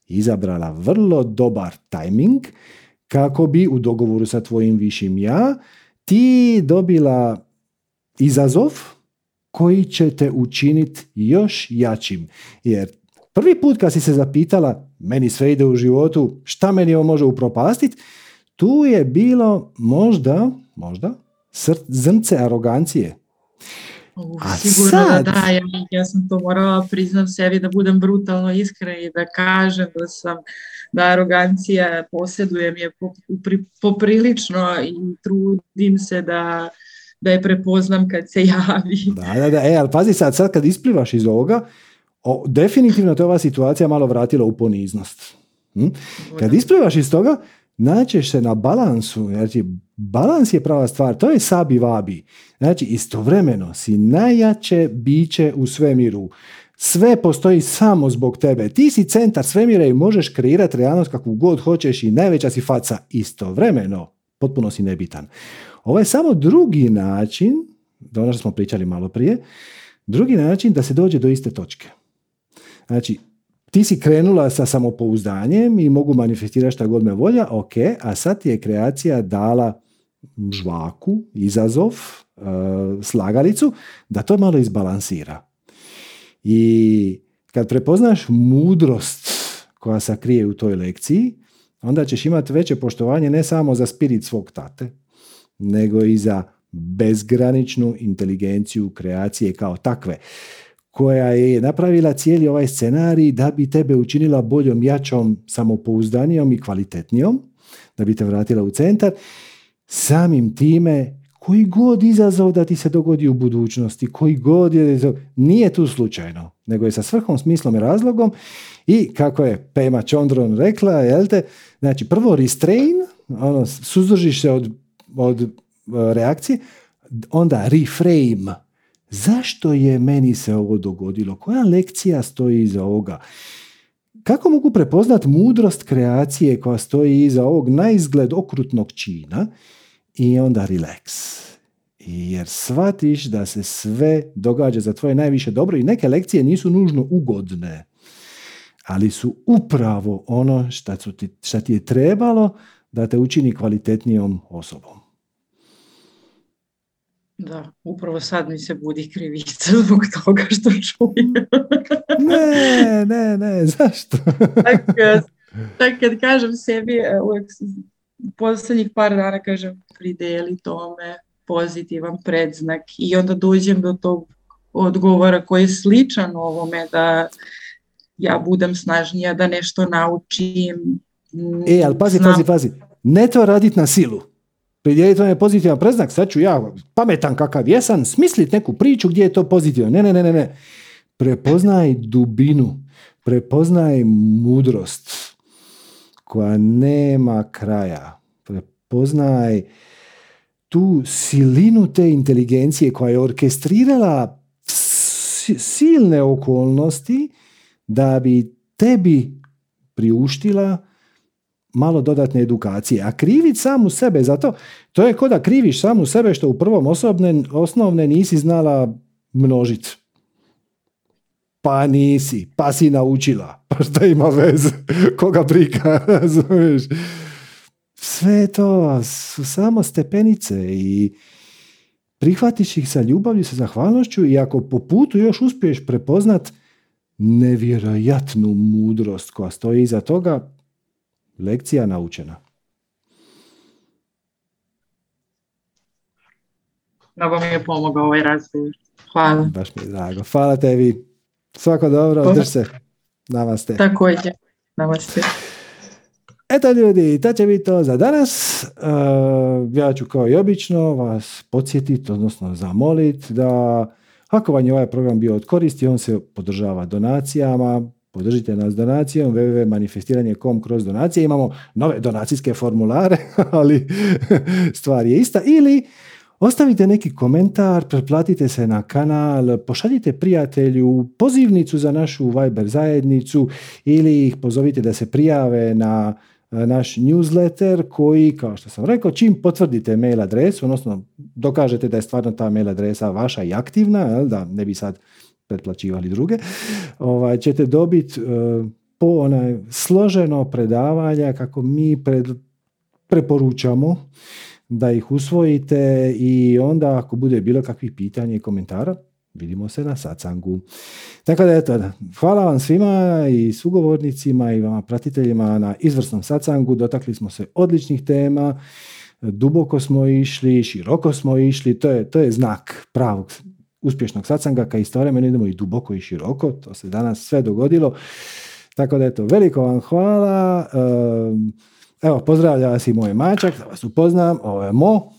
izabrala vrlo dobar tajming kako bi u dogovoru sa tvojim višim ja ti dobila izazov koji će te učiniti još jačim. Jer prvi put kad si se zapitala, meni sve ide u životu, šta meni ovo može upropastiti, tu je bilo možda, možda, zrnce arogancije. A sigurno sad... da, da, ja, ja sam to morala priznam sebi da budem brutalno iskren i da kažem da sam da arogancija posjedujem je poprilično i trudim se da da je prepoznam kad se javi. Da, da, da. E, ali pazi sad, sad kad isplivaš iz ovoga, o, definitivno te ova situacija malo vratila u poniznost. Hm? Kad isplivaš iz toga, naćeš se na balansu, znači balans je prava stvar, to je sabi vabi. Znači istovremeno si najjače biće u svemiru. Sve postoji samo zbog tebe. Ti si centar svemira i možeš kreirati realnost kakvu god hoćeš i najveća si faca istovremeno. Potpuno si nebitan. Ovo je samo drugi način, da ono što smo pričali malo prije, drugi način da se dođe do iste točke. Znači, ti si krenula sa samopouzdanjem i mogu manifestirati šta god me volja, ok, a sad ti je kreacija dala žvaku, izazov, e, slagalicu, da to malo izbalansira. I kad prepoznaš mudrost koja se krije u toj lekciji, onda ćeš imati veće poštovanje ne samo za spirit svog tate, nego i za bezgraničnu inteligenciju kreacije kao takve, koja je napravila cijeli ovaj scenarij da bi tebe učinila boljom, jačom, samopouzdanijom i kvalitetnijom, da bi te vratila u centar. Samim time, koji god izazov da ti se dogodi u budućnosti, koji god je, nije tu slučajno, nego je sa svrhom, smislom i razlogom i kako je Pema Čondron rekla, jel te, znači prvo restrain, ono, suzdržiš se od, od e, reakcije, onda reframe, zašto je meni se ovo dogodilo, koja lekcija stoji iza ovoga, kako mogu prepoznat mudrost kreacije koja stoji iza ovog na izgled okrutnog čina i onda relax. Jer shvatiš da se sve događa za tvoje najviše dobro i neke lekcije nisu nužno ugodne, ali su upravo ono šta, ti, ti je trebalo da te učini kvalitetnijom osobom. Da, upravo sad mi se budi krivica [LAUGHS] zbog toga što čujem. ne, ne, ne, [LAUGHS] zašto? tak, kad kažem sebi, e, uvijek posljednjih par dana kažem prideli tome pozitivan predznak i onda dođem do tog odgovora koji je sličan ovome da ja budem snažnija, da nešto naučim. E, ali pazi, pazi, pazi. Ne to raditi na silu. Pridijeliti vam je pozitivan predznak, sad ću ja pametan kakav jesam, smislit neku priču gdje je to pozitivno. Ne, ne, ne, ne, ne. Prepoznaj dubinu, prepoznaj mudrost koja nema kraja. Prepoznaj tu silinu te inteligencije koja je orkestrirala silne okolnosti da bi tebi priuštila malo dodatne edukacije. A krivit samu sebe za to, je ko da kriviš samu sebe što u prvom osobne, osnovne nisi znala množiti. Pa nisi, pa si naučila. [LAUGHS] Pa šta ima veze? [LAUGHS] Koga briga, razumiješ? Sve to su samo stepenice i prihvatiš ih sa ljubavlju, sa zahvalnošću i ako po putu još uspiješ prepoznat nevjerojatnu mudrost koja stoji iza toga, lekcija naučena. Mnogo mi je pomogao ovaj razgovor. Hvala. Baš mi je drago. Hvala tebi. Svako dobro, drž se. Namaste. Također. Namaste. Eto ljudi, to će biti to za danas. Uh, ja ću kao i obično vas podsjetiti, odnosno zamoliti da ako vam je ovaj program bio od koristi, on se podržava donacijama, podržite nas donacijom www.manifestiranje.com kroz donacije. Imamo nove donacijske formulare, [LAUGHS] ali [LAUGHS] stvar je ista. Ili Ostavite neki komentar, pretplatite se na kanal, pošaljite prijatelju pozivnicu za našu Viber zajednicu ili ih pozovite da se prijave na naš newsletter koji, kao što sam rekao, čim potvrdite mail adresu, odnosno dokažete da je stvarno ta mail adresa vaša i aktivna, da ne bi sad pretplaćivali druge, ovaj, ćete dobiti e, po onaj složeno predavanja kako mi pred, preporučamo da ih usvojite i onda ako bude bilo kakvih pitanja i komentara, vidimo se na sacangu. Tako da eto, hvala vam svima i sugovornicima i vama pratiteljima na izvrsnom sacangu. Dotakli smo se odličnih tema, duboko smo išli, široko smo išli, to je, to je znak pravog uspješnog sacanga, kad istovremeno idemo i duboko i široko, to se danas sve dogodilo. Tako da eto, veliko vam hvala. Evo, pozdravlja vas i moj mačak, da vas upoznam, ovo je Mo.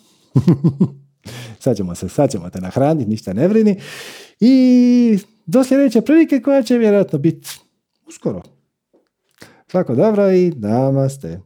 [LAUGHS] sad, ćemo se, sad ćemo te nahraniti, ništa ne vrini. I do sljedeće prilike koja će vjerojatno biti uskoro. Svako dobro i namaste.